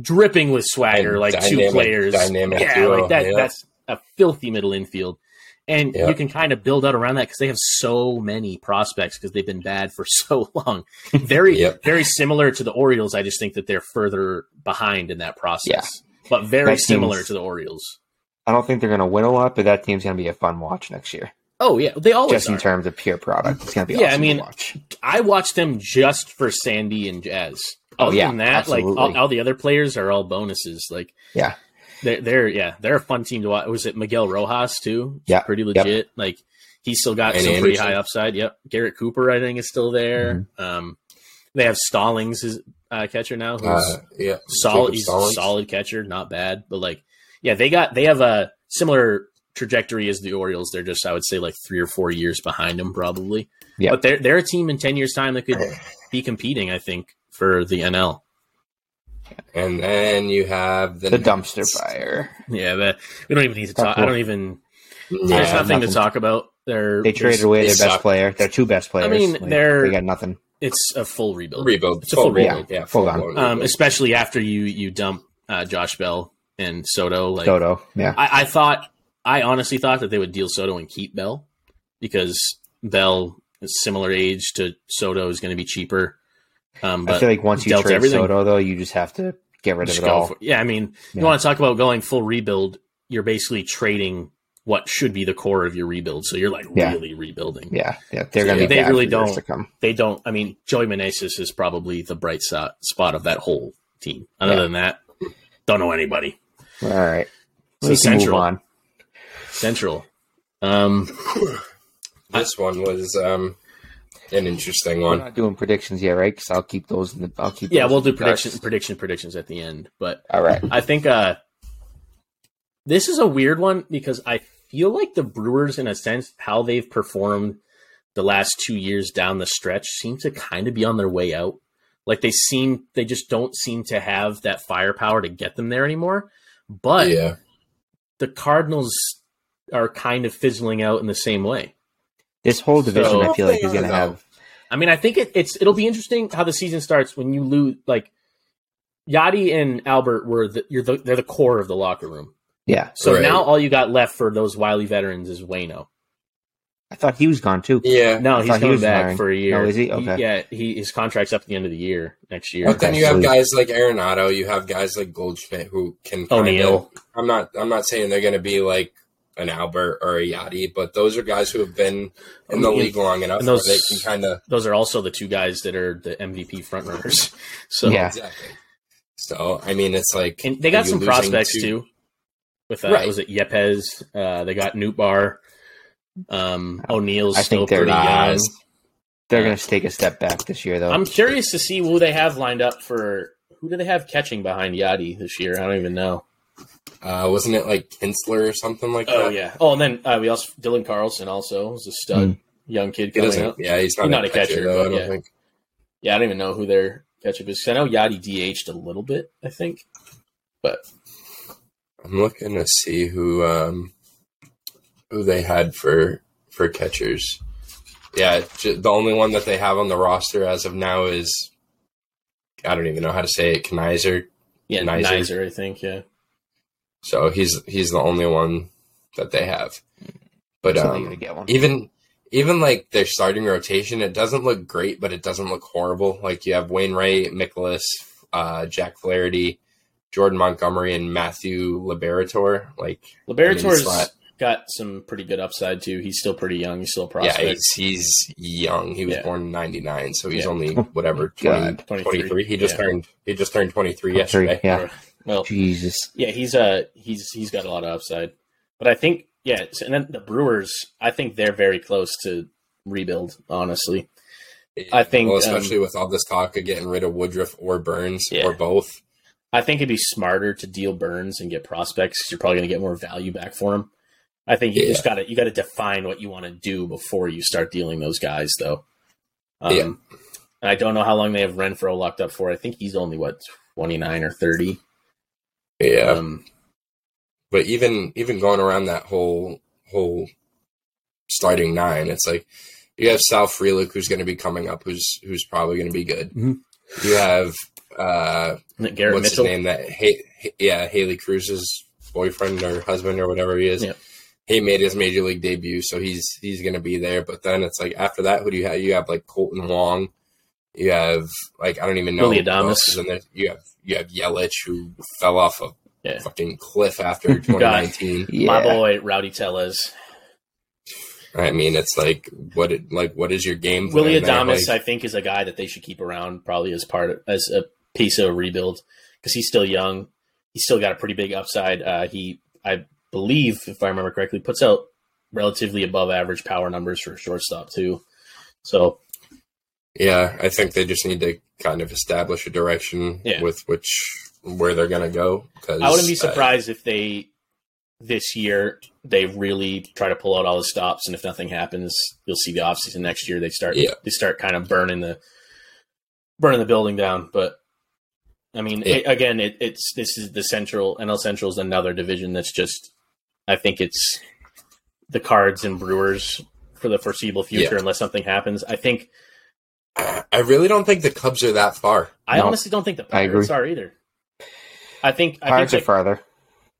Speaker 1: dripping with swagger,
Speaker 2: And
Speaker 1: like two players.
Speaker 2: dynamic
Speaker 1: yeah,
Speaker 2: duo,
Speaker 1: like that.
Speaker 2: yeah.
Speaker 1: That's a filthy middle infield, and
Speaker 2: Yeah.
Speaker 1: you can kind of build out around that because they have so many prospects because they've been bad for (laughs) so long. Very,
Speaker 2: Yep.
Speaker 1: very similar to the Orioles. I just think that they're further behind in that process, but very
Speaker 3: That
Speaker 1: similar
Speaker 3: seems-
Speaker 1: to the Orioles.
Speaker 3: I don't think they're going to win a lot, but that team's going to be a fun watch next year.
Speaker 1: Oh yeah, they always
Speaker 3: Just in
Speaker 1: are.
Speaker 3: terms of pure product, it's going to be
Speaker 1: Yeah,
Speaker 3: awesome
Speaker 1: I mean,
Speaker 3: to watch.
Speaker 1: I watched them just for Sandy and Jazz.
Speaker 3: Oh,
Speaker 1: Other
Speaker 3: yeah,
Speaker 1: than that, like all, all the other players are all bonuses. Like
Speaker 3: Yeah,
Speaker 1: they're, they're yeah, they're a fun team to watch. Was it Miguel Rojas too?
Speaker 3: Yeah,
Speaker 1: pretty
Speaker 3: yep.
Speaker 1: legit. Like he's still got
Speaker 2: And
Speaker 1: some pretty high upside. Yep, Garrett Cooper I think is still there.
Speaker 3: Mm-hmm.
Speaker 1: Um, they have Stallings as uh, catcher now, who's
Speaker 2: Uh, yeah.
Speaker 1: solid.
Speaker 2: Jacob
Speaker 1: He's
Speaker 2: Stallings.
Speaker 1: a solid catcher, not bad. But like, yeah, they got they have a similar trajectory as the Orioles. They're just I would say like three or four years behind them probably.
Speaker 3: Yeah.
Speaker 1: but they're they're a team in ten years time that could be competing. I think for the NL.
Speaker 2: And then you have the,
Speaker 3: the dumpster fire.
Speaker 1: Yeah, but we don't even need to talk. I don't even. There's
Speaker 2: Yeah,
Speaker 1: nothing, to talk about. They're
Speaker 3: They traded away
Speaker 2: they
Speaker 3: their best
Speaker 2: suck.
Speaker 3: player, their two best players.
Speaker 1: I mean,
Speaker 3: Like,
Speaker 1: they're-
Speaker 3: they got nothing.
Speaker 1: It's a full rebuild.
Speaker 2: rebuild.
Speaker 1: It's a full
Speaker 2: Full
Speaker 1: rebuild.
Speaker 2: Yeah,
Speaker 3: Full on.
Speaker 2: blown
Speaker 1: Um, especially after you you dump uh, Josh Bell and Soto. Like
Speaker 3: Dodo, yeah.
Speaker 1: I, I thought, I honestly thought that they would deal Soto and keep Bell because Bell is similar age to Soto is going to be cheaper. Um, but
Speaker 3: I feel like once you trade
Speaker 1: everything.
Speaker 3: Soto, though, you just have to get rid of it all.
Speaker 1: for- yeah, I mean,
Speaker 3: Yeah.
Speaker 1: you want to talk about going full rebuild? You're basically trading what should be the core of your rebuild. So you're like
Speaker 3: Yeah.
Speaker 1: really rebuilding.
Speaker 3: Yeah, yeah, they're going to
Speaker 2: Yeah,
Speaker 3: be
Speaker 1: they really don't.
Speaker 3: to come.
Speaker 1: They don't. I mean, Joey Meneses is probably the bright so- spot of that whole team. Other
Speaker 3: Yeah.
Speaker 1: than that, don't know anybody.
Speaker 3: All right,
Speaker 1: So
Speaker 3: we can move
Speaker 1: Central.
Speaker 3: on.
Speaker 1: Central. Um,
Speaker 2: this one was um, an interesting
Speaker 3: We're
Speaker 2: one.
Speaker 3: not doing predictions yet, right? Because I'll keep those in the. I'll keep.
Speaker 1: yeah, we'll do
Speaker 3: the
Speaker 1: prediction, prediction, predictions at the end. But
Speaker 3: All right.
Speaker 1: I think uh, this is a weird one because I feel like the Brewers, in a sense, how they've performed the last two years down the stretch, seem to kind of be on their way out. Like they seem, they just don't seem to have that firepower to get them there anymore. But
Speaker 2: yeah,
Speaker 1: the Cardinals are kind of fizzling out in the same way.
Speaker 3: This whole division,
Speaker 1: So-
Speaker 3: I feel like, is going to have.
Speaker 1: I mean, I think it, it's it'll be interesting how the season starts when you lose. Like Yadi and Albert were the, you're the, they're the core of the locker room.
Speaker 3: Yeah,
Speaker 1: So
Speaker 2: Right.
Speaker 1: now all you got left for those wily veterans is Wayno.
Speaker 3: I thought he was gone too.
Speaker 2: yeah.
Speaker 1: No,
Speaker 3: I
Speaker 1: he's
Speaker 3: thought he
Speaker 1: coming
Speaker 3: was
Speaker 1: back
Speaker 3: retiring.
Speaker 1: for a year.
Speaker 3: Oh, is he? Okay.
Speaker 1: yeah, he his contract's up at the end of the year next year.
Speaker 2: But then
Speaker 3: Okay,
Speaker 2: you have guys like Arenado, you have guys like Goldschmidt who can kinda- I'm not I'm not saying they're going to be like an Albert or a Yadi, but those are guys who have been in the
Speaker 1: And-
Speaker 2: league long enough
Speaker 1: and
Speaker 2: where
Speaker 1: those-
Speaker 2: they can kind of
Speaker 1: Those are also the two guys that are the MVP frontrunners. (laughs) So
Speaker 3: Yeah.
Speaker 2: exactly. So I mean, it's like
Speaker 1: and they got some prospects
Speaker 2: to-
Speaker 1: too. With uh,
Speaker 2: Right.
Speaker 1: was it Yepez? Uh, they got Nootbaar. Um, O'Neill's
Speaker 3: I
Speaker 1: still
Speaker 3: think they're
Speaker 1: pretty young.
Speaker 2: guys.
Speaker 3: They're going to take a step back this year, though.
Speaker 1: I'm curious to see who they have lined up for. Who do they have catching behind Yadi this year? I don't even know.
Speaker 2: Uh, wasn't it like Kinsler or something like that?
Speaker 1: Oh yeah. Oh, and then uh, we also Dylan Carlson also was a stud.
Speaker 3: Mm.
Speaker 1: young kid coming
Speaker 2: doesn't.
Speaker 1: up.
Speaker 2: Yeah, he's not,
Speaker 1: He's not
Speaker 2: a
Speaker 1: a
Speaker 2: catcher,
Speaker 1: catcher,
Speaker 2: though. I don't
Speaker 1: yeah.
Speaker 2: think.
Speaker 1: Yeah, I don't even know who their catcher is. 'cause I know Yadi DH'd a little bit, I think, but
Speaker 2: I'm looking to see who um who they had for for catchers. Yeah, ju- the only one that they have on the roster as of now is I don't even know how to say it, Knizer.
Speaker 1: yeah,
Speaker 2: Nizer.
Speaker 1: Nizer, I think. Yeah,
Speaker 2: So he's he's the only one that they have. But
Speaker 3: So they're
Speaker 2: um,
Speaker 3: get one.
Speaker 2: even even like their starting rotation, it doesn't look great, but it doesn't look horrible. Like you have Wainwright, Mikolas, uh, Jack Flaherty, Jordan Montgomery, and Matthew Liberatore. Like I mean, it's
Speaker 1: Liberatore's
Speaker 2: not-
Speaker 1: got some pretty good upside too. He's still pretty young. He's still a
Speaker 2: yeah, he's, he's young. He was
Speaker 1: Yeah.
Speaker 2: born in '99, so he's
Speaker 1: Yeah.
Speaker 2: only whatever
Speaker 3: God. (laughs)
Speaker 2: 20,
Speaker 1: 23.
Speaker 2: 23. He just
Speaker 1: Yeah.
Speaker 2: turned he just turned 23
Speaker 3: Three,
Speaker 2: yesterday.
Speaker 3: Yeah.
Speaker 1: Well,
Speaker 3: Jesus.
Speaker 1: yeah, he's uh he's he's got a lot of upside. But I think yeah, and then the Brewers, I think they're very close to rebuild. Honestly, I think,
Speaker 2: well,
Speaker 1: um,
Speaker 2: especially with all this talk of getting rid of Woodruff or Burnes
Speaker 1: Yeah.
Speaker 2: or both.
Speaker 1: I think it'd be smarter to deal Burnes and get prospects. 'cause You're probably going to get more value back for him. I think you
Speaker 2: Yeah.
Speaker 1: just got to you got to define what you want to do before you start dealing those guys, though. Um,
Speaker 2: Yeah.
Speaker 1: And I don't know how long they have Renfroe locked up for. I think he's only what 29 or 30.
Speaker 2: Yeah,
Speaker 1: Um,
Speaker 2: but even even going around that whole whole starting nine, it's like you have Sal Frelick who's going to be coming up, who's who's probably going to be good.
Speaker 3: Mhm.
Speaker 2: You have uh,
Speaker 1: Garrett
Speaker 2: what's
Speaker 1: Mitchell.
Speaker 2: his name? That hey, yeah, Haley Cruz's boyfriend or husband or whatever he is.
Speaker 1: Yep.
Speaker 2: He made his major league debut, so he's he's going to be there. But then it's like after that, who do you have? You have like Kolten Wong. You have like I don't even know
Speaker 1: Willy
Speaker 2: who else
Speaker 1: Adames.
Speaker 2: is in there. You have you have Yelich who fell off a
Speaker 1: Yeah.
Speaker 2: fucking cliff after (laughs) 2019.
Speaker 3: Yeah.
Speaker 1: My boy Rowdy Tellez.
Speaker 2: I mean, it's like what it, like what is your game? plan
Speaker 1: Willie? Adames,
Speaker 2: Like,
Speaker 1: I think, is a guy that they should keep around probably as part of, as a piece of a rebuild because he's still young. He's still got a pretty big upside. Uh, he, I believe, if I remember correctly, puts out relatively above average power numbers for a shortstop too. So
Speaker 2: yeah, I think they just need to kind of establish a direction
Speaker 1: Yeah.
Speaker 2: with which where they're gonna go. Because
Speaker 1: I wouldn't be surprised if they this year they really try to pull out all the stops, and if nothing happens, you'll see the offseason next year. They start
Speaker 2: Yeah.
Speaker 1: they start kind of burning the burning the building down. But I mean,
Speaker 2: Yeah.
Speaker 1: it, again, it, it's this is the central NL Central is another division that's just I think it's the Cards and Brewers for the foreseeable future, unless something happens. I think
Speaker 2: I really don't think the Cubs are that far.
Speaker 1: I
Speaker 3: No,
Speaker 1: honestly don't think the
Speaker 3: I agree.
Speaker 1: Pirates are either. I think I
Speaker 3: Pirates
Speaker 1: think
Speaker 3: are farther.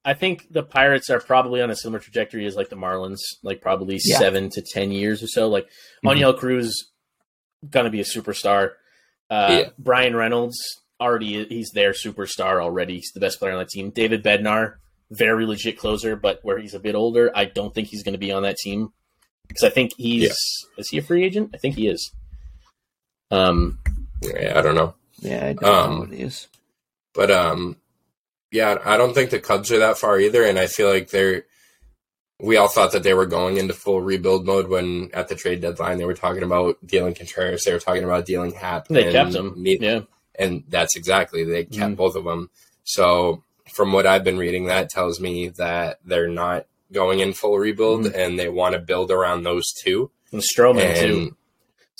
Speaker 1: I think the Pirates are probably on a similar trajectory as like the Marlins, like probably
Speaker 3: Yeah.
Speaker 1: seven to ten years or so. Like
Speaker 3: Mhm.
Speaker 1: Oneil Cruz, gonna be a superstar. Uh,
Speaker 2: Yeah.
Speaker 1: Bryan Reynolds already he's their superstar already. He's the best player on that team. David Bednar, very legit closer, but where he's a bit older, I don't think he's going to be on that team because I think he's is he a free agent? I think he is. Um,
Speaker 2: Yeah, I don't know,
Speaker 3: Yeah, I don't
Speaker 2: Um,
Speaker 3: know what it is.
Speaker 2: but um, yeah, I don't think the Cubs are that far either. And I feel like they're. We all thought that they were going into full rebuild mode when at the trade deadline they were talking about dealing Contreras, they were talking about dealing Happ.
Speaker 1: they
Speaker 2: and
Speaker 1: kept him.
Speaker 2: ne-
Speaker 1: yeah,
Speaker 2: and that's exactly they kept
Speaker 1: Mhm.
Speaker 2: both of them. So from what I've been reading, that tells me that they're not going in full rebuild
Speaker 1: Mm-hmm.
Speaker 2: and they want to build around those two.
Speaker 1: and Stroman
Speaker 2: And
Speaker 1: too.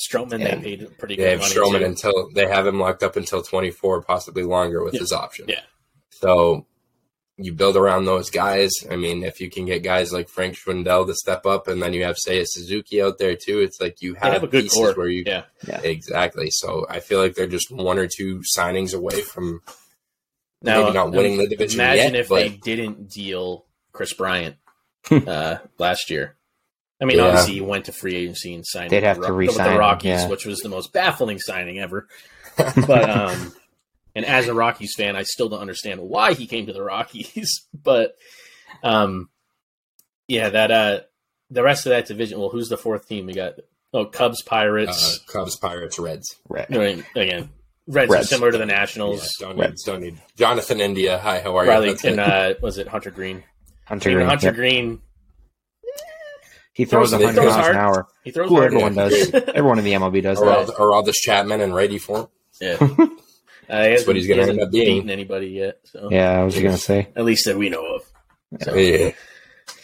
Speaker 1: Stroman
Speaker 2: Yeah.
Speaker 1: they paid pretty
Speaker 2: they
Speaker 1: good
Speaker 2: have
Speaker 1: money
Speaker 2: Stroman
Speaker 1: too.
Speaker 2: until they have him locked up until twenty four, possibly longer with
Speaker 1: Yeah.
Speaker 2: his option.
Speaker 1: Yeah.
Speaker 2: So you build around those guys. I mean, if you can get guys like Frank Schwindel to step up, and then you have say a Suzuki out there too, it's like you have,
Speaker 1: have a good
Speaker 2: pieces
Speaker 1: core.
Speaker 2: where you
Speaker 1: Yeah,
Speaker 2: exactly. So I feel like they're just one or two signings away from
Speaker 1: Now,
Speaker 2: maybe not winning the division
Speaker 1: Imagine
Speaker 2: yet,
Speaker 1: if
Speaker 2: but
Speaker 1: they didn't deal Kris Bryant (laughs) uh, last year. I mean,
Speaker 2: Yeah.
Speaker 1: obviously, he went to free agency and signed.
Speaker 3: They'd have
Speaker 1: the
Speaker 3: to
Speaker 1: Ro-
Speaker 3: re-sign
Speaker 1: with the Rockies,
Speaker 3: yeah.
Speaker 1: which was the most baffling signing ever. (laughs) But um, and as a Rockies fan, I still don't understand why he came to the Rockies. (laughs) but um, yeah, that uh, the rest of that division. Well, who's the fourth team? We got oh Cubs,
Speaker 2: uh,
Speaker 1: Pirates.
Speaker 2: Cubs, Pirates, Reds.
Speaker 3: Right.
Speaker 1: I mean, again, Reds, are
Speaker 3: Reds.
Speaker 1: similar to the
Speaker 2: Yeah,
Speaker 1: Nationals.
Speaker 2: don't need,
Speaker 3: Reds.
Speaker 2: don't need Jonathan India. Hi, how are you?
Speaker 1: Riley and uh, was it Hunter Greene?
Speaker 3: Hunter Greene.
Speaker 1: Hunter
Speaker 3: yep.
Speaker 1: Greene,
Speaker 3: He throws
Speaker 1: throws-
Speaker 3: 100 miles
Speaker 1: hard.
Speaker 3: an hour.
Speaker 1: he throws
Speaker 3: Who
Speaker 1: hard.
Speaker 3: everyone
Speaker 2: Yeah.
Speaker 3: does. (laughs) Everyone in the MLB does that.
Speaker 2: Aroldis, Aroldis Chapman and righty form.
Speaker 1: Yeah. (laughs) Uh, he hasn't-
Speaker 2: what he's gonna
Speaker 1: hasn't
Speaker 2: end up being.
Speaker 1: anybody yet. So
Speaker 3: Yeah, I was gonna say.
Speaker 1: at least that we know of. So,
Speaker 2: Yeah.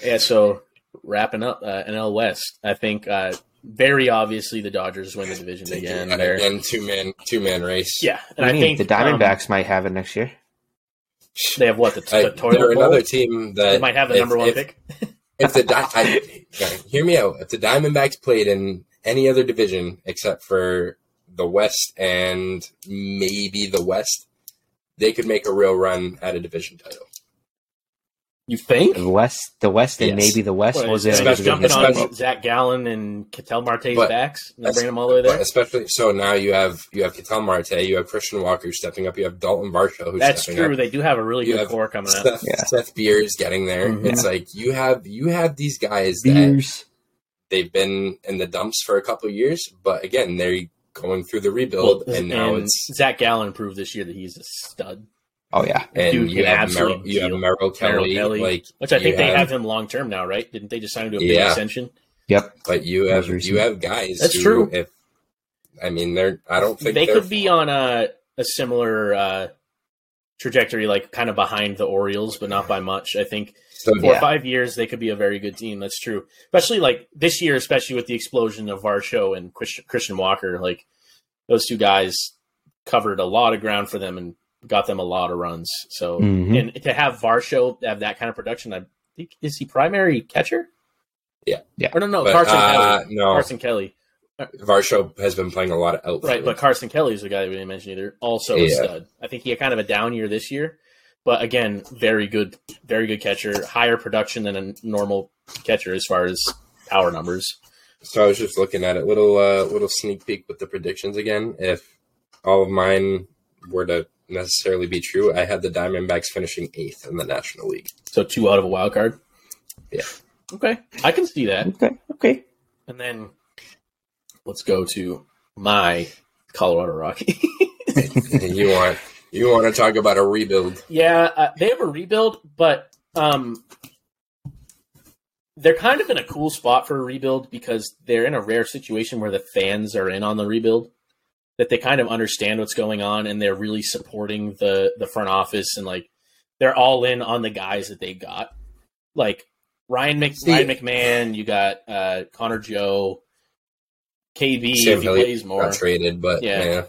Speaker 1: yeah. So wrapping up uh, NL West, I think uh, very obviously the Dodgers win the division again.
Speaker 2: and
Speaker 1: They're-
Speaker 2: again, two man, two man race.
Speaker 1: yeah, and
Speaker 3: I
Speaker 1: I
Speaker 3: mean,
Speaker 1: think
Speaker 3: the
Speaker 1: um,
Speaker 3: Diamondbacks might have it next year.
Speaker 1: they have what the,
Speaker 2: I,
Speaker 1: the
Speaker 2: they're
Speaker 1: bowl.
Speaker 2: another team that
Speaker 1: They might have the
Speaker 2: if-
Speaker 1: number one
Speaker 2: if,
Speaker 1: pick. (laughs)
Speaker 2: If the Di- I, hear me out, if the Diamondbacks played in any other division except for the West and maybe the West, they could make a real run at a division title.
Speaker 1: You think?
Speaker 3: The West, the West, and
Speaker 2: Yes.
Speaker 3: maybe the West
Speaker 1: What,
Speaker 3: was
Speaker 1: is
Speaker 3: in
Speaker 1: it
Speaker 3: the
Speaker 1: jumping
Speaker 2: especially-
Speaker 1: on Zach Gallen and Ketel Marte's
Speaker 2: But-
Speaker 1: backs and they're bringing them all the way there.
Speaker 2: especially so now you have you have Ketel Marte, you have Christian Walker stepping up, you have Dalton Varsho who's
Speaker 1: That's
Speaker 2: stepping
Speaker 1: true.
Speaker 2: up.
Speaker 1: They do have a really
Speaker 2: You
Speaker 1: good core coming up.
Speaker 2: Seth,
Speaker 3: Yeah.
Speaker 2: Seth Beers getting there.
Speaker 1: Mhm.
Speaker 2: It's like you have you have these guys that
Speaker 3: Beers.
Speaker 2: they've been in the dumps for a couple of years, but again they're going through the rebuild,
Speaker 1: Well,
Speaker 2: and now
Speaker 1: and
Speaker 2: it's
Speaker 1: Zach Gallen proved this year that he's a stud,
Speaker 3: Oh yeah,
Speaker 2: and
Speaker 1: dude
Speaker 2: you have
Speaker 1: absolutely
Speaker 2: Merrill, you have. Merrill Kelly,
Speaker 1: Kelly.
Speaker 2: like
Speaker 1: which I
Speaker 2: you
Speaker 1: think they have him long term now, right? Didn't they just sign him to a big
Speaker 2: Yeah.
Speaker 1: extension?
Speaker 3: yep.
Speaker 2: But you have you have guys.
Speaker 1: That's
Speaker 2: who,
Speaker 1: true.
Speaker 2: If I mean, they're I don't think
Speaker 1: They
Speaker 2: they're-
Speaker 1: could be on a a similar uh, trajectory, like kind of behind the Orioles, but not by much. I think
Speaker 2: So,
Speaker 1: four
Speaker 3: Yeah.
Speaker 1: or five years they could be a very good team. That's true, especially like this year, especially with the explosion of Varsho and Christian, Christian Walker. Like those two guys covered a lot of ground for them and got them a lot of runs. So
Speaker 3: Mhm.
Speaker 1: and to have Varsho have that kind of production, I think is he primary catcher?
Speaker 2: Yeah.
Speaker 3: Yeah.
Speaker 1: Or no, no,
Speaker 2: but,
Speaker 1: Carson
Speaker 2: uh,
Speaker 1: Kelly.
Speaker 2: no,
Speaker 1: Carson Kelly.
Speaker 2: Varsho has been playing a lot of outfield.
Speaker 1: Right, but Carson Kelly is the guy that we didn't mention either. Also a stud. I think he had kind of a down year this year, but again, very good, very good catcher. Higher production than a normal catcher as far as power numbers.
Speaker 2: So I was just looking at it, little uh, little sneak peek with the predictions again. If all of mine were to necessarily be true, I had the Diamondbacks finishing eighth in the National League.
Speaker 1: So two out of a wild card.
Speaker 2: Yeah.
Speaker 1: Okay, I can see that.
Speaker 3: Okay, okay.
Speaker 1: And then let's go to my Colorado Rocky. (laughs)
Speaker 2: you want you want to talk about a rebuild?
Speaker 1: Yeah, uh, they have a rebuild, but um, they're kind of in a cool spot for a rebuild because they're in a rare situation where the fans are in on the rebuild. That they kind of understand what's going on and they're really supporting the the front office and like they're all in on the guys that they got. Like Ryan Mc,
Speaker 2: See-
Speaker 1: Ryan McMahon, you got uh, Connor Joe, KB
Speaker 2: Sam
Speaker 1: if he
Speaker 2: Hilliard
Speaker 1: plays more,
Speaker 2: traded, but
Speaker 1: Yeah.
Speaker 2: yeah.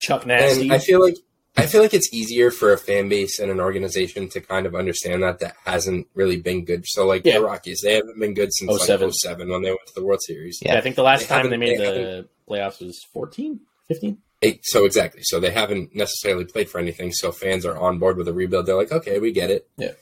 Speaker 1: Chuck Nasty.
Speaker 2: And I feel like I feel like it's easier for a fan base and an organization to kind of understand that that hasn't really been good. So like
Speaker 1: Yeah.
Speaker 2: the Rockies, they haven't been good since
Speaker 1: 07.
Speaker 2: like 07 when they went to the World Series.
Speaker 1: yeah, I think the last
Speaker 2: They
Speaker 1: time they made
Speaker 2: they
Speaker 1: the playoffs was 14, 15.
Speaker 2: It- so exactly. So they haven't necessarily played for anything. So fans are on board with a rebuild. They're like, okay, we get it.
Speaker 1: Yeah.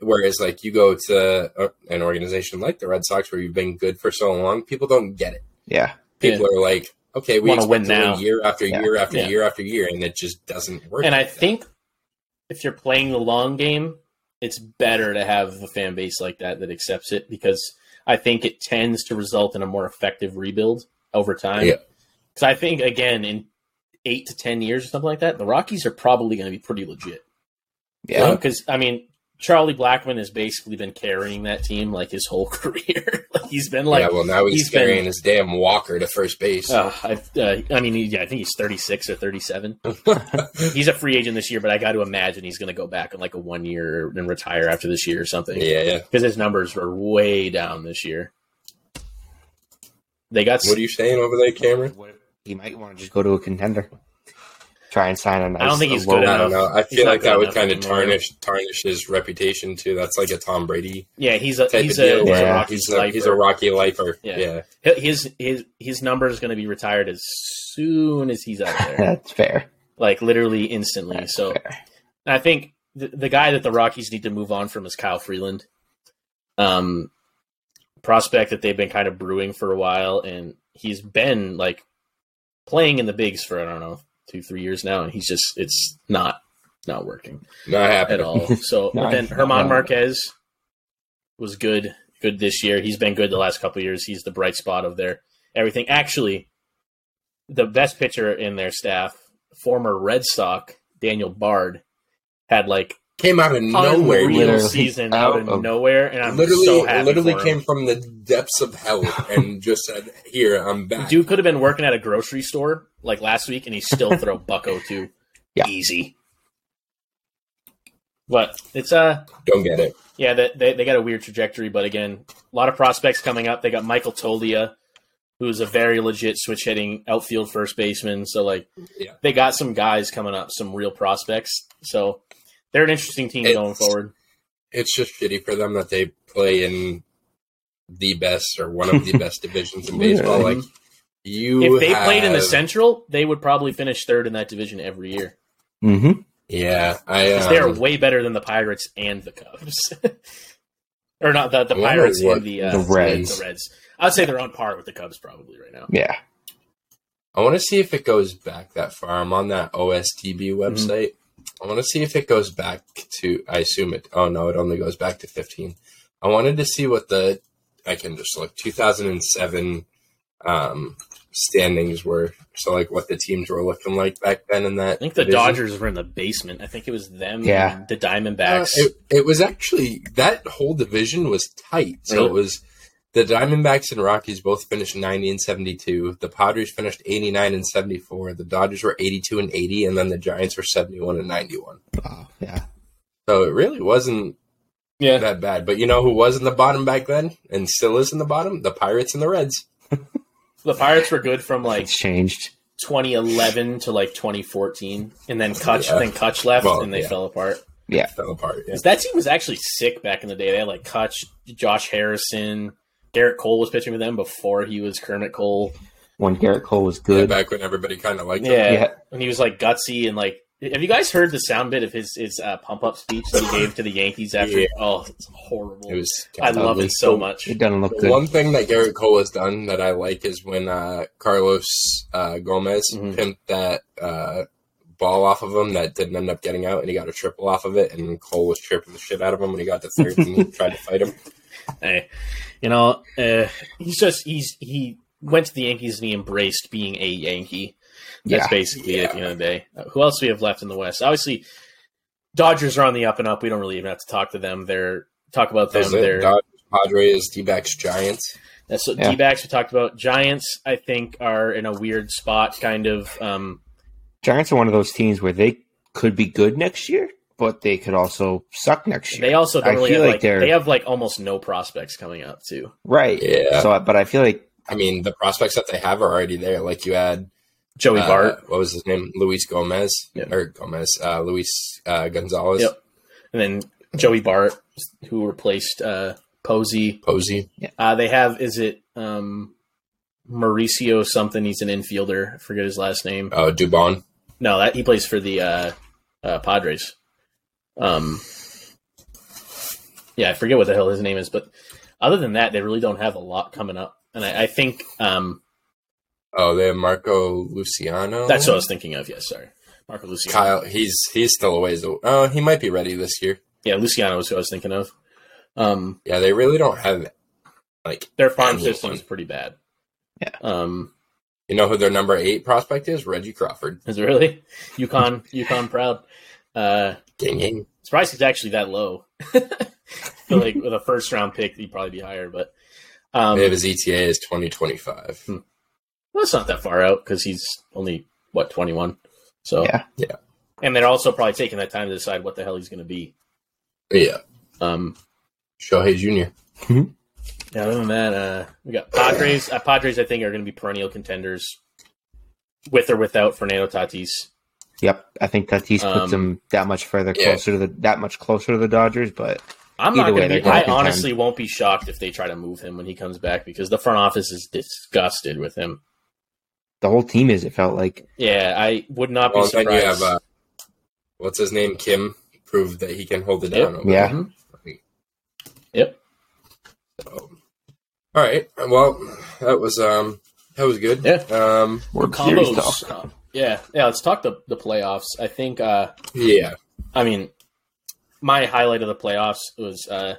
Speaker 2: Whereas like you go to an organization like the Red Sox where you've been good for so long, people don't get it.
Speaker 3: Yeah,
Speaker 2: People are like, okay, we
Speaker 1: Wanna win now.
Speaker 2: year after
Speaker 3: Yeah.
Speaker 2: year after
Speaker 1: Yeah.
Speaker 2: year after year, and it just doesn't work.
Speaker 1: And I
Speaker 2: like that.
Speaker 1: think if you're playing the long game, it's better to have a fan base like that that accepts it because I think it tends to result in a more effective rebuild over time.
Speaker 2: Yeah.
Speaker 1: Because I think again in eight to ten years or something like that, the Rockies are probably going to be pretty legit.
Speaker 3: yeah.
Speaker 1: Because I mean, Charlie Blackmon has basically been carrying that team like his whole (laughs) career. like he's been like
Speaker 2: yeah, well, now he's,
Speaker 1: he's been-
Speaker 2: carrying his damn walker to first base.
Speaker 1: Uh, I, uh, I mean, yeah, I think he's 36 or 37. (laughs) he's a free agent this year, but I got to imagine he's going to go back in like a one year and retire after this year or something.
Speaker 2: yeah, yeah.
Speaker 1: Because his numbers were way down this year. They got.
Speaker 2: What are you saying over there, Cameron?
Speaker 3: He might want to just go to a contender, try and sign a nice.
Speaker 1: I don't think he's
Speaker 3: low-
Speaker 1: good
Speaker 2: I don't
Speaker 1: enough.
Speaker 2: know. I feel like that would kind of tarnish tarnish his reputation too. That's like a Tom Brady
Speaker 1: yeah, he's a
Speaker 2: type
Speaker 1: he's
Speaker 2: of
Speaker 1: a,
Speaker 2: deal.
Speaker 1: he's
Speaker 2: where
Speaker 1: a
Speaker 3: Yeah.
Speaker 2: He's, a, he's a. Rocky lifer.
Speaker 1: Yeah.
Speaker 2: Yeah.
Speaker 1: His his his number is going to be retired as soon as he's out there, (laughs)
Speaker 3: That's fair.
Speaker 1: like literally instantly.
Speaker 3: That's
Speaker 1: So
Speaker 3: fair.
Speaker 1: I think the, the guy that the Rockies need to move on from is Kyle Freeland. Um, prospect that they've been kind of brewing for a while, and he's been like playing in the bigs for I don't know two three years now, and he's just it's not not working
Speaker 2: Not
Speaker 1: at all. So (laughs)
Speaker 3: No,
Speaker 1: but then Herman. Marquez was good good this year. He's been good the last couple of years. He's the bright spot of their everything. Actually, the best pitcher in their staff, former Red Sox Daniel Bard, had like
Speaker 2: Came out of nowhere.
Speaker 1: unreal
Speaker 3: literally
Speaker 1: season
Speaker 3: out
Speaker 1: out of
Speaker 3: of-
Speaker 1: nowhere, and I'm
Speaker 2: literally,
Speaker 1: so happy
Speaker 2: literally
Speaker 1: for him.
Speaker 2: came from the depths of hell and (laughs) just said, "Here, I'm back."
Speaker 1: Dude could have been working at a grocery store like last week, and he still (laughs) throw bucko too.
Speaker 3: Yeah.
Speaker 1: easy. But it's uh
Speaker 2: Don't get it.
Speaker 1: yeah they, they they got a weird trajectory, but again, a lot of prospects coming up. They got Michael Toglia, who's a very legit switch hitting outfield first baseman. So like,
Speaker 2: Yeah.
Speaker 1: they got some guys coming up, some real prospects. So they're an interesting team
Speaker 2: It's-
Speaker 1: going forward.
Speaker 2: It's just shitty for them that they play in the best or one of the (laughs) best divisions in baseball.
Speaker 3: Really?
Speaker 2: Like you,
Speaker 1: If they played in the Central, they would probably finish third in that division every year.
Speaker 3: Mm-hmm.
Speaker 2: yeah, I
Speaker 1: 'Cause they're
Speaker 2: um,
Speaker 1: way better than the Pirates and the Cubs, (laughs) or not the the Pirates
Speaker 2: what
Speaker 1: and the, uh,
Speaker 3: the Reds.
Speaker 1: The Reds. I'd say they're on par with the Cubs probably right now.
Speaker 3: Yeah.
Speaker 2: I want to see if it goes back that far. I'm on that OSTB website. I want to see if it goes back to. I assume it. Oh no, it only goes back to 15. I wanted to see what the. I can just look 2007 um, standings were. So like what the teams were looking like back then in that.
Speaker 1: I think the
Speaker 2: division.
Speaker 1: Dodgers were in the basement. I think it was them.
Speaker 3: Yeah.
Speaker 1: and the
Speaker 2: Uh,
Speaker 1: Diamondbacks.
Speaker 2: it, it was actually that whole division was tight. So
Speaker 1: Really?
Speaker 2: it was the Diamondbacks and Rockies both finished 90 and 72. The Padres finished 89 and 74. The Dodgers were 82 and 80, and then the Giants were 71 and 91.
Speaker 3: Oh, yeah.
Speaker 2: So it really wasn't
Speaker 1: yeah,
Speaker 2: that bad. But you know who was in the bottom back then and still is in the bottom? The Pirates and the Reds.
Speaker 1: the Pirates were good from like
Speaker 3: It's changed.
Speaker 1: 2011 to like 2014, and then Kutch,
Speaker 2: Yeah.
Speaker 1: then Kutch left,
Speaker 2: Well,
Speaker 1: and they
Speaker 2: yeah.
Speaker 1: fell apart.
Speaker 3: Yeah.
Speaker 2: Fell apart. Yeah.
Speaker 1: 'Cause That team was actually sick back in the day. They had like Kutch, Josh Harrison, Gerrit Cole was pitching with them before he was Kermit Cole.
Speaker 3: When Gerrit Cole was
Speaker 2: Yeah,
Speaker 3: good.
Speaker 2: back when everybody kind of liked him.
Speaker 1: Yeah,
Speaker 3: Yeah.
Speaker 1: and he was like gutsy and like. Have you guys heard the sound bit of his his uh, pump up speech that he gave to the Yankees after?
Speaker 2: Yeah.
Speaker 1: Oh, it's horrible.
Speaker 2: It was
Speaker 1: I love it so much.
Speaker 3: It doesn't look
Speaker 2: The
Speaker 3: good.
Speaker 2: one thing that Gerrit Cole has done that I like is when uh, Carlos uh, Gomez
Speaker 1: Mhm.
Speaker 2: pimped that uh, ball off of him that didn't end up getting out, and he got a triple off of it, and Cole was tripping the shit out of him when he got to third and he (laughs) tried to fight him.
Speaker 1: Hey, (laughs) you know, uh, he's just he's he went to the Yankees and he embraced being a Yankee. That's
Speaker 3: Yeah.
Speaker 1: basically it at the
Speaker 2: Yeah.
Speaker 1: end of the day. Uh, who else do we have left in the West? Obviously, Dodgers are on the up and up. We don't really even have to talk to them. They're talk about them. They're
Speaker 2: Dodgers, Padres, D-backs, Giants.
Speaker 1: that's what
Speaker 3: Yeah.
Speaker 1: D-backs we talked about. Giants, I think, are in a weird spot. Kind of. Um,
Speaker 3: Giants are one of those teams where they could be good next year, but they could also suck next year.
Speaker 1: they also don't
Speaker 3: I
Speaker 1: really
Speaker 3: feel
Speaker 1: have
Speaker 3: like
Speaker 1: like,
Speaker 3: they're-
Speaker 1: they have like almost no prospects coming up too.
Speaker 3: right.
Speaker 2: Yeah.
Speaker 3: So, but I feel like
Speaker 2: I mean, the prospects that they have are already there. Like you had
Speaker 1: Joey
Speaker 2: uh,
Speaker 1: Bart,
Speaker 2: what was his name? Luis Gomez
Speaker 1: Yeah.
Speaker 2: or Gomez? Uh, Luis uh, Gonzalez.
Speaker 1: Yep. and then Joey Bart, who replaced uh, Posey.
Speaker 2: Posey.
Speaker 1: Uh, they have is it um, Mauricio something? He's an infielder. I forget his last name.
Speaker 2: Uh, Dubon.
Speaker 1: No, that he plays for the uh, uh, Padres. Um, yeah, I forget what the hell his name is, but other than that, they really don't have a lot coming up. And I, I think um,
Speaker 2: Oh, they have Marco Luciano.
Speaker 1: that's what I was thinking of. Yes, sorry, Marco Luciano.
Speaker 2: Kyle. He's he's still a ways. aw- Oh, he might be ready this year.
Speaker 1: Yeah, Luciano was who I was thinking of. Um,
Speaker 2: Yeah, they really don't have like
Speaker 1: their farm
Speaker 2: Anyone.
Speaker 1: system is pretty bad.
Speaker 3: Yeah.
Speaker 1: Um,
Speaker 2: you know who their number eight prospect is? Reggie Crawford. (laughs)
Speaker 1: is it really UConn? UConn proud. Uh,
Speaker 2: Gang gang.
Speaker 1: surprised he's actually that low. (laughs) I feel like with a first round pick, he'd probably be higher, but um,
Speaker 2: They his ETA is twenty twenty five.
Speaker 1: well, it's not that far out because he's only what twenty one. So
Speaker 3: Yeah.
Speaker 2: Yeah.
Speaker 1: and they're also probably taking that time to decide what the hell he's going to be.
Speaker 2: Yeah,
Speaker 1: Um,
Speaker 2: Shohei Junior.
Speaker 1: yeah, other than that, uh, we got Padres. Uh, Padres, I think, are going to be perennial contenders, with or without Fernando Tatis.
Speaker 3: Yep, I think Tatis
Speaker 1: Um,
Speaker 3: puts them that much further
Speaker 2: yeah.
Speaker 3: closer to the that much closer to the Dodgers. But
Speaker 1: I'm not
Speaker 3: Either way,
Speaker 1: going to
Speaker 3: they're
Speaker 1: be.
Speaker 3: gonna
Speaker 1: I
Speaker 3: contend.
Speaker 1: honestly won't be shocked if they try to move him when he comes back because the front office is disgusted with him.
Speaker 3: the whole team is. It felt like
Speaker 1: Yeah, I would not be
Speaker 2: Well, then
Speaker 1: surprised.
Speaker 2: you have uh, what's his name? Kim proved that he can hold it
Speaker 1: Yep.
Speaker 2: down. over
Speaker 3: Yeah.
Speaker 1: Mhm. Yep.
Speaker 2: So, all right. Well, that was um that was good.
Speaker 1: Yeah.
Speaker 2: Um.
Speaker 3: World Series
Speaker 1: Combos.
Speaker 3: Talk.
Speaker 1: Yeah, yeah. Let's talk the the playoffs. I think. uh
Speaker 2: Yeah.
Speaker 1: I mean, my highlight of the playoffs was uh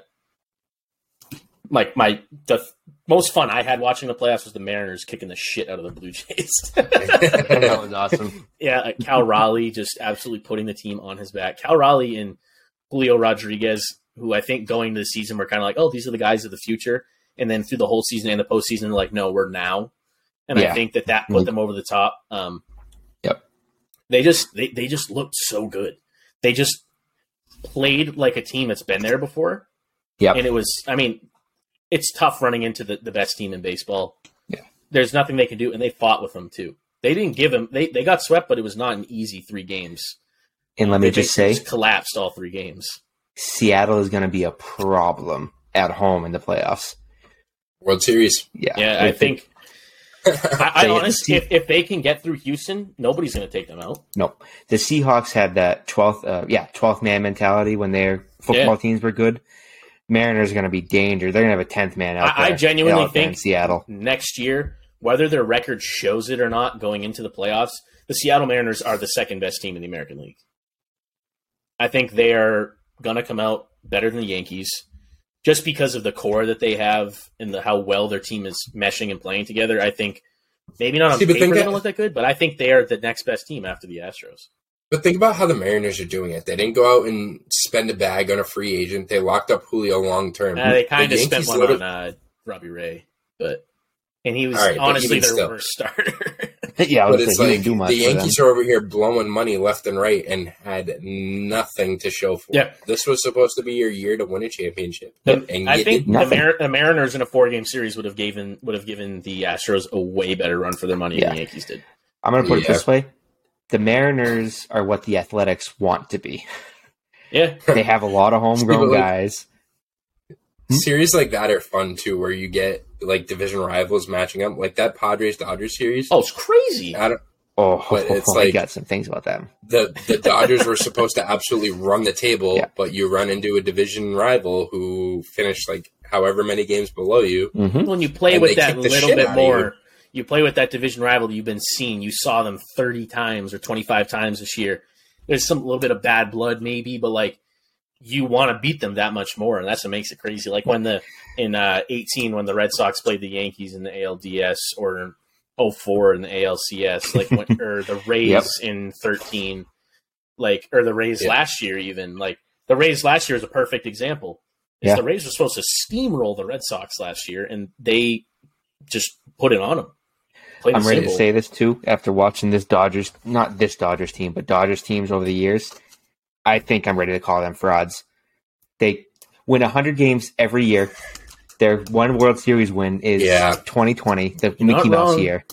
Speaker 1: like my the most fun I had watching the playoffs was the Mariners kicking the shit out of the Blue Jays. (laughs)
Speaker 3: that was awesome.
Speaker 1: yeah, uh, Cal Raleigh just absolutely putting the team on his back. Cal Raleigh and Julio Rodriguez, who I think going into the season were kind of like, oh, these are the guys of the future, and then through the whole season and the postseason, they're like, no, we're now, and I think that that put them over the top. Um,
Speaker 3: Yep.
Speaker 1: They just they they just looked so good. They just played like a team that's been there before,
Speaker 3: Yeah.
Speaker 1: and it was. I mean, it's tough running into the, the best team in baseball.
Speaker 3: Yeah.
Speaker 1: there's nothing they can do, and they fought with them too. They didn't give them They they got swept, but it was not an easy three games.
Speaker 3: And let me
Speaker 1: They
Speaker 3: just
Speaker 1: basically
Speaker 3: say,
Speaker 1: collapsed all three games.
Speaker 3: Seattle is going to be a problem at home in the playoffs.
Speaker 2: World Series.
Speaker 3: Yeah,
Speaker 1: Yeah, I
Speaker 3: If it-
Speaker 1: think. I, I honestly, if, if they can get through Houston, nobody's going to take them out.
Speaker 3: No, the Seahawks had that twelfth, uh, yeah, twelfth man mentality when their football
Speaker 1: Yeah.
Speaker 3: teams were good. Mariners are going to be danger. They're going to have a tenth man out
Speaker 1: I- I genuinely
Speaker 3: out there in
Speaker 1: think-
Speaker 3: Seattle.
Speaker 1: Next year, whether their record shows it or not, going into the playoffs, the Seattle Mariners are the second best team in the American League. I think they are going to come out better than the Yankees, just because of the core that they have and the, how well their team is meshing and playing together. I think maybe not on
Speaker 2: See,
Speaker 1: paper they don't look that good, but I think they are the next best team after the Astros.
Speaker 2: But think about how the Mariners are doing it. They didn't go out and spend a bag on a free agent. They locked up Julio long term.
Speaker 1: Uh, they kind
Speaker 2: The
Speaker 1: of spent
Speaker 2: Yankees
Speaker 1: one
Speaker 2: literally-
Speaker 1: on uh, Robbie Ray, but and he was
Speaker 2: right,
Speaker 1: honestly their
Speaker 2: still.
Speaker 1: worst starter. (laughs)
Speaker 3: yeah, I
Speaker 2: But it's
Speaker 3: like, he
Speaker 2: like
Speaker 3: didn't do much.
Speaker 2: the. Yankees are over here blowing money left and right and had nothing to show for
Speaker 1: Yeah.
Speaker 2: it. This was supposed to be your year to win a championship.
Speaker 1: The-
Speaker 2: and
Speaker 1: I think the. Mar- the Mariners in a four game series would have given would have given the Astros a way better run for their money
Speaker 3: Yeah.
Speaker 1: than the Yankees did.
Speaker 3: I'm going to put it this way: the Mariners are what the Athletics want to be.
Speaker 1: Yeah, (laughs)
Speaker 3: They have a lot of (laughs) homegrown
Speaker 2: like-
Speaker 3: guys. Hmm?
Speaker 2: Series like that are fun too, where you get like division rivals matching up, like that Padres Dodgers series.
Speaker 1: oh, it's crazy.
Speaker 2: I don't,
Speaker 3: Oh,
Speaker 2: But (laughs) it's
Speaker 3: I
Speaker 2: like-
Speaker 3: got some things about them.
Speaker 2: the the Dodgers were supposed to absolutely run the table,
Speaker 3: Yeah.
Speaker 2: but you run into a division rival who finished like however many games below you.
Speaker 3: hmm
Speaker 1: When you play with that
Speaker 2: kick
Speaker 1: little bit
Speaker 2: out you.
Speaker 1: more, you play with that division rival that you've been seeing. You saw them thirty times or twenty five times this year. There's some little bit of bad blood, maybe, but like you want to beat them that much more, and that's what makes it crazy. Like when the in uh, 18 when the Red Sox played the Yankees in the ALDS, or 04 in the ALCS, like when, (laughs) or the Rays
Speaker 3: Yep.
Speaker 1: in 13, like or the Rays
Speaker 2: Yeah.
Speaker 1: last year, even like the Rays last year is a perfect example. Is
Speaker 3: Yeah.
Speaker 1: the Rays were supposed to steamroll the Red Sox last year, and they just put it on them.
Speaker 3: I'm ready to say this too after watching this Dodgers, not this Dodgers team, but Dodgers teams over the years. I think I'm ready to call them frauds. They win 100 games every year. Their one World Series win is
Speaker 2: Yeah.
Speaker 3: 2020, the
Speaker 1: You're
Speaker 3: Mickey Mouse
Speaker 1: wrong.
Speaker 3: year.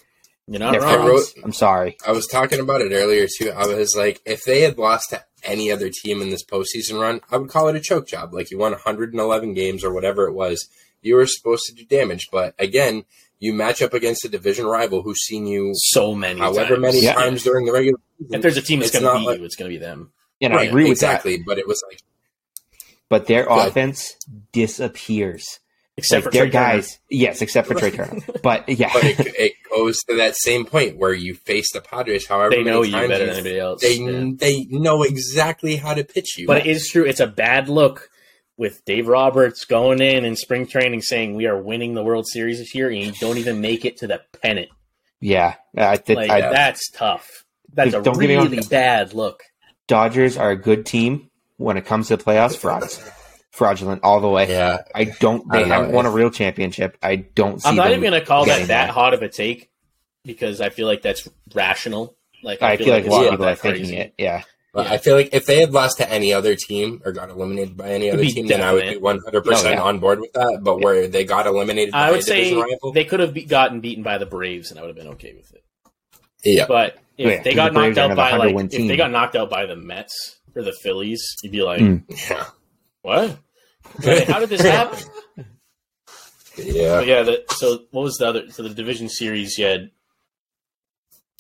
Speaker 1: You're not
Speaker 3: They're
Speaker 1: wrong.
Speaker 2: I wrote-
Speaker 3: frauds. I'm sorry.
Speaker 2: I was talking about it earlier too. I was like, if they had lost to any other team in this postseason run, I would call it a choke job. Like you won 111 games or whatever it was. You were supposed to do damage, but again, you match up against a division rival who's seen you
Speaker 1: so many,
Speaker 2: however
Speaker 1: times.
Speaker 2: many
Speaker 3: Yeah.
Speaker 2: times during the regular season.
Speaker 1: If there's a team that's going to beat
Speaker 2: like-
Speaker 1: you, it's going to be them.
Speaker 3: And I
Speaker 2: Right,
Speaker 3: agree with
Speaker 2: exactly, but it was like.
Speaker 3: But their
Speaker 2: Good.
Speaker 3: offense disappears.
Speaker 1: Except
Speaker 3: like
Speaker 1: for
Speaker 3: their
Speaker 1: Trea Turner.
Speaker 3: guys, yes, except for Trea Turner. But (laughs) yeah,
Speaker 2: but it, it goes to that same point where you face the Padres. However,
Speaker 1: They know
Speaker 2: many
Speaker 1: you
Speaker 2: times
Speaker 1: better
Speaker 2: you-
Speaker 1: than anybody else.
Speaker 2: They
Speaker 1: Yeah.
Speaker 2: they know exactly how to pitch you.
Speaker 1: But it is true. It's a bad look with Dave Roberts going in in spring training saying we are winning the World Series this year, and you don't even make it to the pennant.
Speaker 3: yeah. I think
Speaker 1: Like
Speaker 3: I,
Speaker 1: that's tough. That's a
Speaker 3: Don't get me wrong.
Speaker 1: really bad look.
Speaker 3: Dodgers are a good team when it comes to the playoffs. Frauds, fraudulent all the way.
Speaker 2: yeah,
Speaker 3: I don't.
Speaker 2: I
Speaker 3: They
Speaker 2: don't know.
Speaker 3: haven't won a real championship. I don't see.
Speaker 1: I'm not
Speaker 3: them
Speaker 1: even going to call that
Speaker 3: getting
Speaker 1: that
Speaker 3: there.
Speaker 1: hot of a take because I feel like that's rational. Like
Speaker 3: I feel like a lot of people are
Speaker 1: that
Speaker 3: thinking
Speaker 1: crazy.
Speaker 3: it. Yeah,
Speaker 2: But
Speaker 1: Yeah.
Speaker 2: I feel like if they had lost to any other team or got eliminated by any other
Speaker 1: be
Speaker 2: team, then I would be
Speaker 1: oh,
Speaker 2: one hundred percent
Speaker 3: Oh, yeah.
Speaker 2: on board with that. But
Speaker 3: Yeah.
Speaker 2: where they got eliminated by
Speaker 1: I
Speaker 2: a
Speaker 1: would say
Speaker 2: rival,
Speaker 1: they could have be, gotten beaten by the Braves, and I would have been okay with it.
Speaker 2: Yeah,
Speaker 1: But if
Speaker 3: Yeah,
Speaker 1: they
Speaker 3: 'cause
Speaker 1: got
Speaker 3: the
Speaker 1: knocked out by like
Speaker 3: 100-win
Speaker 1: if they got knocked out by the Mets or the Phillies, you'd be like,
Speaker 3: Mm.
Speaker 2: yeah,
Speaker 1: "What? Like, How did this (laughs) happen?"
Speaker 2: yeah.
Speaker 1: But yeah, the, so what was the other? So the division series, you had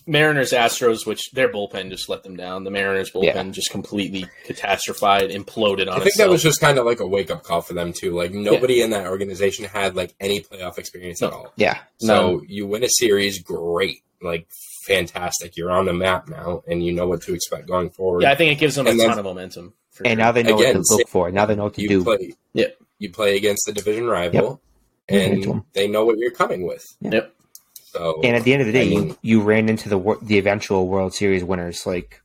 Speaker 1: Mariners, Astros, which their bullpen just let them down. The Mariners bullpen
Speaker 3: Yeah.
Speaker 1: just completely catastrophized, imploded on
Speaker 2: I think
Speaker 1: itself.
Speaker 2: that was just kind of like a wake up call for them too. Like nobody in that organization had like any playoff experience at all.
Speaker 3: yeah.
Speaker 2: So you win a series, great, like fantastic. You're on the map now, and you know what to expect going forward.
Speaker 1: yeah, I think it gives them a
Speaker 2: And then-
Speaker 1: ton of momentum. For
Speaker 3: And
Speaker 1: sure.
Speaker 3: now they know
Speaker 2: Again,
Speaker 3: what to look for. Now they know what to
Speaker 2: you
Speaker 3: do.
Speaker 2: play,
Speaker 1: Yeah.
Speaker 2: you play against the division rival,
Speaker 3: Yep.
Speaker 2: And they know what you're coming with.
Speaker 1: Yep.
Speaker 2: So
Speaker 3: And at the end of the day,
Speaker 2: I mean-
Speaker 3: you, you ran into the the eventual World Series winners. Like,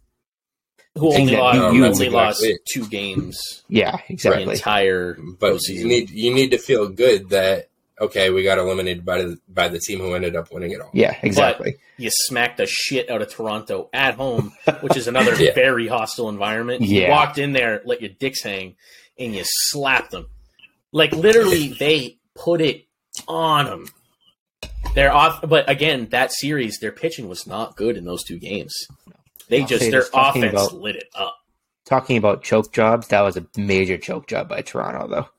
Speaker 1: who only
Speaker 3: that
Speaker 1: lost,
Speaker 3: you- you-
Speaker 1: only lost
Speaker 2: Exactly.
Speaker 1: two games
Speaker 3: yeah,
Speaker 1: the
Speaker 3: exactly.
Speaker 1: entire
Speaker 2: but
Speaker 1: postseason.
Speaker 2: you need you need to feel good that okay, we got eliminated by the by the team who ended up winning it all.
Speaker 3: Yeah, exactly.
Speaker 1: you smacked the shit out of Toronto at home, which is another (laughs)
Speaker 2: Yeah.
Speaker 1: very hostile environment. You
Speaker 3: Yeah.
Speaker 1: walked in there, let your dicks hang, and you slapped them. Like literally, they put it on them. They're off, but again, that series, their pitching was not good in those two games. They
Speaker 3: I'll
Speaker 1: just
Speaker 3: say
Speaker 1: their
Speaker 3: this, talking
Speaker 1: offense
Speaker 3: about-
Speaker 1: lit it up.
Speaker 3: Talking about choke jobs, that was a major choke job by Toronto, though.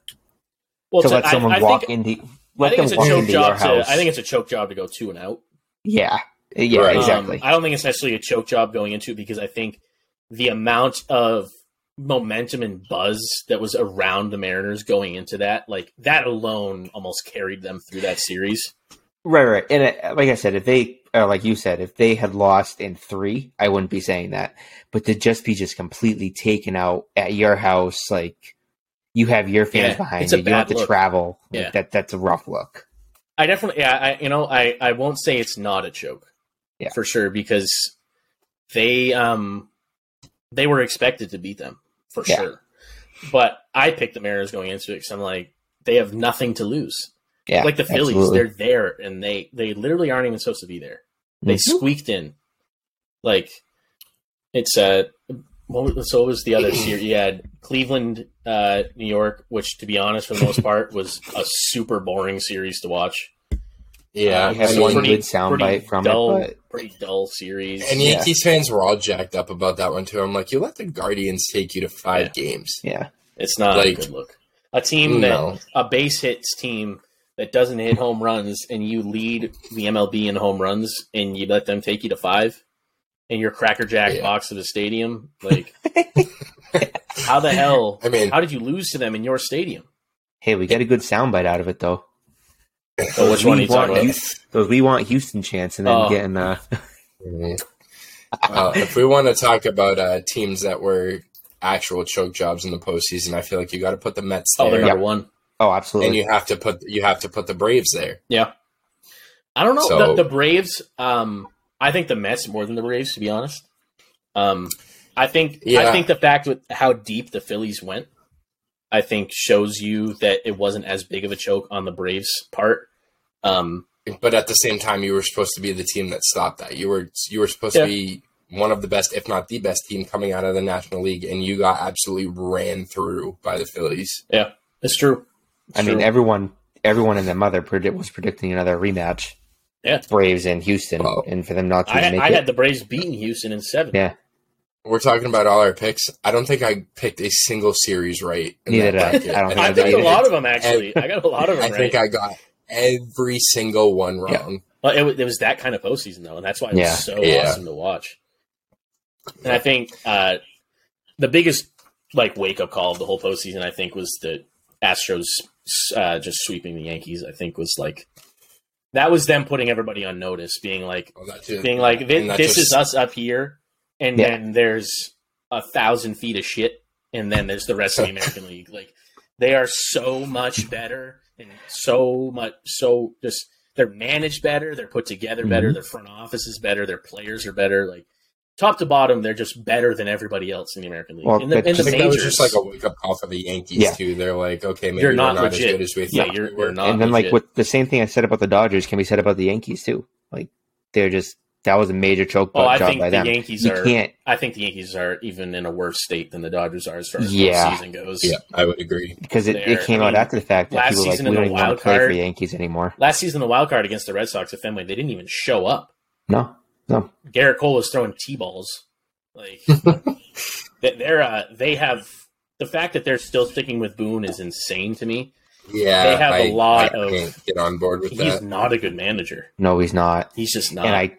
Speaker 1: Well,
Speaker 3: to
Speaker 1: to-
Speaker 3: let
Speaker 1: I-
Speaker 3: someone
Speaker 1: I
Speaker 3: walk
Speaker 1: think,
Speaker 3: into,
Speaker 1: I think it's a choke job to. I think it's a choke job to go two and out.
Speaker 3: yeah, yeah,
Speaker 2: Right.
Speaker 1: Um,
Speaker 3: exactly.
Speaker 1: I don't think it's necessarily a choke job going into it because I think the amount of momentum and buzz that was around the Mariners going into that, like that alone, almost carried them through that series.
Speaker 3: Right, right. And it, like I said, if they, uh, like you said, if they had lost in three, I wouldn't be saying that. But to just be just completely taken out at your house, like you have your fans
Speaker 1: Yeah,
Speaker 3: behind you, you have to
Speaker 1: look.
Speaker 3: travel. Like,
Speaker 1: Yeah.
Speaker 3: that that's a rough look.
Speaker 1: I definitely, yeah, I, you know, I, I won't say it's not a joke,
Speaker 3: Yeah.
Speaker 1: for sure, because they, um, they were expected to beat them for
Speaker 3: Yeah.
Speaker 1: sure. But I picked the Mariners going into it because I'm like, they have nothing to lose.
Speaker 3: Yeah,
Speaker 1: like the Phillies,
Speaker 3: absolutely.
Speaker 1: they're there and they they literally aren't even supposed to be there. They
Speaker 3: Mhm.
Speaker 1: squeaked in. Like it's uh what was, so what was the other (clears throat) series? You had Cleveland, uh, New York, which to be honest, for the most part, was a super boring series to watch.
Speaker 2: Yeah,
Speaker 3: We have
Speaker 2: I
Speaker 1: It's
Speaker 3: one
Speaker 1: pretty-
Speaker 3: good soundbite from
Speaker 1: dull,
Speaker 3: it, but
Speaker 1: pretty dull series.
Speaker 2: and
Speaker 3: Yeah.
Speaker 2: Yankees fans were all jacked up about that one too. I'm like, you let the Guardians take you to five games.
Speaker 3: yeah,
Speaker 1: It's not
Speaker 2: Like-
Speaker 1: a good look. A team that
Speaker 2: No.
Speaker 1: a base hits team that doesn't hit home runs and you lead the MLB in home runs and you let them take you to five in your crackerjack
Speaker 2: Yeah.
Speaker 1: box of the stadium, (laughs) like how the hell?
Speaker 2: I mean,
Speaker 1: How did you lose to them in your stadium?
Speaker 3: hey, we got a good soundbite out of it though.
Speaker 1: Oh, which one are you
Speaker 3: we want
Speaker 1: talking about?
Speaker 3: Houston, those we want Houston chance, and then
Speaker 1: Oh.
Speaker 3: getting uh, (laughs)
Speaker 2: Mhm. Uh, if we want to talk about uh, teams that were actual choke jobs in the postseason, I feel like you got to put the Mets there.
Speaker 1: Oh, they're
Speaker 2: there,
Speaker 1: number one.
Speaker 3: oh, absolutely.
Speaker 2: and you have to put you have to put the Braves there.
Speaker 1: Yeah. I don't know.
Speaker 2: So-
Speaker 1: the, the Braves, um, I think the Mets more than the Braves, to be honest. Um, I think I think the fact with how deep the Phillies went, I think shows you that it wasn't as big of a choke on the Braves' part. Um,
Speaker 2: But at the same time, you were supposed to be the team that stopped that. You were you were supposed
Speaker 1: Yeah.
Speaker 2: to be one of the best, if not the best, team coming out of the National League, and you got absolutely ran through by the Phillies.
Speaker 1: Yeah, it's true. It's
Speaker 3: I mean, everyone, everyone in the mother predict was predicting another rematch.
Speaker 1: Yeah.
Speaker 3: Braves and Houston,
Speaker 2: Well,
Speaker 3: and for them not to
Speaker 1: I,
Speaker 3: make
Speaker 1: I
Speaker 3: it.
Speaker 1: had the Braves beating Houston in seven.
Speaker 3: Yeah.
Speaker 2: We're talking about all our picks. I don't think I picked a single series right. in
Speaker 3: Neither
Speaker 2: that
Speaker 3: did I. I don't think
Speaker 1: I
Speaker 3: I
Speaker 1: picked a lot of them actually. I got a lot of (laughs) them
Speaker 2: I think. I got every single one wrong.
Speaker 1: Well, it, it was that kind of postseason though, and that's why it was so
Speaker 2: Yeah.
Speaker 1: awesome to watch. And I think uh, the biggest like wake up call of the whole postseason, I think, was the Astros uh, just sweeping the Yankees. I think was like that was them putting everybody on notice, being like,
Speaker 2: Well, that too-
Speaker 1: being like, this, this
Speaker 2: just-
Speaker 1: is us up here, and
Speaker 3: Yeah.
Speaker 1: then there's a thousand feet of shit, and then there's the rest of the American (laughs) League. Like they are so much better and so much so just they're managed better, they're put together better,
Speaker 3: Mhm.
Speaker 1: their front office is better, their players are better. Like top to bottom, they're just better than everybody else in the American League.
Speaker 3: Well,
Speaker 1: in the,
Speaker 3: that
Speaker 1: in the
Speaker 2: think that was
Speaker 1: majors,
Speaker 2: just like a wake up call for the Yankees
Speaker 3: Yeah.
Speaker 2: too. They're like, okay, maybe
Speaker 1: You're
Speaker 2: we're
Speaker 1: not
Speaker 2: not,
Speaker 1: legit.
Speaker 2: as good as we
Speaker 1: yeah,
Speaker 2: thought.
Speaker 1: you're,
Speaker 2: we
Speaker 1: we're
Speaker 2: were.
Speaker 1: not.
Speaker 3: and then, like,
Speaker 1: legit.
Speaker 3: with the same thing I said about the Dodgers can be said about the Yankees too. Like, they're just that was a major choke
Speaker 1: oh, I
Speaker 3: job
Speaker 1: think
Speaker 3: by
Speaker 1: the
Speaker 3: them.
Speaker 1: Yankees
Speaker 3: you
Speaker 1: are.
Speaker 3: can't.
Speaker 1: I think the Yankees are even in a worse state than the Dodgers are as far as
Speaker 3: Yeah.
Speaker 1: the season goes.
Speaker 2: Yeah, I would agree.
Speaker 3: because it, it came
Speaker 1: I
Speaker 3: out
Speaker 1: mean,
Speaker 3: after the fact that
Speaker 1: last
Speaker 3: people were like
Speaker 1: season
Speaker 3: we
Speaker 1: in
Speaker 3: don't even want
Speaker 1: wild
Speaker 3: to play for the Yankees anymore.
Speaker 1: Last season, the wild card against the Red Sox at Fenway, they didn't even show up.
Speaker 3: No, no,
Speaker 1: Gerrit Cole is throwing t-balls. Like (laughs) they- they're uh, they have the fact that they're still sticking with Boone is insane to me.
Speaker 2: Yeah,
Speaker 1: They have a
Speaker 2: a
Speaker 1: lot
Speaker 2: I
Speaker 1: of-
Speaker 2: can't get on board with
Speaker 1: He's
Speaker 2: that.
Speaker 1: not a good manager.
Speaker 3: no, he's not.
Speaker 1: He's just not.
Speaker 3: and I,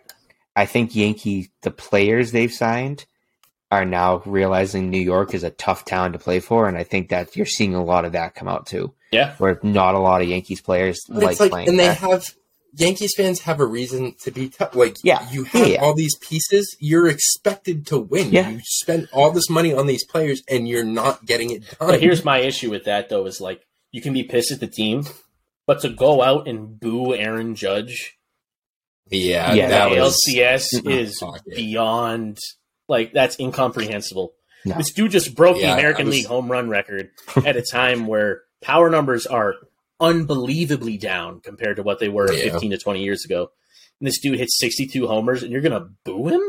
Speaker 3: I think Yankee the players they've signed are now realizing New York is a tough town to play for, and I think that you're seeing a lot of that come out too.
Speaker 1: yeah,
Speaker 3: Where not a lot of Yankees players like,
Speaker 2: like,
Speaker 3: playing.
Speaker 2: and they have Yankees fans have a reason to be tough. Like,
Speaker 3: Yeah.
Speaker 2: you have
Speaker 3: Yeah.
Speaker 2: all these pieces. You're expected to win.
Speaker 3: Yeah.
Speaker 2: You spend all this money on these players, and you're not getting it done.
Speaker 1: but here's my issue with that though: is like you can be pissed at the team, but to go out and boo Aaron Judge
Speaker 2: yeah,
Speaker 3: Yeah,
Speaker 2: that
Speaker 1: the
Speaker 2: was
Speaker 1: LCS is
Speaker 2: Pocket.
Speaker 1: beyond like that's incomprehensible.
Speaker 3: No.
Speaker 1: This dude just broke
Speaker 2: Yeah,
Speaker 1: the American
Speaker 2: was-
Speaker 1: League home run record at a time where power numbers are unbelievably down compared to what they were
Speaker 2: Yeah.
Speaker 1: 15 to 20 years ago. And this dude hit 62 homers and you're going to boo him?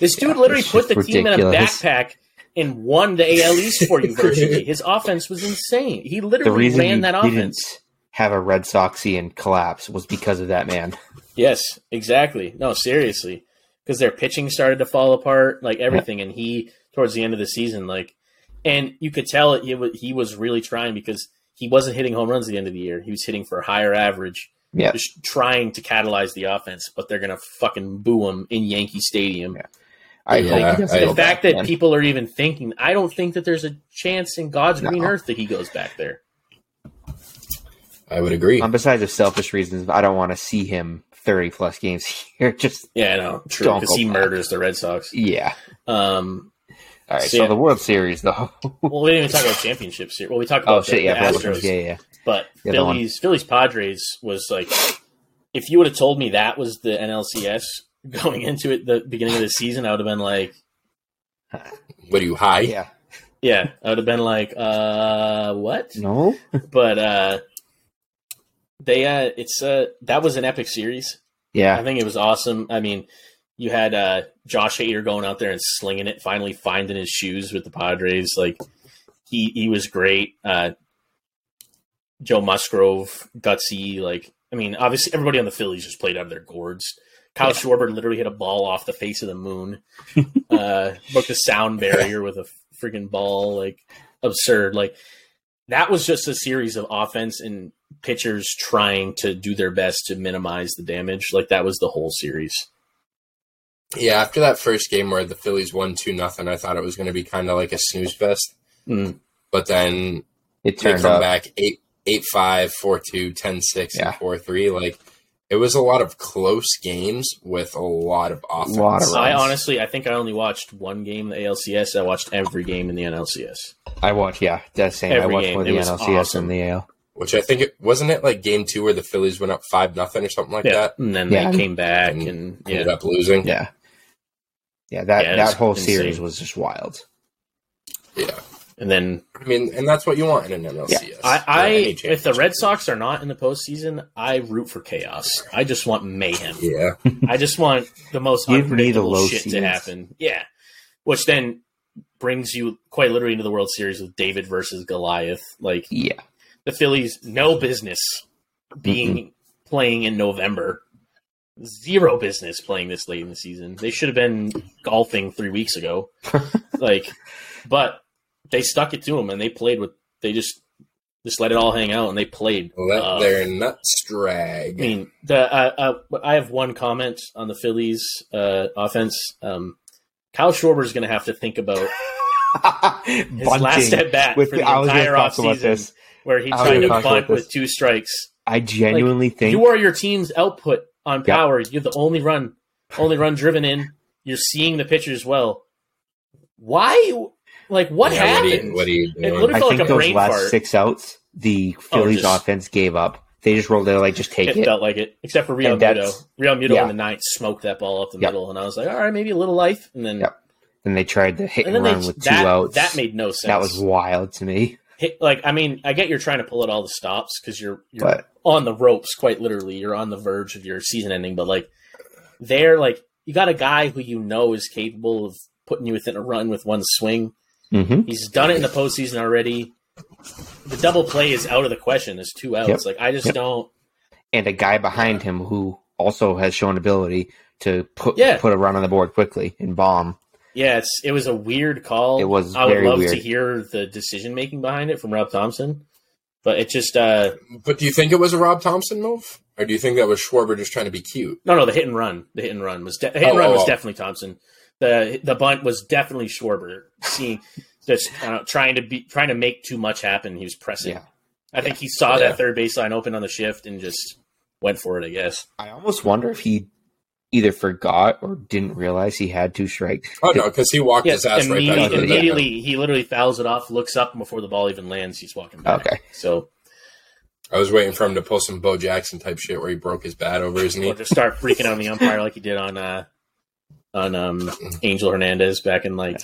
Speaker 1: This dude
Speaker 3: Yeah,
Speaker 1: literally put the
Speaker 3: just
Speaker 1: team in a backpack and won the AL East for you (laughs) virtually. His offense was insane. He literally ran that
Speaker 3: didn't,
Speaker 1: offense.
Speaker 3: have a Red Soxian collapse was because of that man. (laughs)
Speaker 1: Yes, exactly. No, seriously, because their pitching started to fall apart, like everything, and he towards the end of the season, like, and you could tell it. He was really trying because he wasn't hitting home runs at the end of the year. He was hitting for a higher average,
Speaker 3: Yeah.
Speaker 1: just trying to catalyze the offense. But they're gonna fucking boo him in Yankee Stadium.
Speaker 3: Yeah. I
Speaker 2: Yeah,
Speaker 3: hope he
Speaker 2: I-
Speaker 1: the
Speaker 3: back,
Speaker 1: fact that
Speaker 3: man.
Speaker 1: people are even thinking, I don't think that there's a chance in God's green earth that he goes back there.
Speaker 2: I would agree.
Speaker 3: Um, besides the selfish reasons, I don't want to see him thirty plus games (laughs) here. Just
Speaker 1: Yeah, no, true, because he
Speaker 3: back.
Speaker 1: murders the Red Sox.
Speaker 3: yeah.
Speaker 1: Um,
Speaker 3: All right.
Speaker 1: So,
Speaker 3: So,
Speaker 1: yeah.
Speaker 3: the World Series, though.
Speaker 1: well, we didn't even talk about (laughs) championships here. Well, we talked
Speaker 3: oh
Speaker 1: about the,
Speaker 3: shit! Yeah,
Speaker 1: the
Speaker 3: World
Speaker 1: Astros,
Speaker 3: Series, yeah, yeah.
Speaker 1: but
Speaker 3: The other one.
Speaker 1: Phillies, Phillies Padres was like, if you would have told me that was the NLCS going into it the beginning of the season, I would have been like, (laughs)
Speaker 2: what are you high?
Speaker 3: Yeah.
Speaker 1: yeah, I would have been like, uh, what?
Speaker 3: No.
Speaker 1: But uh, they, uh, it's uh, that was an epic series.
Speaker 3: Yeah, I
Speaker 1: think it was awesome. I mean, you had uh, Josh Hader going out there and slinging it, finally finding his shoes with the Padres. Like he he was great. Uh, Joe Musgrove, gutsy. Like I mean, obviously everybody on the Phillies just played out of their gourds. Kyle
Speaker 3: Yeah.
Speaker 1: Schwarber literally hit a ball off the face of the moon. uh, (laughs) broke the sound barrier with a freaking ball. Like absurd. Like that was just a series of offense and pitchers trying to do their best to minimize the damage. Like that was the whole series.
Speaker 2: Yeah, after that first game where the Phillies won two nothing, I thought it was going to be kind of like a snooze fest.
Speaker 1: Mm.
Speaker 2: But then
Speaker 3: It
Speaker 2: they
Speaker 3: turned
Speaker 2: come
Speaker 3: up.
Speaker 2: back eight eight five, four two, ten six,
Speaker 3: Yeah.
Speaker 2: and four three. Like it was a lot of close games with a lot of offense.
Speaker 3: Lot of
Speaker 1: I honestly, I think I only watched one game in the ALCS. I watched every game in the NLCS.
Speaker 3: I watched. Yeah, that's same. I
Speaker 1: Every
Speaker 3: watched
Speaker 1: game.
Speaker 3: more
Speaker 1: It
Speaker 3: the
Speaker 1: was
Speaker 3: NLCS
Speaker 1: awesome.
Speaker 3: and the AL.
Speaker 2: Which I think it wasn't it like game two where the Phillies went up five nothing or something like
Speaker 1: Yeah,
Speaker 2: that.
Speaker 1: and then
Speaker 3: Yeah.
Speaker 1: they came back,
Speaker 2: And
Speaker 1: and
Speaker 2: Ended up losing.
Speaker 3: Yeah. Yeah, that
Speaker 1: Yeah,
Speaker 3: that whole
Speaker 1: insane.
Speaker 3: series was just wild.
Speaker 2: Yeah.
Speaker 1: and then
Speaker 2: I mean, and that's what you want in an NLCS.
Speaker 1: I, I if the. Red Sox are not in the postseason, I root for chaos. I just want mayhem.
Speaker 2: Yeah. (laughs)
Speaker 1: I just want the most
Speaker 3: Give me the
Speaker 1: unpredictable
Speaker 3: low
Speaker 1: shit to happen. Yeah, which then brings you quite literally into the World Series with David versus Goliath. Like
Speaker 3: Yeah.
Speaker 1: the Phillies, no business being playing in November. Zero business playing this late in the season. They should have been golfing three weeks ago. (laughs) like, but they stuck it to them and they played with. They just just let it all hang out and they played.
Speaker 2: Let
Speaker 1: uh,
Speaker 2: their nuts drag.
Speaker 1: I mean, the uh, uh, I have one comment on the Phillies uh, offense. Um, Kyle Schwarber is going to have to think about (laughs) his last at bat
Speaker 3: with
Speaker 1: for
Speaker 3: the,
Speaker 1: the entire offseason, where he tried to bunt with two strikes.
Speaker 3: I genuinely think
Speaker 1: You are your team's output on
Speaker 3: Yep.
Speaker 1: power. You're the only run, only run driven in. You're seeing the pitchers well. Why? Like what
Speaker 2: Yeah, what are you-
Speaker 1: happened?
Speaker 2: What are you
Speaker 1: It
Speaker 2: doing?
Speaker 1: literally-
Speaker 3: I
Speaker 1: felt
Speaker 3: think
Speaker 1: like a
Speaker 3: those
Speaker 1: brain
Speaker 3: last
Speaker 1: fart.
Speaker 3: six outs, the oh, Phillies
Speaker 1: just-
Speaker 3: offense gave up. They just rolled. They like just take
Speaker 1: it,
Speaker 3: it.
Speaker 1: felt like it, except for Realmuto.
Speaker 3: that's-
Speaker 1: Realmuto
Speaker 3: yeah.
Speaker 1: in the ninth smoked that ball up the
Speaker 3: Yep.
Speaker 1: middle, and I was like, all right, maybe a little life, and then
Speaker 3: Yep. And they tried to hit
Speaker 1: and
Speaker 3: and, run
Speaker 1: they,
Speaker 3: with two
Speaker 1: that,
Speaker 3: outs.
Speaker 1: that made no sense.
Speaker 3: that was wild to me.
Speaker 1: Hit, like I mean, I get you're trying to pull at all the stops because you're you're
Speaker 3: But
Speaker 1: on the ropes, quite literally. You're on the verge of your season ending, but like they're like you got a guy who you know is capable of putting you within a run with one swing.
Speaker 3: hmm
Speaker 1: He's done it in the postseason already. The double play is out of the question. There's two outs.
Speaker 3: Yep.
Speaker 1: Like I just
Speaker 3: Yep.
Speaker 1: don't.
Speaker 3: and a guy behind him who also has shown ability to put
Speaker 1: Yeah.
Speaker 3: put a run on the board quickly and bomb.
Speaker 1: Yeah, it's it was a weird call.
Speaker 3: It was
Speaker 1: I would love to hear the decision making behind it from Rob Thomson, but it just uh
Speaker 2: But do you think it was a Rob Thomson move, or do you think that was Schwarber just trying to be cute?
Speaker 1: no no the hit and run the hit and run was de- hit and
Speaker 2: Oh,
Speaker 1: run was
Speaker 2: oh, oh.
Speaker 1: definitely Thomson. The the bunt was definitely Schwarber. Seeing (laughs) just uh, trying to be trying to make too much happen. He was pressing.
Speaker 3: Yeah.
Speaker 1: I think he saw
Speaker 2: Yeah.
Speaker 1: that third baseline open on the shift and just went for it. I guess.
Speaker 3: I almost wonder if he either forgot or didn't realize he had two strikes.
Speaker 2: Oh no, because he walked his ass right
Speaker 1: immediately,
Speaker 2: back. to back.
Speaker 1: immediately he literally fouls it off, looks up and before the ball even lands. He's walking back.
Speaker 3: Okay.
Speaker 1: So
Speaker 2: I was waiting for him to pull some Bo Jackson type shit where he broke his bat over his knee.
Speaker 1: or just start freaking on the umpire like he did on uh on um Angel Hernandez back in like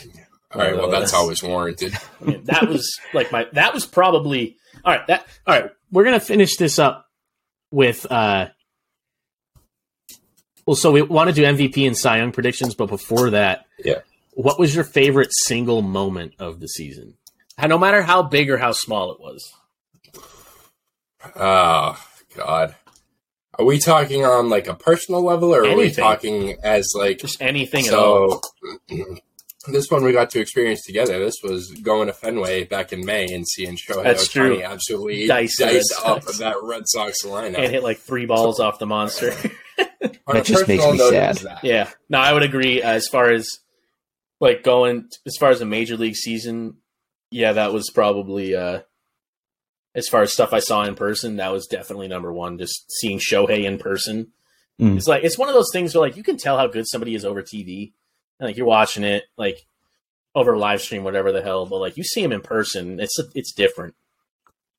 Speaker 2: All right, well that's always warranted.
Speaker 1: I mean, that was like my that was probably all right. That all right. We're gonna finish this up with uh. Well, so we want to do MVP and Cy Young predictions, but before that,
Speaker 2: Yeah.
Speaker 1: what was your favorite single moment of the season? No matter how big or how small it was.
Speaker 2: Oh God. Are we talking on like a personal level, or are we talking as like
Speaker 1: Just anything at all.
Speaker 2: so? (clears throat) This one we got to experience together. This was going to Fenway back in May and seeing Shohei
Speaker 1: That's
Speaker 2: Ohtani absolutely
Speaker 1: Dice
Speaker 2: dice, up
Speaker 1: Sox.
Speaker 2: that Red Sox lineup.
Speaker 1: And hit like three balls off the monster. (laughs)
Speaker 3: That just makes me sad.
Speaker 2: that.
Speaker 1: yeah. No, I would agree. Uh, as far as like going, as far as a major league season, yeah, that was probably, uh, as far as stuff I saw in person, that was definitely number one. Just seeing Shohei in person.
Speaker 3: Mm.
Speaker 1: It's like, it's one of those things where like you can tell how good somebody is over TV. And, like you're watching it, like over live stream, whatever the hell, but like you see him in person, it's, it's different.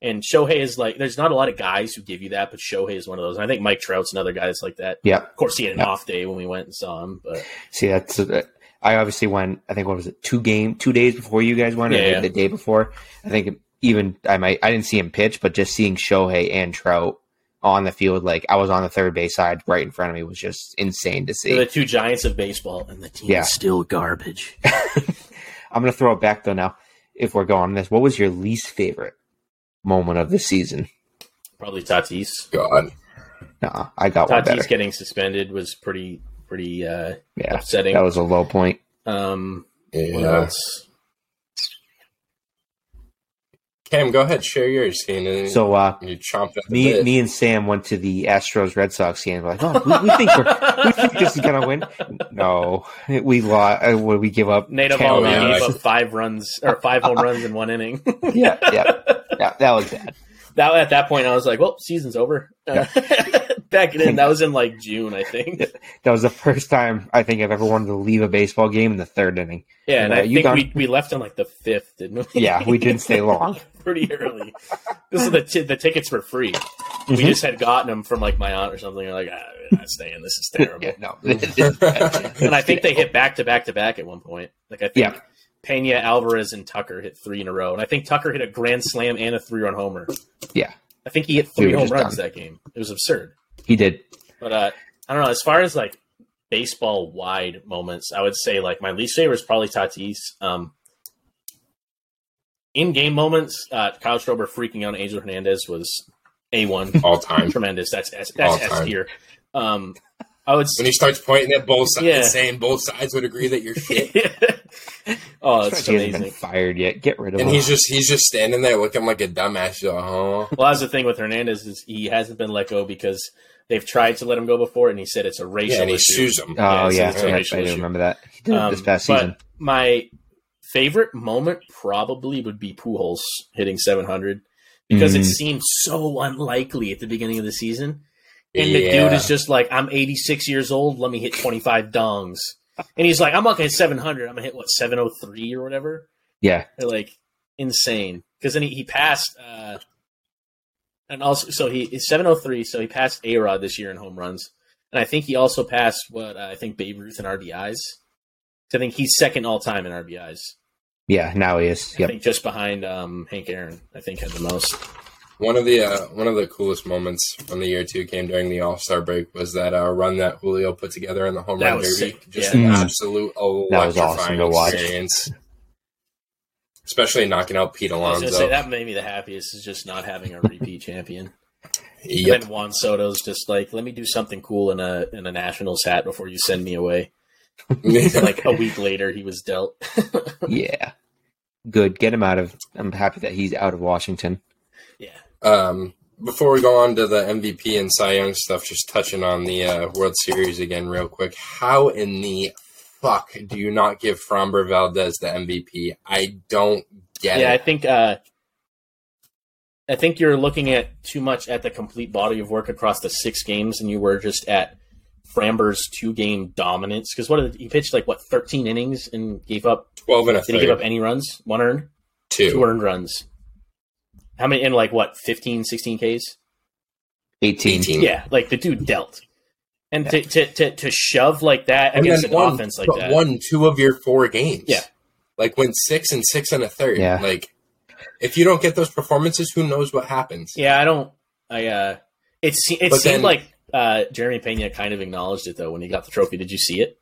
Speaker 1: And Shohei is like, there's not a lot of guys who give you that, but Shohei is one of those. And I think Mike Trout's another guy that's like that.
Speaker 3: Yeah.
Speaker 1: Of course, he had an
Speaker 3: Yeah.
Speaker 1: off day when we went and saw him, but
Speaker 3: See, that's uh, I obviously went. I think what was it? Two game, two days before you guys went, or
Speaker 1: Yeah, yeah.
Speaker 3: the day before. I think even I might. I didn't see him pitch, but just seeing Shohei and Trout on the field, like I was on the third base side, right in front of me, was just insane to
Speaker 1: they're the two giants of baseball, and the team
Speaker 3: Yeah.
Speaker 1: is still garbage. (laughs)
Speaker 3: I'm gonna throw it back though. Now, if we're going on this, what was your least favorite moment of the season?
Speaker 1: Probably Tatis.
Speaker 2: God.
Speaker 3: Nah, I got one.
Speaker 1: Tatis getting suspended was pretty pretty uh,
Speaker 3: Yeah,
Speaker 1: upsetting.
Speaker 3: that was a low point.
Speaker 1: um, what
Speaker 2: Yeah.
Speaker 1: else?
Speaker 2: Cam, go ahead, share yours. Seeing it.
Speaker 3: So, uh,
Speaker 2: you chomped at
Speaker 3: me,
Speaker 2: bit.
Speaker 3: me and Sam went to the Astros Red Sox game. We're like, oh, we, we think we're, we think this is gonna win. No, we lost. Uh, we give up?
Speaker 1: Nate
Speaker 3: 10
Speaker 2: yeah,
Speaker 1: gave up five runs or five home runs in one inning. (laughs)
Speaker 3: yeah, yeah, yeah. That was bad.
Speaker 1: that at that point, I was like, "Well, season's over."
Speaker 3: Yeah. (laughs)
Speaker 1: Back in, (laughs) that was in like June, I think.
Speaker 3: That was the first time I think I've ever wanted to leave a baseball game in the third inning.
Speaker 1: Yeah, and
Speaker 3: Uh,
Speaker 1: I
Speaker 3: you
Speaker 1: think
Speaker 3: done?
Speaker 1: we, we left on like the fifth, didn't we?
Speaker 3: Yeah, we didn't stay long.
Speaker 1: Pretty early. This is the t- the tickets were free. We
Speaker 3: Mhm.
Speaker 1: just had gotten them from like my aunt or something. We're like, ah, we're not staying. This is (laughs) terrible.
Speaker 3: Yeah, no.
Speaker 1: and I think they hit back to back to back at one point. Like I think
Speaker 3: Yeah.
Speaker 1: Pena, Alvarez, and Tucker hit three in a row, and I think Tucker hit a grand slam and a three run homer.
Speaker 3: Yeah.
Speaker 1: I think he hit three
Speaker 3: were
Speaker 1: home runs
Speaker 3: done.
Speaker 1: that game. It was absurd.
Speaker 3: he did.
Speaker 1: But uh, I don't know. As far as like baseball wide moments, I would say like my least favorite is probably Tatis. Um, in game moments, uh, Kyle Schwarber freaking out on Angel Hernandez was a one (laughs)
Speaker 2: all time.
Speaker 1: tremendous. That's that's,
Speaker 2: All
Speaker 1: that's S tier. Um, I would.
Speaker 2: When he starts pointing at both sides,
Speaker 1: Yeah.
Speaker 2: saying both sides would agree that you're (laughs) shit,
Speaker 1: oh, it's
Speaker 3: he hasn't been fired yet. Get rid of
Speaker 2: and
Speaker 3: him.
Speaker 2: he's just he's just standing there looking like a dumbass. He's like, oh,
Speaker 1: Well, that's the thing with Hernandez is he hasn't been let go because they've tried to let him go before, and he said it's a racial
Speaker 2: yeah, and he
Speaker 1: issue.
Speaker 2: sues him.
Speaker 3: oh
Speaker 1: yeah,
Speaker 3: yeah,
Speaker 1: it's a
Speaker 3: yeah, I
Speaker 1: racial
Speaker 3: do remember that. He did it this
Speaker 1: Um,
Speaker 3: past
Speaker 1: but
Speaker 3: season.
Speaker 1: my favorite moment probably would be Pujols hitting 700 because it
Speaker 3: Mm.
Speaker 1: seemed so unlikely at the beginning of the season. And the dude is just like, I'm 86 years old. Let me hit 25 dongs. And he's like, I'm not going to hit 700. I'm going to hit, what, 703 or whatever?
Speaker 3: Yeah,
Speaker 1: They're like insane. Because then he, he passed, uh, and also, so he is 703. So he passed A Rod this year in home runs. And I think he also passed what uh, I think Babe Ruth in RBIs. So I think he's second all time in RBIs.
Speaker 3: Yeah. Now he is.
Speaker 1: I think just behind um, Hank Aaron, I think had the most.
Speaker 2: One of the uh, one of the coolest moments from the year two came during the All Star break was that uh, run that Julio put together in the home
Speaker 1: That
Speaker 2: run derby.
Speaker 1: sick.
Speaker 2: Just
Speaker 1: Yeah.
Speaker 2: an
Speaker 3: Mm.
Speaker 2: absolute
Speaker 3: That was awesome
Speaker 2: electrifying
Speaker 3: to watch.
Speaker 2: experience. Especially knocking out Pete
Speaker 1: I was
Speaker 2: Alonso.
Speaker 1: say that made me the happiest is just not having a (laughs) repeat champion.
Speaker 2: Yep.
Speaker 1: And Juan Soto's just like, let me do something cool in a in a Nationals hat before you send me away. (laughs) like a week later, he was dealt. (laughs)
Speaker 3: Yeah. Good. Get him out of. I'm happy that he's out of Washington.
Speaker 1: yeah,
Speaker 2: Um, before we go on to the MVP and Cy Young stuff, just touching on the uh, World Series again, real quick. How in the fuck do you not give Framber Valdez the MVP? I don't get it.
Speaker 1: yeah. I think uh, I think you're looking at too much at the complete body of work across the six games, and you were just at Framber's two game dominance. Because what did, he pitched like what 13 innings and gave up?
Speaker 2: Twelve and a
Speaker 1: Did he give up any runs? One earned,
Speaker 2: two.
Speaker 1: two earned runs. How many in like what 15, 16 Ks?
Speaker 3: 18.
Speaker 2: 18.
Speaker 1: Yeah, like the dude dealt. And to, to, to, to shove like that
Speaker 2: And
Speaker 1: against an
Speaker 2: won,
Speaker 1: offense like
Speaker 2: but
Speaker 1: that.
Speaker 2: won two of your four games.
Speaker 1: Yeah.
Speaker 2: like went six and six and a third.
Speaker 3: Yeah.
Speaker 2: like if you don't get those performances, who knows what happens?
Speaker 1: Yeah, I don't. I uh, it se- it
Speaker 2: But
Speaker 1: seemed
Speaker 2: then-
Speaker 1: like uh, Jeremy Pena kind of acknowledged it though when he got the trophy. Did you see it?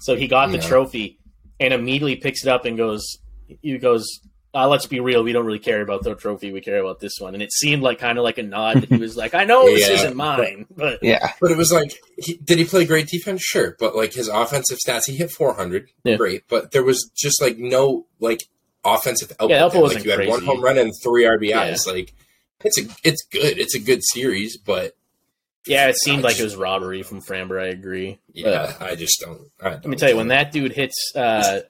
Speaker 1: So he got the
Speaker 2: No.
Speaker 1: trophy and immediately picks it up and goes. He goes. uh, let's be real, we don't really care about the trophy. We care about this one. And it seemed like kind of like a nod. That he was like, I know this isn't mine, but
Speaker 3: Yeah.
Speaker 2: But it was like, he, did he play great defense? Sure, but like his offensive stats, he hit 400,
Speaker 1: Yeah.
Speaker 2: great. But there was just like no like offensive output.
Speaker 1: Yeah, output wasn't
Speaker 2: like you had one home run and three RBIs. Like it's a it's good. It's a good series, but
Speaker 1: yeah, it seemed
Speaker 2: I
Speaker 1: like
Speaker 2: just-
Speaker 1: it was robbery from Framber. I agree.
Speaker 2: yeah, I just don't. I
Speaker 1: Let me tell you, when that dude hits, uh,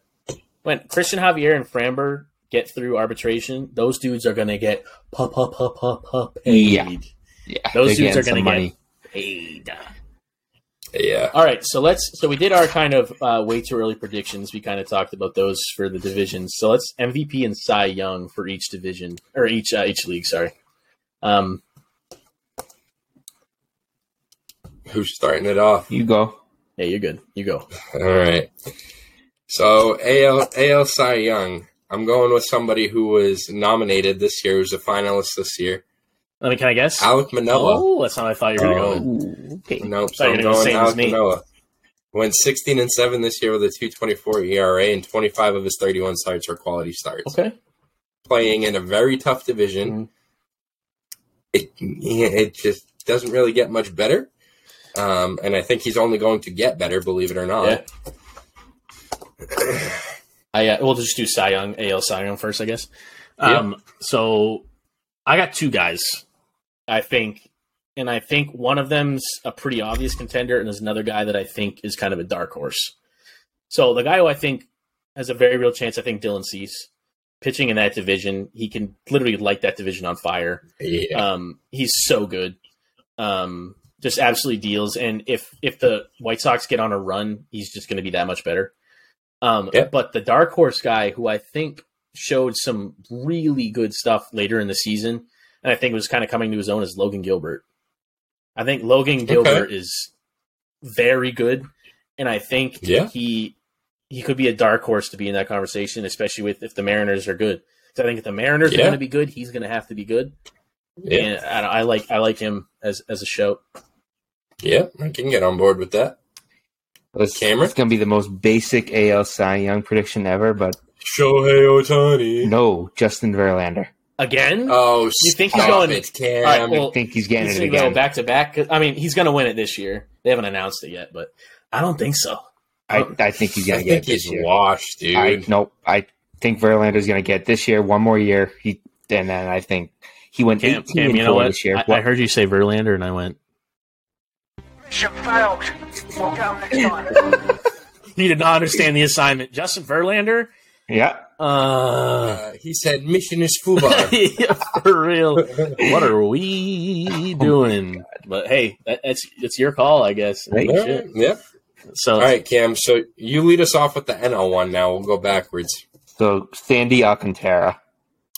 Speaker 1: when Christian Javier and Framber get through arbitration, those dudes are gonna get pa pa pa pa pa paid.
Speaker 3: Yeah. Yeah.
Speaker 1: Those
Speaker 3: they're
Speaker 1: dudes are gonna
Speaker 3: some
Speaker 1: get paid.
Speaker 2: yeah,
Speaker 1: All right, so let's. So we did our kind of uh, way too early predictions. We kind of talked about those for the divisions. So let's MVP and Cy Young for each division or each uh, each league. Sorry. Um,
Speaker 2: who's starting it off?
Speaker 3: You go.
Speaker 1: yeah, you're good. You go.
Speaker 2: All right. So AL AL Cy Young. I'm going with somebody who was nominated this year, who's a finalist this year.
Speaker 1: Let me. Can I guess?
Speaker 2: Alek Manoah.
Speaker 1: Oh, that's not. I thought you were
Speaker 2: Oh.
Speaker 1: going.
Speaker 3: Ooh, okay.
Speaker 2: Nope. So I'm
Speaker 1: gonna
Speaker 2: going
Speaker 1: say it was
Speaker 2: Alek
Speaker 1: me.
Speaker 2: Manoah. Went 16 and 7 this year with a 224 ERA, and 25 of his 31 starts are quality starts.
Speaker 1: Okay.
Speaker 2: Playing in a very tough division.
Speaker 1: Mhm.
Speaker 2: It, it just doesn't really get much better. Um, and I think he's only going to get better, believe it or not.
Speaker 1: I uh, we'll just do Cy Young, AL Cy Young first, I guess.
Speaker 2: Yeah.
Speaker 1: Um, so I got two guys, I think, and I think one of them's a pretty obvious contender, and there's another guy that I think is kind of a dark horse. So the guy who I think has a very real chance, I think Dylan Cease, pitching in that division, he can literally light that division on fire.
Speaker 2: Yeah.
Speaker 1: Um, he's so good. Um, just absolutely deals. And if if the White Sox get on a run, he's just going to be that much better. Um,
Speaker 2: Yeah.
Speaker 1: But the dark horse guy, who I think showed some really good stuff later in the season, and I think was kind of coming to his own, is Logan Gilbert. I think Logan Gilbert is very good, and I think
Speaker 2: Yeah.
Speaker 1: he he could be a dark horse to be in that conversation, especially with if the Mariners are good. I think if the Mariners are going to be good, he's going to have to be good.
Speaker 2: yeah.
Speaker 1: And I, I like I like him as as a show.
Speaker 2: Yeah. I can get on board with that.
Speaker 3: It's,
Speaker 2: Cameron?
Speaker 3: it's going to be the most basic AL Cy Young prediction ever, but
Speaker 2: Shohei Ohtani.
Speaker 3: no, Justin Verlander.
Speaker 1: Again?
Speaker 2: Oh,
Speaker 1: You think he's going-
Speaker 2: It, Cam.
Speaker 1: All right, well,
Speaker 3: I think he's getting
Speaker 1: he's
Speaker 3: it
Speaker 1: gonna go
Speaker 3: again.
Speaker 1: back to back. 'Cause- I mean, he's going to win it this year. They haven't announced it yet, but I don't think so.
Speaker 3: I, I think he's going to get
Speaker 2: think
Speaker 3: it this
Speaker 2: he's
Speaker 3: year.
Speaker 2: washed, dude.
Speaker 3: I nope. I think Verlander's going to get this year one more year. He and then I think he went
Speaker 1: Cam,
Speaker 3: 18
Speaker 1: Cam
Speaker 3: and
Speaker 1: you know
Speaker 3: 4
Speaker 1: what?
Speaker 3: this year.
Speaker 1: I,
Speaker 3: What?
Speaker 1: I heard you say Verlander, and I went.
Speaker 4: Mission failed. We'll go next time. (laughs)
Speaker 1: He did not understand the assignment. Justin Verlander.
Speaker 3: yeah,
Speaker 1: Uh,
Speaker 2: Uh, he said, "Mission is fubar." (laughs)
Speaker 1: yeah, for real. What are we (laughs) doing? But hey, that, that's it's your call, I guess.
Speaker 3: Right.
Speaker 2: All
Speaker 1: Shit.
Speaker 2: right, Yep.
Speaker 1: So
Speaker 2: All right, Cam. So you lead us off with the NL one. Now we'll go backwards.
Speaker 3: so Sandy Alcantara.